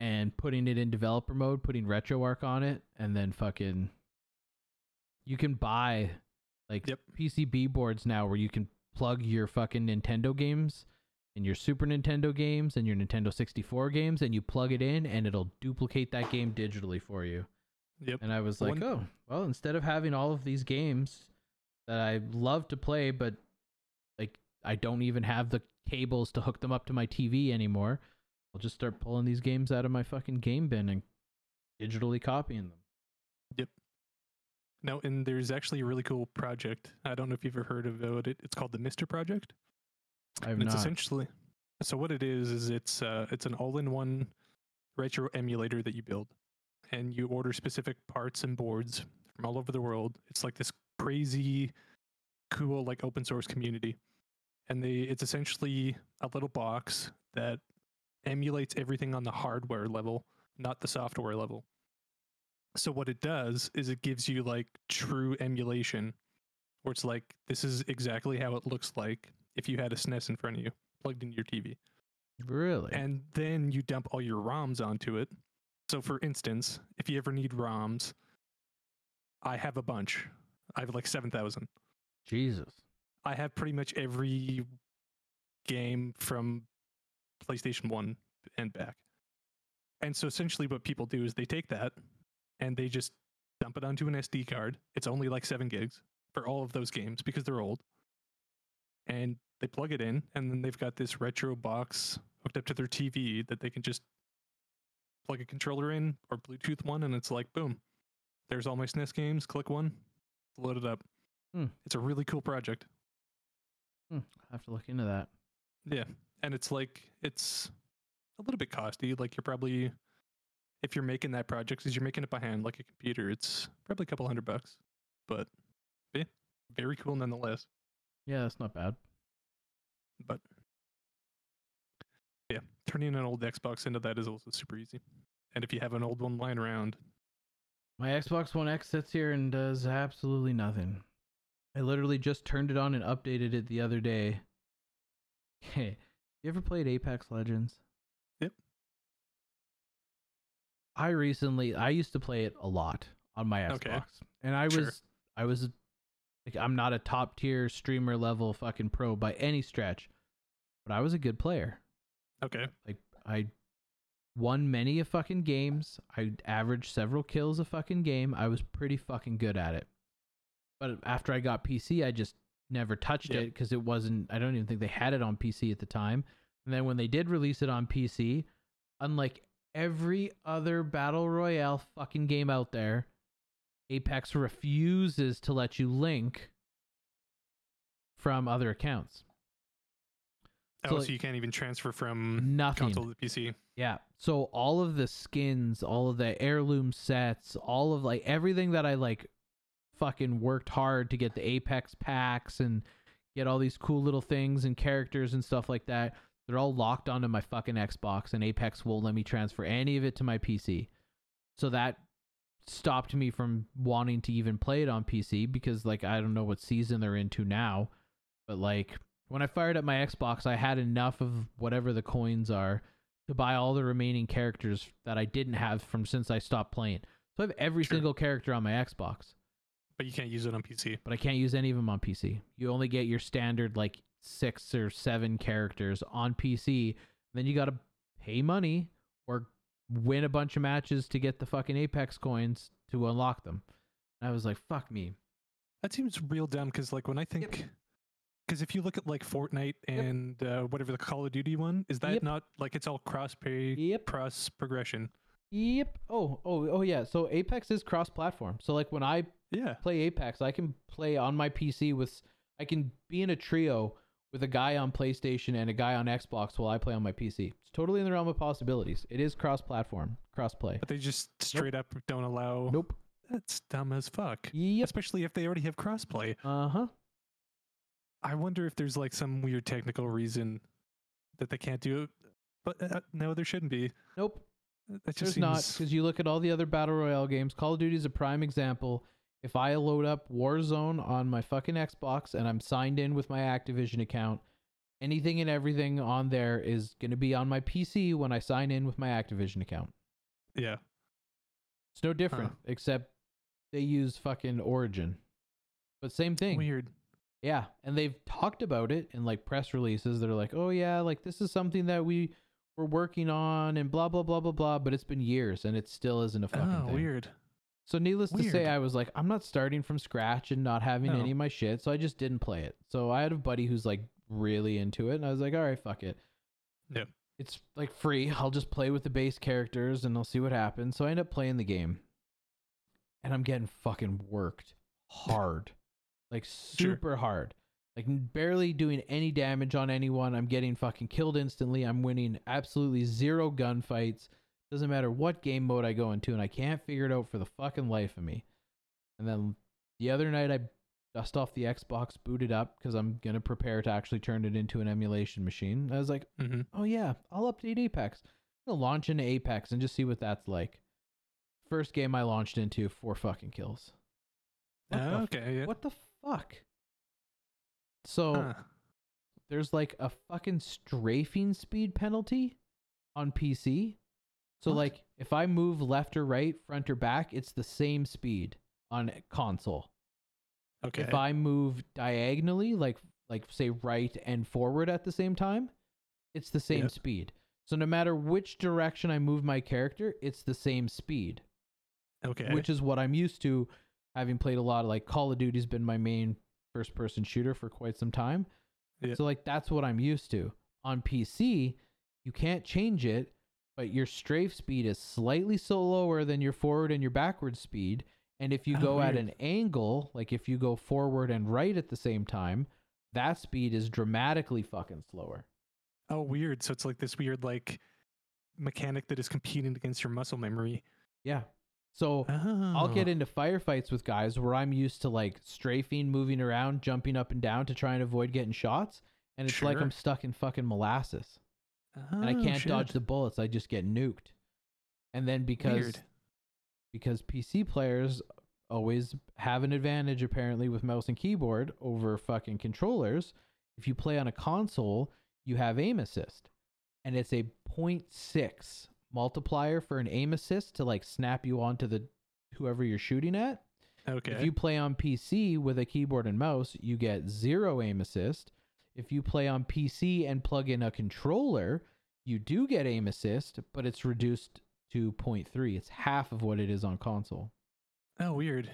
and putting it in developer mode, putting RetroArch on it, and then fucking. You can buy like Yep. PCB boards now where you can plug your fucking Nintendo games and your Super Nintendo games and your Nintendo 64 games, and you plug it in and it'll duplicate that game digitally for you. Yep. And I was like, One- oh, well, instead of having all of these games that I love to play, but I don't even have the cables to hook them up to my TV anymore, I'll just start pulling these games out of my fucking game bin and digitally copying them. Yep. No, and there's actually a really cool project. I don't know if you've ever heard about it. It's called the MiSTer Project. I've And it's not. essentially so what it is is it's uh it's an all-in-one retro emulator that you build and you order specific parts and boards from all over the world it's like this crazy cool like open source community and they it's essentially a little box that emulates everything on the hardware level not the software level so what it does is it gives you like true emulation where it's like this is exactly how it looks like if you had a SNES in front of you plugged into your TV. Really? and then you dump all your ROMs onto it. So, for instance, if you ever need ROMs, I have a bunch. I have like 7,000. Jesus. I have pretty much every game from PlayStation 1 and back. And so, essentially, what people do is they take that and they just dump it onto an SD card. It's only like seven gigs for all of those games because they're old. And they plug it in, and then they've got this retro box hooked up to their TV that they can just plug a controller in or Bluetooth one, and it's like, boom, there's all my SNES games. Click one, load it up. Hmm. It's a really cool project. Hmm, I have to look into that. Yeah, and it's like it's a little bit costly. Like you're probably if you're making that project, because you're making it by hand like a computer, it's probably a couple hundred bucks. But yeah, very cool nonetheless. Yeah, that's not bad. But yeah, turning an old Xbox into that is also super easy. And if you have an old one lying around, My Xbox One X sits here and does absolutely nothing. I literally just turned it on and updated it the other day. Hey, [LAUGHS] you ever played Apex Legends? Yep. I recently I used to play it a lot on my Xbox. Okay. And I was Sure. I was like I'm not a top tier streamer level fucking pro by any stretch, but I was a good player. okay, Like I won many a fucking games. I averaged several kills a fucking game. I was pretty fucking good at it. But after I got PC, I just never touched Yep. it because it wasn't. I don't even think they had it on PC at the time. And then when they did release it on PC, unlike every other battle royale fucking game out there, Apex refuses to let you link from other accounts. oh, So, so you can't even transfer from Nothing. console to PC. Yeah. So all of the skins, all of the heirloom sets, all of like everything that I like fucking worked hard to get the Apex packs and get all these cool little things and characters and stuff like that, they're all locked onto my fucking Xbox and Apex won't let me transfer any of it to my PC. So that stopped me from wanting to even play it on PC because like I don't know what season they're into now, but like when I fired up my Xbox, I had enough of whatever the coins are to buy all the remaining characters that I didn't have from since I stopped playing. So I have every Sure. single character on my Xbox, But you can't use it on PC. but I can't use any of them on PC. You only get your standard like six or seven characters on PC. Then you got to pay money or win a bunch of matches to get the fucking Apex coins to unlock them. And I was like, fuck me. That seems real dumb because, like, when I think, because if you look at like Fortnite and uh, whatever the Call of Duty one, is that Yep. not like it's all cross pay, Yep. cross progression? Yep. Oh, oh, oh yeah. So Apex is cross-platform. So like when I Yeah. play Apex, I can play on my PC with I can be in a trio with a guy on PlayStation and a guy on Xbox while I play on my PC. It's totally in the realm of possibilities. It is cross-platform, cross-play. But they just straight up don't allow. Nope. That's dumb as fuck. Yep. Especially if they already have crossplay. Uh-huh. I wonder if there's like some weird technical reason that they can't do it. But uh, no, there shouldn't be. Nope. That just There's seems not because you look at all the other battle royale games. Call of Duty is a prime example. If I load up Warzone on my fucking Xbox and I'm signed in with my Activision account, anything and everything on there is going to be on my PC when I sign in with my Activision account. yeah. It's no different, except they use fucking Origin. But same thing. Weird. Yeah, and they've talked about it in like press releases. They're like, "Oh yeah, like this is something that we were working on and blah blah blah blah blah." But it's been years and it still isn't a fucking Oh, thing. weird. So needless to say, I was like, I'm not starting from scratch and not having No. any of my shit, so I just didn't play it. So I had a buddy who's like really into it, and I was like, all right, fuck it. Yep. It's like free. I'll just play with the base characters and I'll see what happens. So I end up playing the game, and I'm getting fucking worked hard, [LAUGHS] like Sure. super hard. Like barely doing any damage on anyone. I'm getting fucking killed instantly. I'm winning absolutely zero gunfights. Doesn't matter what game mode I go into, and I can't figure it out for the fucking life of me. And then the other night, I dust off the Xbox, boot it up because I'm gonna prepare to actually turn it into an emulation machine. I was like, hmm oh yeah, I'll update Apex. I'm gonna launch into Apex and just see what that's like. First game I launched into, four fucking kills. What okay. Yeah. what the fuck? So Huh. there's like a fucking strafing speed penalty on PC. So What? like if I move left or right, front or back, it's the same speed on console. Okay. If I move diagonally, like like say right and forward at the same time, it's the same Yeah. speed. So no matter which direction I move my character, it's the same speed, okay. which is what I'm used to having played a lot of like Call of Duty's been my main first person shooter for quite some time. Yeah. So like that's what I'm used to. On PC, you can't change it, but your strafe speed is slightly so lower than your forward and your backward speed. And if you Oh, go at an angle, like if you go forward and right at the same time, that speed is dramatically fucking slower. oh, weird. So it's like this weird like mechanic that is competing against your muscle memory. Yeah. So Oh. I'll get oh. into firefights with guys where I'm used to like strafing, moving around, jumping up and down to try and avoid getting shots. And it's like I'm stuck in fucking molasses. And I Oh, can't dodge the bullets. I just get nuked. And then because Weird. because PC players always have an advantage apparently with mouse and keyboard over fucking controllers, if you play on a console, you have aim assist. And it's a 0.6 multiplier for an aim assist to like snap you onto the whoever you're shooting at. Okay. If you play on PC with a keyboard and mouse, you get zero aim assist. If you play on PC and plug in a controller, you do get aim assist, but it's reduced to 0.3. It's half of what it is on console. oh, weird.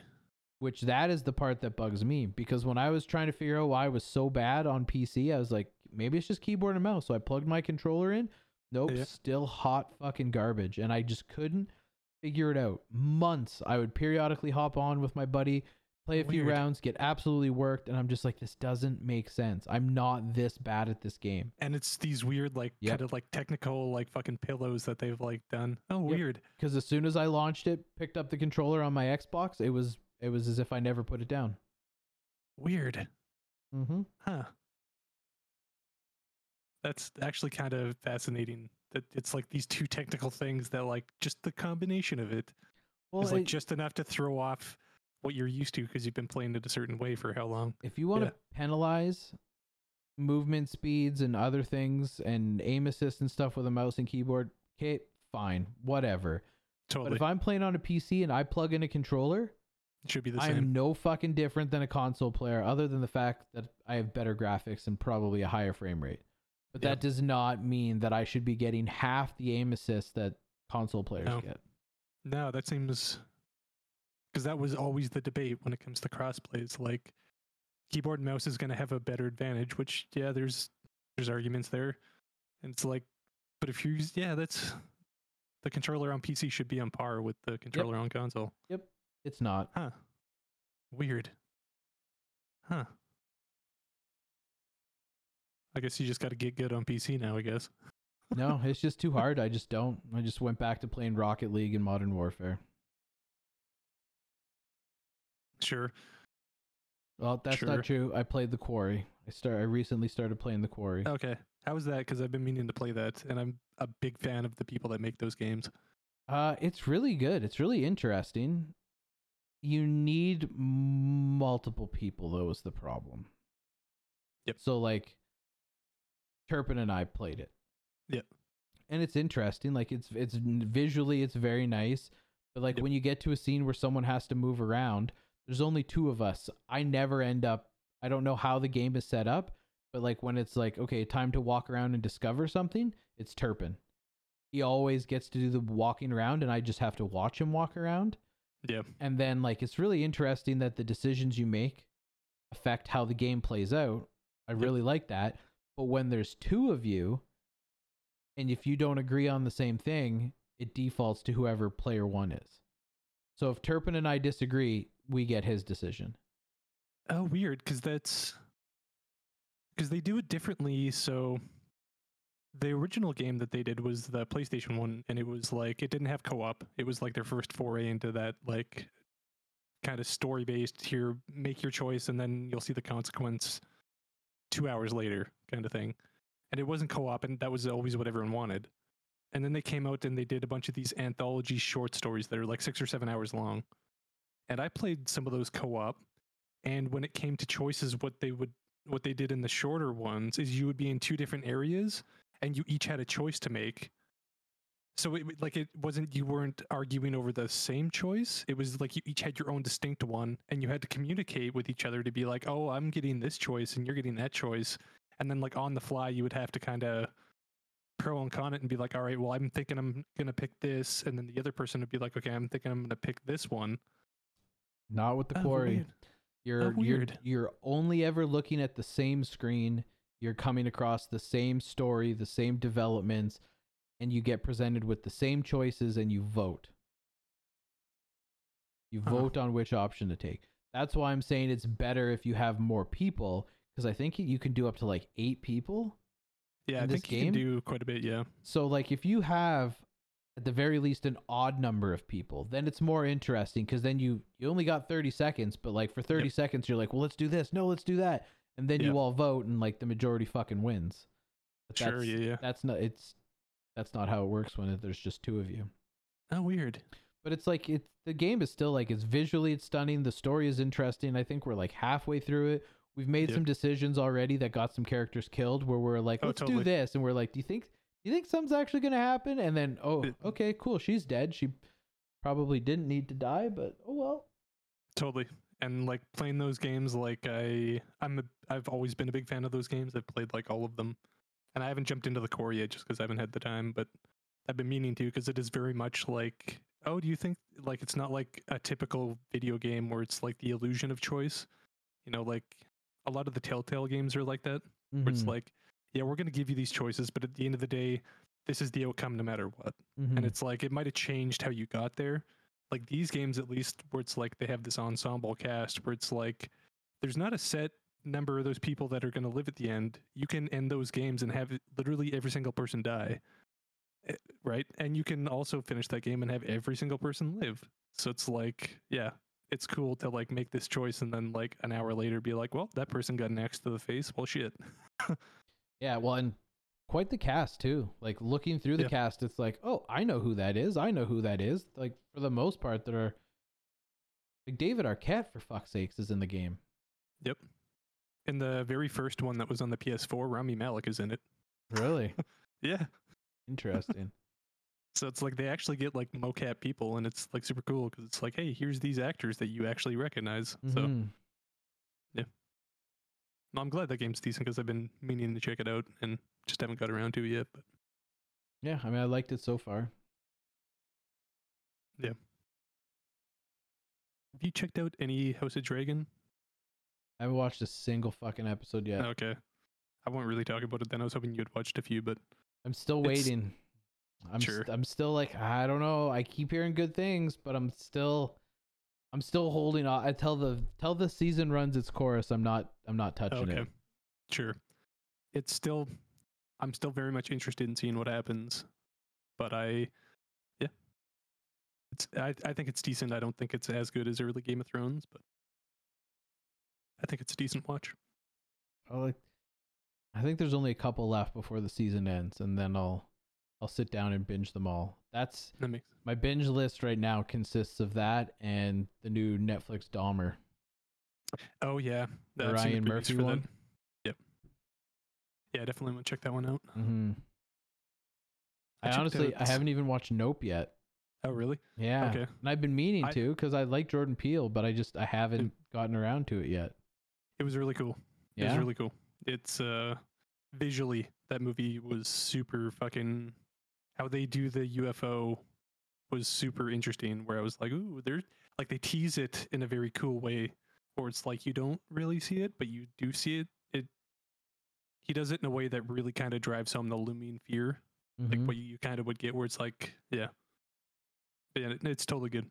Which that is the part that bugs me because when I was trying to figure out why I was so bad on PC, I was like, maybe it's just keyboard and mouse. So I plugged my controller in. Nope, Yeah. still hot fucking garbage. And I just couldn't figure it out. Months. I would periodically hop on with my buddy, play a few Weird. rounds, get absolutely worked, and I'm just like, this doesn't make sense. I'm not this bad at this game. And it's these weird like Yep. kind of like technical like fucking pillows that they've like done. Oh, weird. Because as soon as I launched it, picked up the controller on my Xbox, it was it was as if I never put it down. Weird. Mm-hmm. Huh. That's actually kind of fascinating. That it's like these two technical things that like just the combination of it Well, is like it- just enough to throw off what you're used to because you've been playing it a certain way for how long. if you want to Yeah. penalize movement speeds and other things and aim assist and stuff with a mouse and keyboard, okay, fine, whatever. Totally. But if I'm playing on a PC and I plug in a controller, it should be the same. I'm no fucking different than a console player, other than the fact that I have better graphics and probably a higher frame rate. But Yeah. that does not mean that I should be getting half the aim assist that console players No. get. No, that seems because that was always the debate when it comes to crossplays. Like keyboard and mouse is going to have a better advantage, which yeah, there's there's arguments there, and it's like, but if you yeah, that's the controller on PC should be on par with the controller on console. Yep, it's not. Huh? Weird. Huh? I guess you just got to get good on PC now. I guess. No, [LAUGHS] it's just too hard. I just don't. I just went back to playing Rocket League and Modern Warfare. Sure. Well, that's Sure. not true. I played The Quarry. I start. I recently started playing The Quarry. Okay. How was that? Because I've been meaning to play that, and I'm a big fan of the people that make those games. Uh, it's really good. It's really interesting. You need multiple people, though, is the problem. Yep. So, like, Turpin and I played it. Yep. And it's interesting. Like, it's it's visually, it's very nice. But like Yep. when you get to a scene where someone has to move around, there's only two of us. I never end up. I don't know how the game is set up, but like when it's like, okay, time to walk around and discover something, it's Turpin. He always gets to do the walking around, and I just have to watch him walk around. Yeah. And then like it's really interesting that the decisions you make affect how the game plays out. I Yep. really like that. But when there's two of you, and if you don't agree on the same thing, it defaults to whoever player one is. So if Turpin and I disagree, we get his decision. Oh, weird. Because that's because they do it differently. So the original game that they did was the PlayStation one, and it was like it didn't have co-op. It was like their first foray into that like kind of story based. Here, make your choice, and then you'll see the consequence two hours later, kind of thing. And it wasn't co-op, and that was always what everyone wanted. And then they came out and they did a bunch of these anthology short stories that are like six or seven hours long. And I played some of those co-op, and when it came to choices, what they would what they did in the shorter ones is you would be in two different areas and you each had a choice to make. So it like it wasn't you weren't arguing over the same choice. It was like you each had your own distinct one and you had to communicate with each other to be like, "Oh, I'm getting this choice and you're getting that choice." And then like on the fly you would have to kind of pro and con it and be like, "All right, well, I'm thinking I'm to pick this." And then the other person would be like, "Okay, I'm thinking I'm to pick this one." Not with the Oh, quarry. weird. You're Oh, you're you're only ever looking at the same screen. You're coming across the same story, the same developments, and you get presented with the same choices and you vote. You Huh. vote on which option to take. That's why I'm saying it's better if you have more people because I think you can do up to like 8 people. Yeah, I this think you game? can do quite a bit, yeah. So like if you have at the very least an odd number of people, then it's more interesting because then you you only got 30 seconds, but like for 30 Yep. seconds you're like, well, let's do this. No, let's do that. And then you all vote and like the majority fucking wins. But Sure, that's, yeah, yeah. That's not it's that's not how it works when there's just two of you. Oh, weird. But it's like it's the game is still like it's visually it's stunning. The story is interesting. I think we're like halfway through it. We've made Yep. some decisions already that got some characters killed where we're like, Oh, let's totally. do this, and we're like, do you think you think something's actually gonna happen? And then oh, okay, cool, she's dead. She probably didn't need to die, but oh well. Totally. And like playing those games, like I, I'm, a, I've always been a big fan of those games. I've played like all of them, and I haven't jumped into the core yet just because I haven't had the time. But I've been meaning to because it is very much like, oh, do you think like it's not like a typical video game where it's like the illusion of choice? You know, like a lot of the Telltale games are like that, where it's Mhm, like, yeah, we're gonna give you these choices, but at the end of the day, this is the outcome no matter what. mhm. and it's like it might have changed how you got there. Like these games at least where it's like they have this ensemble cast where it's like there's not a set number of those people that are going to live at the end. You can end those games and have literally every single person die Eh, right? And you can also finish that game and have every single person live. So it's like yeah it's cool to like make this choice and then like an hour later be like well that person got an axe to the face. Well shit [LAUGHS] yeah, well, and quite the cast too. Like looking through the Yeah. cast, it's like, oh, I know who that is. I know who that is. Like for the most part, that are like David Arquette for fuck's sakes is in the game. yep in the very first one that was on the ps4 Rami Malek is in it Really [LAUGHS] yeah interesting. [LAUGHS] So it's like they actually get like mocap people, and it's like super cool because it's like, hey, here's these actors that you actually recognize. So Mhm. no, I'm glad that game's decent because I've been meaning to check it out and just haven't got around to it yet. But Yeah, I mean, I liked it so far. Yeah. Have you checked out any House of Dragon? I haven't watched a single fucking episode yet. Okay, I won't really talk about it then. I was hoping you had watched a few, but I'm still waiting. I'm Sure. st- I'm still like I don't know. I keep hearing good things, but I'm still I'm still holding on. I tell the tell the season runs its course. I'm not I'm not touching it. okay, it. sure. It's still, I'm still very much interested in seeing what happens, but I, yeah, it's I I think it's decent. I don't think it's as good as early Game of Thrones, but I think it's a decent watch. I like. I think there's only a couple left before the season ends, and then I'll I'll sit down and binge them all. That's That makes my binge list right now consists of that and the new Netflix Dahmer. oh yeah, The Ryan Murphy for that. one? Yep. Yeah, I definitely want to check that one out. Mm-hmm. I, checked honestly I haven't even watched Nope yet. Oh really? Yeah. Okay. And I've been meaning I- to because I like Jordan Peele, but I just I haven't gotten around to it yet. It was really cool. Yeah? It was really cool. It's uh visually that movie was super fucking how they do the UFO was super interesting where I was like, ooh, they're like they tease it in a very cool way or it's like you don't really see it, but you do see it. It he does it in a way that really kind of drives home the looming fear, like Mhm. what you kind of would get where it's like, yeah. Yeah, it, it's totally good.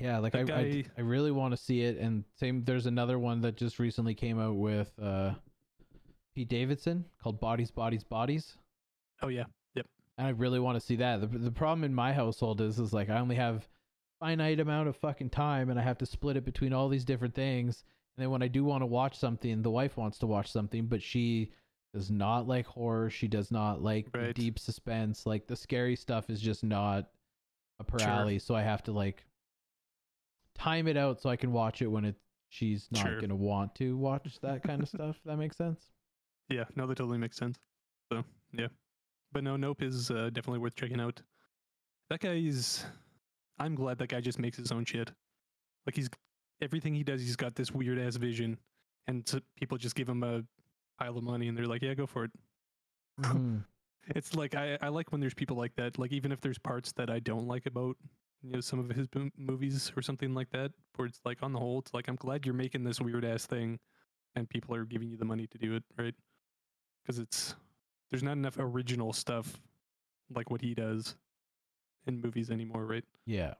Yeah, like I, I guy- I really want to see it. And same, there's another one that just recently came out with uh, Pete Davidson called Bodies, Bodies, Bodies. Oh yeah. And I really want to see that. The, the problem in my household is, is like I only have finite amount of fucking time, and I have to split it between all these different things. And then when I do want to watch something, the wife wants to watch something, but she does not like horror. She does not like the Right. deep suspense. Like the scary stuff is just not a her Sure. alley. So I have to like time it out so I can watch it when it she's not Sure. gonna want to watch that kind of stuff. That makes sense. [LAUGHS] Yeah, no, that totally makes sense. So yeah, but no, Nope is uh, definitely worth checking out. That guy's. I'm glad that guy just makes his own shit. Like he's everything he does, he's got this weird ass vision, and so people just give him a pile of money, and they're like, "Yeah, go for it." Mhm. [LAUGHS] It's like I, I like when there's people like that. Like even if there's parts that I don't like about you know some of his mo- movies or something like that, where it's like on the whole, it's like I'm glad you're making this weird ass thing, and people are giving you the money to do it, right? Because it's there's not enough original stuff like what he does in movies anymore, right? Yeah.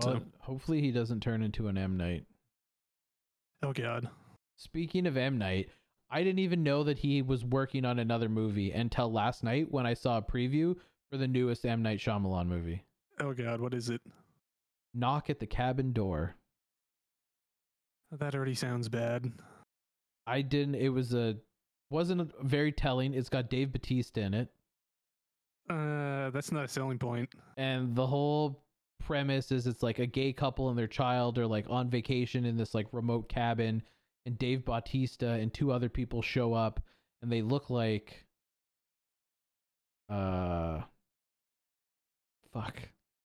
So- Well, hopefully he doesn't turn into an M Night. Oh god, Speaking of M Night, I didn't even know that he was working on another movie until last night when I saw a preview for the newest M Night Shyamalan movie, oh god, what is it? Knock at the Cabin Door. That already sounds bad. I didn't. It was a wasn't very telling. It's got Dave Batista in it, Uh, that's not a selling point. and the whole premise is it's like a gay couple and their child are like on vacation in this like remote cabin, and Dave Bautista and two other people show up, and they look like, uh, fuck.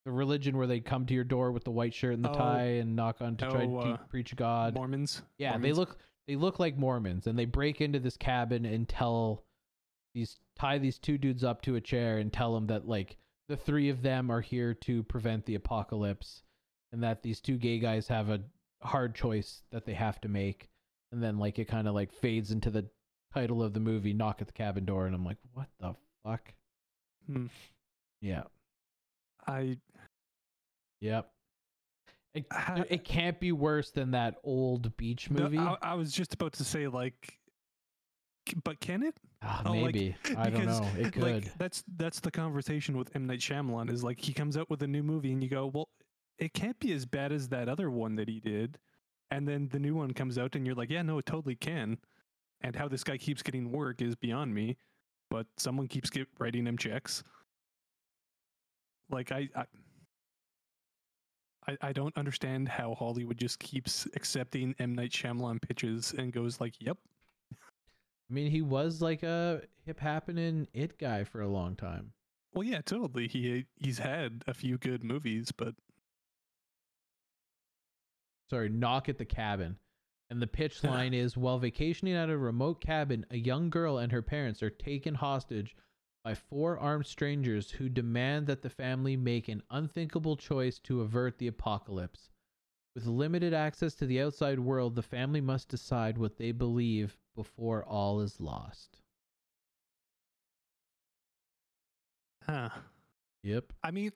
The religion where they come to your door with the white shirt and the Oh. tie and knock on to try Oh, to uh, preach God. Mormons. Yeah, they look they look like Mormons and they break into this cabin and tell these tie these two dudes up to a chair and tell them that like the three of them are here to prevent the apocalypse and that these two gay guys have a hard choice that they have to make and then like it kind of like fades into the title of the movie knock at the cabin door and I'm like what the fuck? Hmm. Yeah. I Yep. It, it can't be worse than that old beach No, movie. I, I was just about to say like, but can it? Ah, Oh, like, maybe. [LAUGHS] I don't because, know. It could. Like that's that's the conversation with M Night Shyamalan is like he comes out with a new movie and you go, well, it can't be as bad as that other one that he did, and then the new one comes out and you're like, yeah, no, it totally can. And how this guy keeps getting work is beyond me, but someone keeps get, writing him checks. Like I, I I, I don't understand how Hollywood just keeps accepting M Night Shyamalan pitches and goes like, "Yep, I mean, he was like a hip happening it guy for a long time. Well, yeah, totally. He he's had a few good movies, but Sorry, knock at the cabin. And the pitch [LAUGHS] line is while vacationing at a remote cabin, a young girl and her parents are taken hostage by four armed strangers who demand that the family make an unthinkable choice to avert the apocalypse. With limited access to the outside world, the family must decide what they believe before all is lost. huh. Yep. I mean,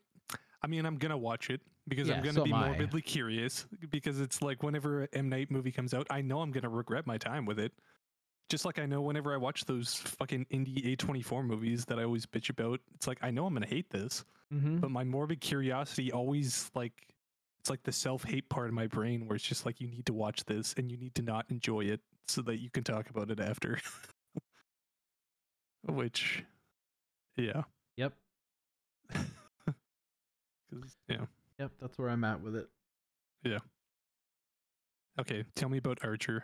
I mean, I'm gonna watch it because Yeah, I'm gonna so be am I. morbidly curious because it's like whenever M Night movie comes out, I know I'm gonna regret my time with it. Just like I know whenever I watch those fucking indie A24 movies that I always bitch about, it's like I know I'm gonna hate this, Mm-hmm. but my morbid curiosity always like it's like the self-hate part of my brain where it's just like you need to watch this and you need to not enjoy it so that you can talk about it after. [LAUGHS] Which yeah. Yep. [LAUGHS] 'Cause- yeah. Yep. That's where I'm at with it. Yeah. Okay, tell me about Archer.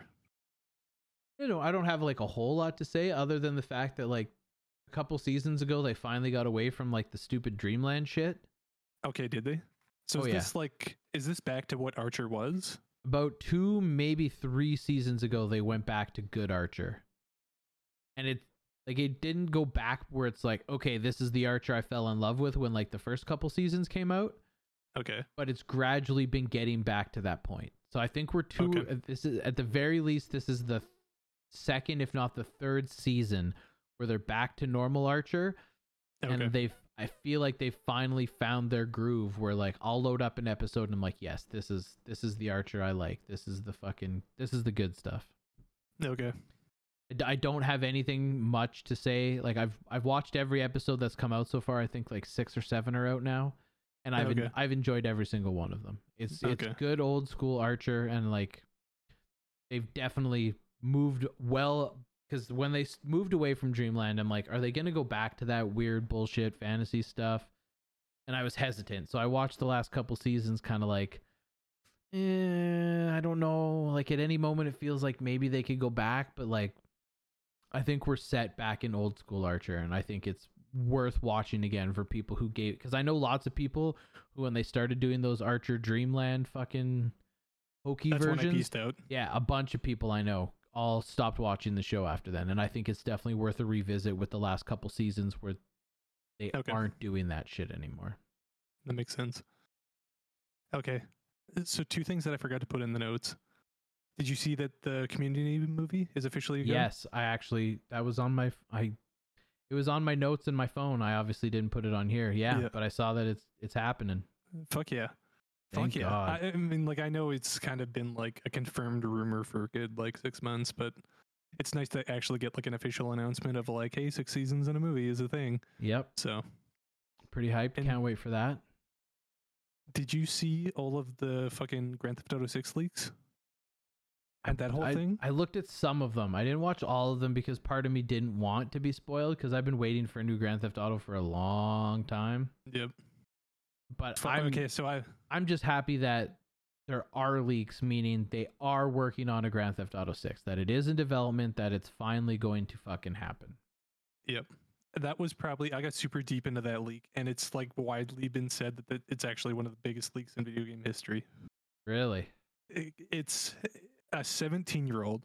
You know, I don't have like a whole lot to say other than the fact that like a couple seasons ago they finally got away from like the stupid Dreamland shit. Okay, did they? So Oh, is yeah. this like is this back to what Archer was? About two, maybe three seasons ago, they went back to Good Archer, and it like it didn't go back where it's like, okay, this is the Archer I fell in love with when like the first couple seasons came out, Okay. but it's gradually been getting back to that point. So I think we're two. Okay. This is at the very least, this is the second, if not the third season where they're back to normal Archer. Okay. and they've i feel like they've finally found their groove where like i'll load up an episode and i'm like yes this is this is the archer i like. This is the fucking this is the good stuff. Okay. I don't have anything much to say. Like i've i've watched every episode that's come out so far. I think like six or seven are out now. And i've en- i've enjoyed every single one of them. It's it's good old school archer and like they've definitely moved well because when they moved away from dreamland i'm like are they gonna go back to that weird bullshit fantasy stuff and i was hesitant so i watched the last couple seasons kind of like eh, I don't know. Like at any moment, it feels like maybe they could go back, but like, I think we're set back in old school Archer, and I think it's worth watching again for people who gave because I know lots of people who when they started doing those Archer Dreamland fucking hokey That's when I versions. out. Yeah, a bunch of people I know all stopped watching the show after then, and I think it's definitely worth a revisit with the last couple seasons where they Okay. aren't doing that shit anymore. That makes sense. Okay. So two things that I forgot to put in the notes. Did you see that the community movie is officially? Yes, I actually that was on my I it was on my notes in my phone. I obviously didn't put it on here. Yeah, Yeah. but I saw that it's it's happening. Fuck yeah. Thank Fuck yeah. God. I, I mean, like, I know it's kind of been like a confirmed rumor for a good like six months, but it's nice to actually get like an official announcement of like, hey, six seasons in a movie is a thing. Yep, So, pretty hyped. And- Can't wait for that. did you see all of the fucking Grand Theft Auto 6 leaks? And that whole I, thing? I looked at some of them. I didn't watch all of them because part of me didn't want to be spoiled because I've been waiting for a new Grand Theft Auto for a long time. Yep. But I'm okay, so I I'm just happy that there are leaks, meaning they are working on a Grand Theft Auto 6, that it is in development, that it's finally going to fucking happen. Yep. That was probably I got super deep into that leak, and it's like widely been said that, that it's actually one of the biggest leaks in video game history. Really? It, it's a 17 year old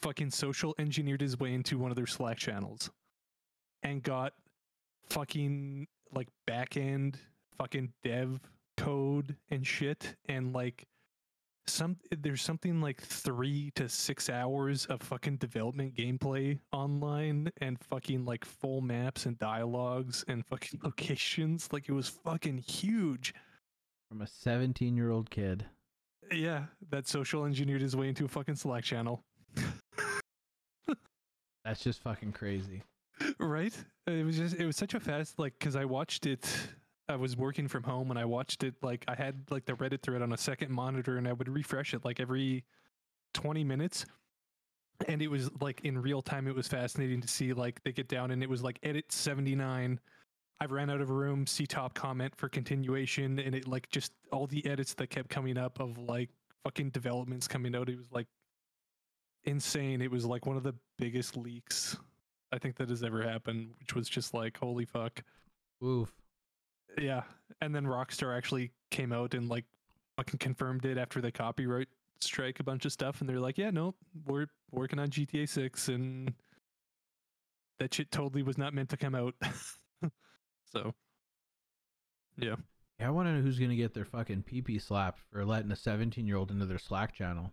fucking social engineered his way into one of their Slack channels and got fucking like back end fucking dev code and shit. And like some there's something like three to six hours of fucking development gameplay online and fucking like full maps and dialogues and fucking [LAUGHS] locations. Like it was fucking huge. From a 17 year old kid. yeah that social engineered his way into a fucking slack channel. That's just fucking crazy. [LAUGHS] right? It was just it was such a fast like because i watched it i was working from home and i watched it like i had like the reddit thread on a second monitor and i would refresh it like every 20 minutes and it was like in real time it was fascinating to see like they get down and it was like edit 79 I've ran out of room see top comment for continuation and it like just all the edits that kept coming up of like fucking developments coming out it was like insane it was like one of the biggest leaks I think that has ever happened, which was just like, holy fuck. Oof. Yeah. And then Rockstar actually came out and like fucking confirmed it after the copyright strike a bunch of stuff. And they're like, yeah, no, we're working on GTA 6 and that shit totally was not meant to come out. [LAUGHS] so, yeah. Yeah, I want to know who's going to get their fucking pee pee slapped for letting a 17 year old into their Slack channel.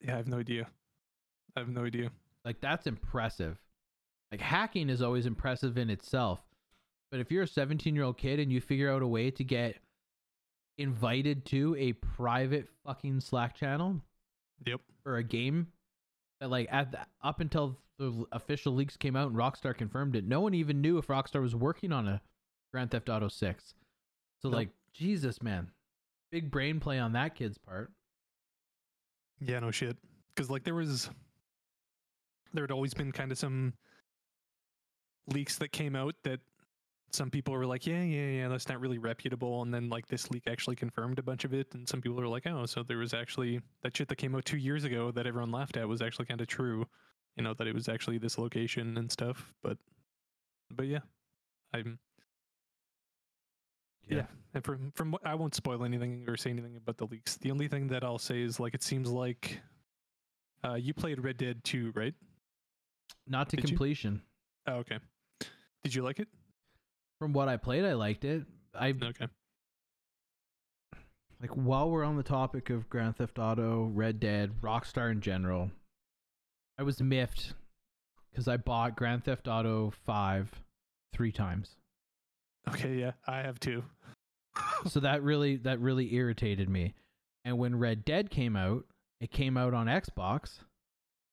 Yeah, I have no idea. I have no idea. Like, that's impressive. Like, hacking is always impressive in itself. But if you're a 17 year old kid and you figure out a way to get invited to a private fucking Slack channel Yep. for a game that, like, at the, up until the official leaks came out and Rockstar confirmed it, no one even knew if Rockstar was working on a Grand Theft Auto 6. So, Nope. like, Jesus, man. Big brain play on that kid's part. Yeah, no shit. Because like there was, there had always been kind of some leaks that came out that some people were like, yeah, yeah, yeah, that's not really reputable, and then like this leak actually confirmed a bunch of it, and some people were like, oh, so there was actually that shit that came out two years ago that everyone laughed at was actually kind of true, you know, that it was actually this location and stuff, but, but yeah, I'm. Yeah. And from from what I won't spoil anything or say anything about the leaks. The only thing that I'll say is like it seems like uh you played Red Dead 2, right? Not to Did you? completion. Oh, okay. Did you like it? From what I played, I liked it. I Okay. like while we're on the topic of Grand Theft Auto, Red Dead, Rockstar in general, I was miffed because I bought Grand Theft Auto 5 three times. Okay, yeah. I have two. [LAUGHS] so that really that really irritated me. And when Red Dead came out, it came out on Xbox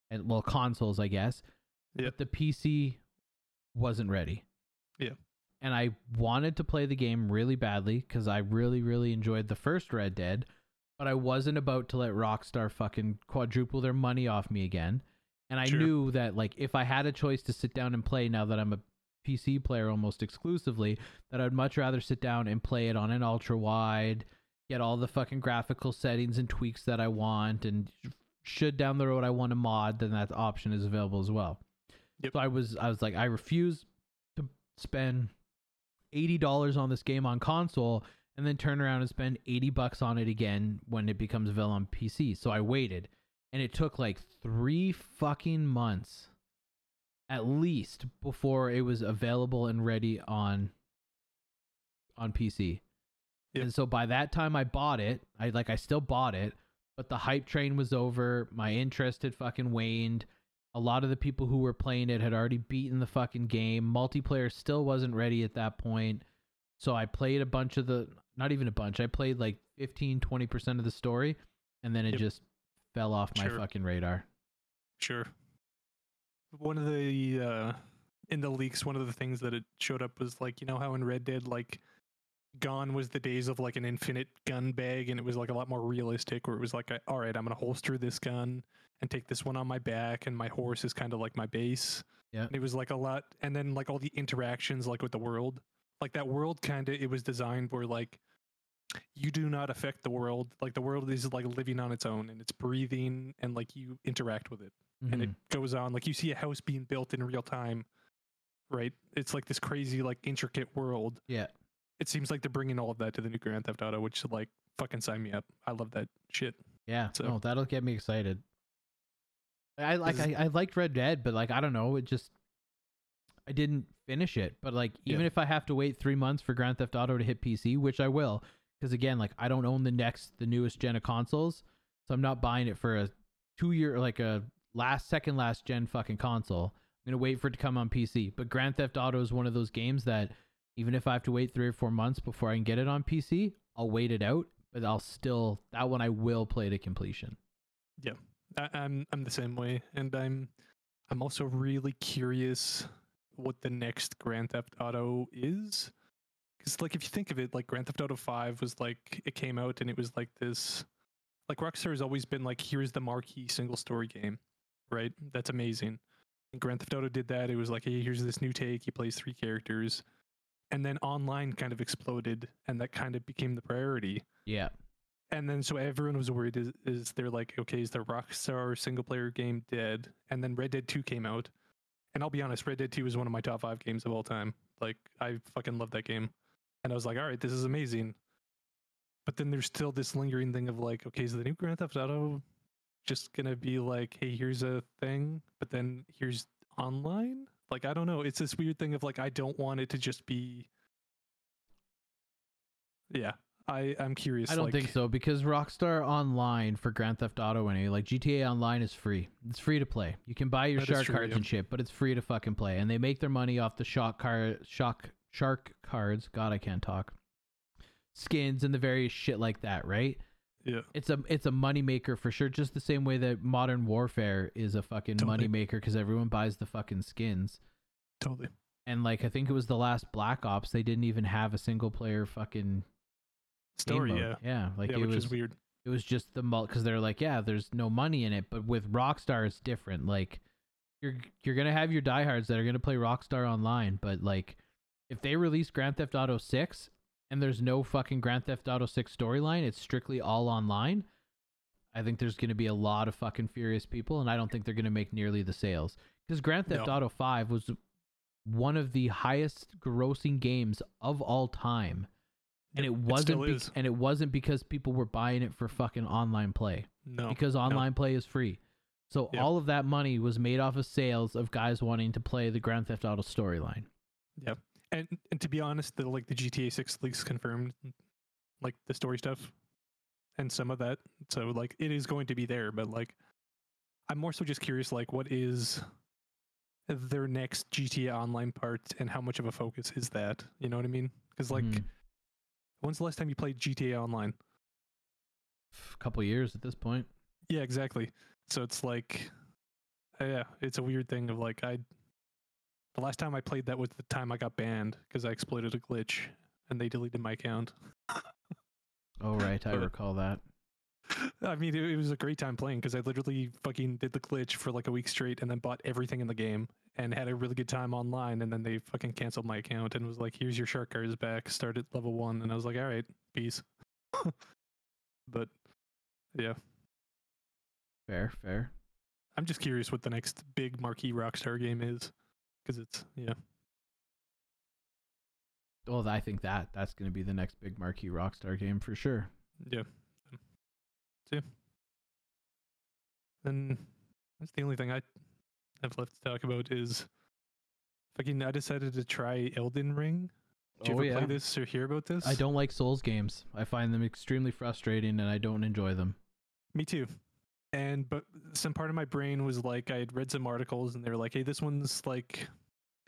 and well consoles, I guess. Yep. But the PC wasn't ready. Yeah. And I wanted to play the game really badly cuz I really really enjoyed the first Red Dead, but I wasn't about to let Rockstar fucking quadruple their money off me again. And I Sure. knew that like if I had a choice to sit down and play now that I'm a PC player almost exclusively, that I'd much rather sit down and play it on an ultra wide, get all the fucking graphical settings and tweaks that I want, and should down the road I want a mod, then that option is available as well. Yep. So I was I was like I refuse to spend eighty dollars on this game on console and then turn around and spend eighty bucks on it again when it becomes available on PC. So I waited, and it took like three fucking months at least before it was available and ready on on PC. Yep. And so by that time I bought it. I like I still bought it, but the hype train was over. My interest had fucking waned. A lot of the people who were playing it had already beaten the fucking game. Multiplayer still wasn't ready at that point. So I played a bunch of the not even a bunch. I played like 15 20% of the story and then it Yep. just fell off my Sure. fucking radar. Sure. One of the uh in the leaks, one of the things that it showed up was like, you know how in Red Dead, like gone was the days of like an infinite gun bag and it was like a lot more realistic where it was like all right, I'm gonna holster this gun and take this one on my back and my horse is kind of like my base. Yeah. And it was like a lot and then like all the interactions like with the world. Like that world kinda it was designed where like you do not affect the world. Like the world is like living on its own and it's breathing and like you interact with it and it Mhm. goes on like you see a house being built in real time right it's like this crazy like intricate world yeah. it seems like they're bringing all of that to the new grand theft auto which like fucking sign me up i love that shit Yeah, So- no, that'll get me excited. I like I, I liked Red Dead, but like I don't know, it just I didn't finish it. But like Yeah. even if I have to wait three months for Grand Theft Auto to hit PC, which I will, because again, like I don't own the next the newest gen of consoles, so I'm not buying it for a two year like a last second last gen fucking console. I'm gonna wait for it to come on PC. But Grand Theft Auto is one of those games that even if I have to wait three or four months before I can get it on PC, I'll wait it out. But I'll still that one I will play to completion. I, i'm i'm the same way and i'm i'm also really curious what the next grand theft auto is. Because like if you think of it like grand theft auto 5 was like it came out and it was like this like rockstar has always been like here's the marquee single story game right? That's amazing. And grand theft auto did that. It was like hey here's this new take. He plays three characters. And then online kind of exploded and that kind of became the priority. Yeah. And then so everyone was worried is, is they're like okay is the rockstar single player game dead? And then red dead 2 came out. And i'll be honest red dead 2 was one of my top five games of all time. Like i fucking love that game. And i was like all right this is amazing. But then there's still this lingering thing of like okay is the new grand theft auto just gonna be like hey here's a thing but then here's online? Like i don't know. It's this weird thing of like i don't want it to just be yeah i i'm curious I don't like, think so because Rockstar Online for Grand Theft Auto anyway, like GTA Online is free. It's free to play. You can buy your shark true, cards yeah. and shit, but it's free to fucking play. And they make their money off the shock car shock shark cards. God, I can't talk. Skins and the various shit like that, right? yeah It's a it's a money maker for sure. Just the same way that Modern Warfare is a fucking Totally. money maker because everyone buys the fucking skins. totally And like I think it was the last Black Ops, they didn't even have a single player fucking story yeah yeah. Like yeah it which was is weird it was just the mult because they're like, yeah, there's no money in it. But with Rockstar, it's different. Like you're you're gonna have your diehards that are gonna play Rockstar online, but like if they release Grand Theft Auto Six and there's no fucking Grand Theft Auto Six storyline, it's strictly all online. I think there's gonna be a lot of fucking furious people, and I don't think they're gonna make nearly the sales because Grand Theft No. Auto Five was one of the highest grossing games of all time and it wasn't still be- and it wasn't because people were buying it for fucking online play. No because online play is free. So Yep. all of that money was made off of sales of guys wanting to play the grand theft auto storyline. Yep. and and to be honest the like the gta 6 leaks confirmed like the story stuff and some of that. So like it is going to be there but like i'm more so just curious like what is their next gta online part and how much of a focus is that? You know what i mean? Because like Mhm. When's the last time you played gta online? A couple years at this point. Yeah exactly. So it's like uh, yeah it's a weird thing of like i the last time i played that was the time i got banned because i exploited a glitch and they deleted my account. Oh right. I [LAUGHS] recall that [LAUGHS] I mean, it, it was a great time playing because I literally fucking did the glitch for like a week straight and then bought everything in the game and had a really good time online. And then they fucking canceled my account and was like, here's your shark cards back. Start at level one. And I was like, all right, peace. [LAUGHS] But yeah, Fair, fair. I'm just curious what the next big marquee Rockstar game is, because it's yeah, Well, I think that that's going to be the next big marquee Rockstar game for sure. yeah. See, and that's the only thing I have left to talk about is fucking. I decided to try Elden Ring. Did you Oh, ever yeah. play this or hear about this? I don't like Souls games. I find them extremely frustrating and I don't enjoy them. Me too. And but some part of my brain was like I had read some articles and they were like, hey, this one's like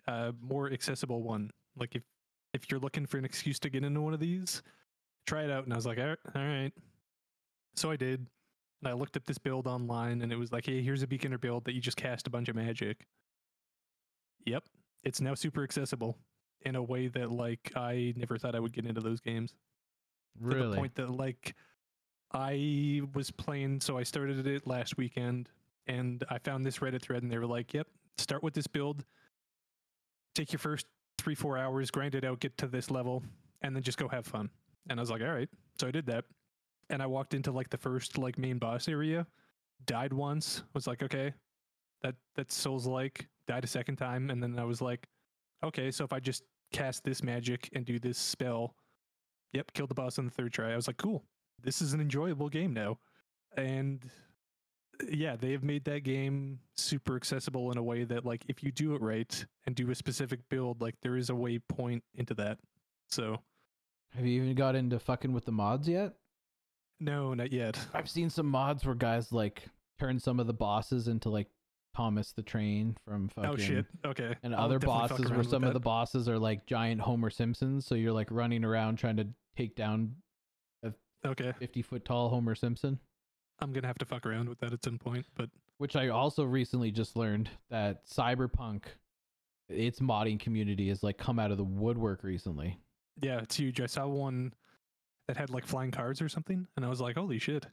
a more accessible one. Like if if you're looking for an excuse to get into one of these, try it out. And I was like, all right. So I did. And I looked up this build online and it was like, hey, here's a beginner build that you just cast a bunch of magic. Yep. It's now super accessible in a way that like I never thought I would get into those games Really? to the point that like I was playing so I started it last weekend and I found this Reddit thread and they were like, "Yep, start with this build. Take your first 3-4 hours, grind it out, get to this level and then just go have fun." And I was like, "All right." So I did that. And I walked into like the first like main boss area, died once, was like, "Okay, that that's Souls like." Died a second time and then I was like, "Okay, so if I just cast this magic and do this spell, Yep, killed the boss on the third try. I was like, cool. This is an enjoyable game now. And yeah, they have made that game super accessible in a way that like if you do it right and do a specific build, like there is a way point into that. So Have you even got into fucking with the mods yet? No, not yet. [LAUGHS] I've seen some mods where guys like turn some of the bosses into like Thomas the Train from oh, fucking Oh shit. Okay. and I'll other bosses where some of the bosses are like giant Homer Simpsons, so you're like running around trying to take down Okay. 50 foot tall Homer Simpson. I'm gonna have to fuck around with that at some point. But Which I also recently just learned that Cyberpunk, its modding community has like come out of the woodwork recently. yeah, it's huge. I saw one that had like flying cars or something, and I was like, holy shit.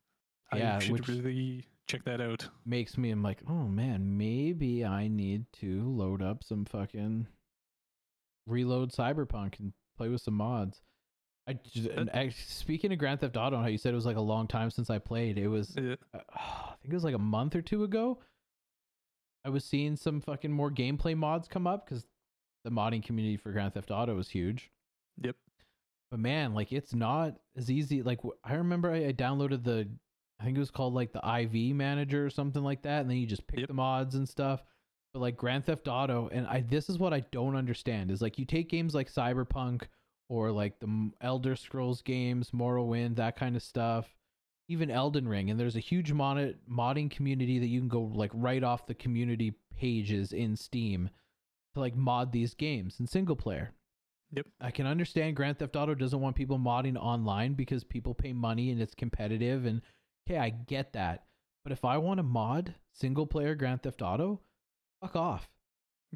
Yeah, I should really check that out. Makes me, I'm like, oh man, maybe I need to load up some fucking reload Cyberpunk and play with some mods. I, j- and I speaking of Grand Theft Auto, and how you said it was like a long time since I played. It was Yeah. uh, [SIGHS] I think it was like a month or two ago. I was seeing some fucking more gameplay mods come up because the modding community for Grand Theft Auto is huge. Yep. But man, like it's not as easy. Like I remember I, I downloaded the, I think it was called like the IV manager or something like that, and then you just pick Yep. the mods and stuff. But like Grand Theft Auto, and I this is what I don't understand is like you take games like Cyberpunk or like the Elder Scrolls games, Morrowind, that kind of stuff, even Elden Ring, and there's a huge mod- modding community that you can go like right off the community pages in Steam to like mod these games in single player. Yep. I can understand Grand Theft Auto doesn't want people modding online because people pay money and it's competitive and okay, I get that. But if I want to mod single player Grand Theft Auto, fuck off.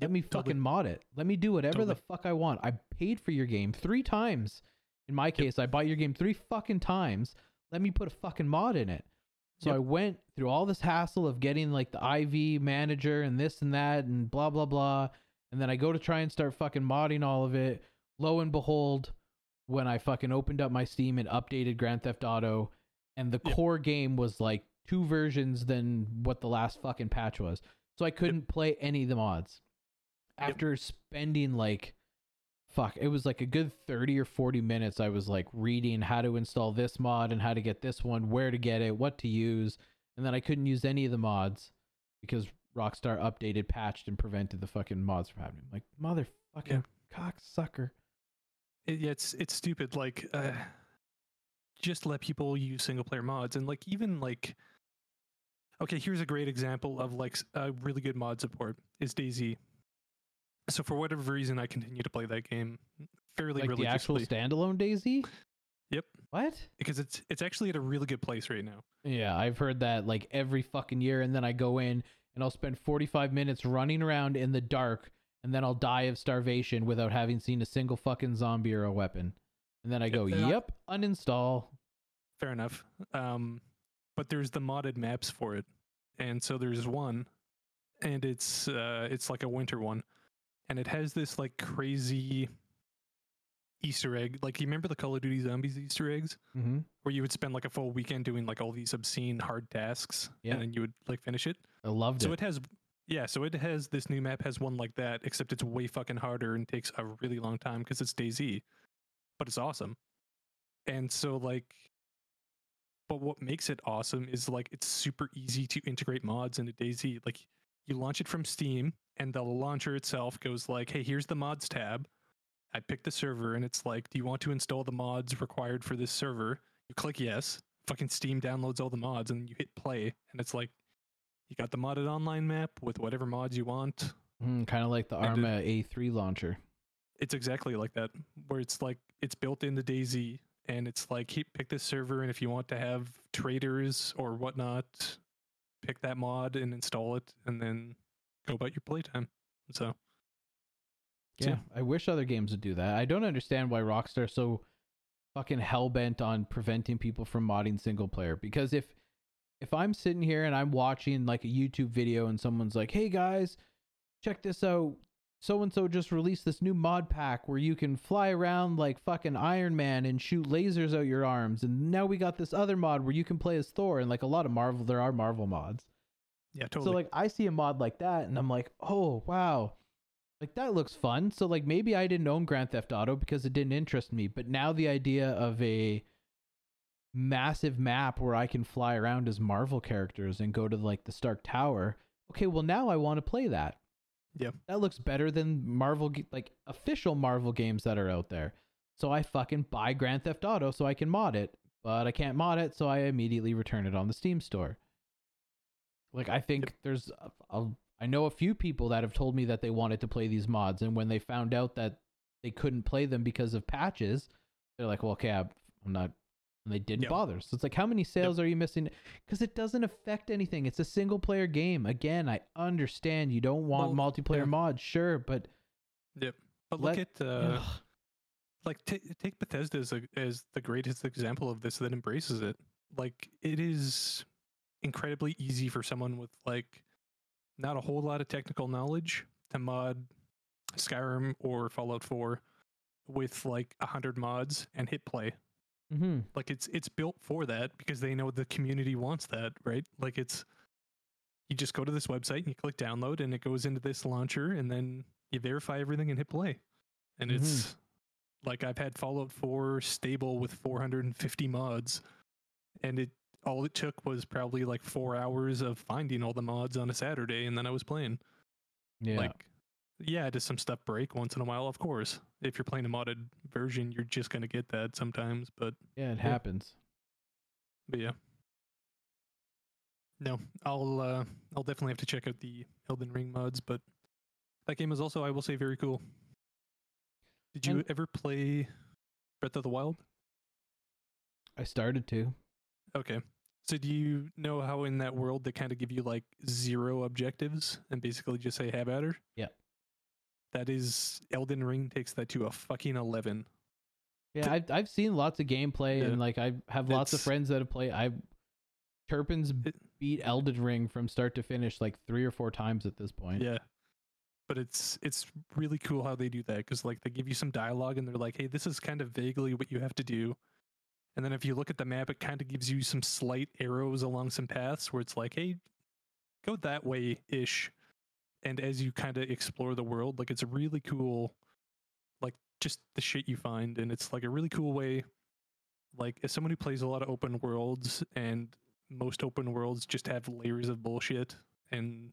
Let Yep, me totally. fucking mod it. Let me do whatever the fuck I want. I paid for your game three times. In my case, I bought your game three fucking times. Let me put a fucking mod in it. So Yep. I went through all this hassle of getting like the IV manager and this and that and blah blah blah. And then I go to try and start fucking modding all of it. Lo and behold, when I fucking opened up my Steam and updated Grand Theft Auto, and the Yep. core game was like two versions than what the last fucking patch was. So I couldn't play any of the mods. Yep. After spending like fuck, it was like a good 30 or 40 minutes I was like reading how to install this mod and how to get this one, where to get it, what to use, and then I couldn't use any of the mods because Rockstar updated, patched and prevented the fucking mods from happening. Like motherfucking cocksucker. It, yeah, it's it's stupid. Like, uh, just let people use single player mods, and like even like, okay, here's a great example of like a really good mod support is DayZ. So for whatever reason, I continue to play that game fairly Like the actual standalone DayZ? Yep. What? because it's it's actually at a really good place right now. Yeah, I've heard that like every fucking year, and then I go in and I'll spend 45 minutes running around in the dark, and then I'll die of starvation without having seen a single fucking zombie or a weapon. And then I go, yep, uninstall. Fair enough. Um, but there's the modded maps for it, and so there's one, and it's uh, it's like a winter one, and it has this like crazy Easter egg. Like you remember the Call of Duty Zombies Easter eggs, Mm-hmm. where you would spend like a full weekend doing like all these obscene hard tasks, Yeah. and then you would like finish it. I loved So it. So it has, yeah. So it has this new map has one like that, except it's way fucking harder and takes a really long time because it's DayZ, but it's awesome. And so like, but what makes it awesome is like it's super easy to integrate mods into DayZ. Like you launch it from Steam, and the launcher itself goes like, "Hey, here's the mods tab." I pick the server, and it's like, "Do you want to install the mods required for this server?" You click yes. Fucking Steam downloads all the mods, and you hit play, and it's like you got the modded online map with whatever mods you want. Mm, kind of like the And it- Arma A3 launcher. It's exactly like that, where it's like it's built into DayZ, and it's like he- pick this server, and if you want to have traders or whatnot, pick that mod and install it, and then go about your playtime. So So- Yeah, I wish other games would do that. I don't understand why Rockstar so fucking hell bent on preventing people from modding single player. Because if if I'm sitting here and I'm watching like a YouTube video and someone's like, "Hey guys, check this out. So and so just released this new mod pack where you can fly around like fucking Iron Man and shoot lasers out your arms. And now we got this other mod where you can play as Thor and like a lot of Marvel there are Marvel mods. yeah, totally. So like I see a mod like that and I'm like, "Oh, wow. Like that looks fun." So like maybe I didn't own Grand Theft Auto because it didn't interest me, but now the idea of a massive map where I can fly around as Marvel characters and go to like the Stark Tower. Okay, well now I want to play that. Yeah. That looks better than Marvel like official Marvel games that are out there. So I fucking buy Grand Theft Auto so I can mod it, but I can't mod it, so I immediately return it on the Steam store. Like I think there's a, a, I know a few people that have told me that they wanted to play these mods and when they found out that they couldn't play them because of patches, they're like, "Well, okay, I'm not and they didn't Yep. bother. So it's like, how many sales are you missing? Because it doesn't affect anything. It's a single player game. Again, I understand you don't want Well, multiplayer yeah. mods, sure, but yep. But let- look at uh, ugh. like t- take Bethesda as, a, as the greatest example of this that embraces it. Like it is incredibly easy for someone with like not a whole lot of technical knowledge to mod Skyrim or Fallout 4 with like a hundred mods and hit play. Mhm. Like it's it's built for that because they know the community wants that, right? Like it's you just go to this website and you click download and it goes into this launcher and then you verify everything and hit play. And Mhm. it's like I've had Fallout 4 stable with 450 mods and it all it took was probably like 4 hours of finding all the mods on a Saturday and then I was playing. yeah, Like yeah, does some stuff break once in a while? Of course. If you're playing a modded version, you're just going to get that sometimes, but yeah, it yeah. happens. but yeah. No, I'll uh I'll definitely have to check out the Elden Ring mods, but that game is also I will say very cool. Did you And- ever play Breath of the Wild? I started to. Okay. So do you know how in that world they kind of give you like zero objectives and basically just say have at her? Yeah. That is Elden Ring takes that to a fucking eleven. Yeah, I've I've seen lots of gameplay Yeah. and like I have lots of friends that have played. I Turpin's It- beat Elden Ring from start to finish like three or four times at this point. Yeah. But it's it's really cool how they do that because like they give you some dialogue and they're like, hey, this is kind of vaguely what you have to do. And then if you look at the map, it kind of gives you some slight arrows along some paths where it's like, hey, go that way ish. And as you kind of explore the world, like it's a really cool, like just the shit you find. And it's like a really cool way. Like as someone who plays a lot of open worlds and most open worlds just have layers of bullshit and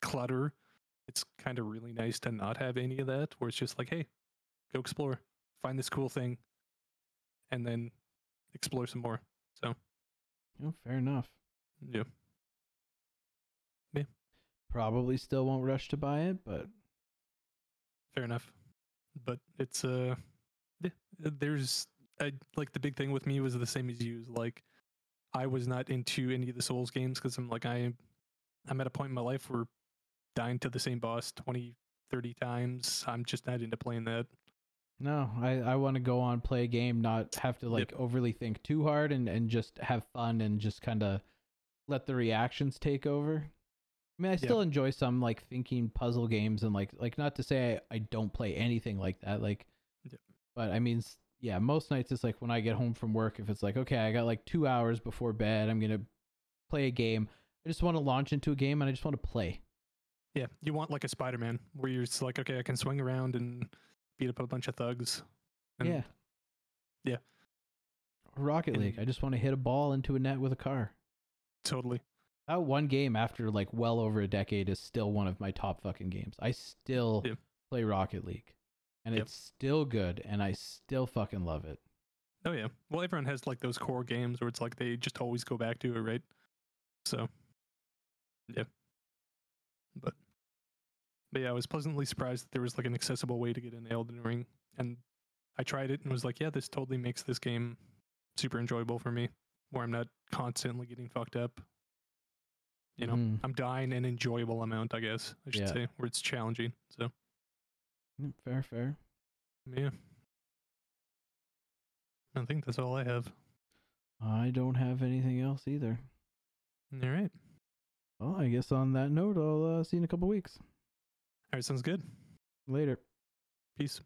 clutter it's kind of really nice to not have any of that where it's just like hey go explore find this cool thing and then explore some more so Oh, fair enough. yeah Probably still won't rush to buy it, but fair enough. But it's uh there's I, like the big thing with me was the same as you like i was not into any of the souls games because i'm like i i'm at a point in my life where dying to the same boss 20 30 times i'm just not into playing that. No, I, I want to go on play a game, not have to like overly think too hard and, and just have fun and just kind of let the reactions take over. I mean, I still enjoy some like thinking puzzle games and like like not to say I, I don't play anything like that. Like Yep. But I mean, yeah, most nights it's like when I get home from work, if it's like, okay, I got like two hours before bed, I'm gonna play a game. I just want to launch into a game and I just want to play. Yeah, you want like a Spider-Man where you're just like, okay, I can swing around and beat up a bunch of thugs. And yeah. yeah. Rocket And- League. I just want to hit a ball into a net with a car. totally. That one game after like well over a decade is still one of my top fucking games. I still Yeah. play Rocket League. And Yep. it's still good and I still fucking love it. Oh yeah. Well, everyone has like those core games where it's like they just always go back to it, right? So, yeah. But, but yeah, I was pleasantly surprised that there was like an accessible way to get in Elden Ring, and I tried it and was like, yeah, this totally makes this game super enjoyable for me, where I'm not constantly getting fucked up. You know, Mhm. I'm dying an enjoyable amount, I guess I should Yeah. say, where it's challenging. So, Mm, Fair, fair. yeah. I think that's all I have. I don't have anything else either. All right. Well, I guess on that note, I'll uh, see you in a couple weeks. All right, sounds good. Later. Peace.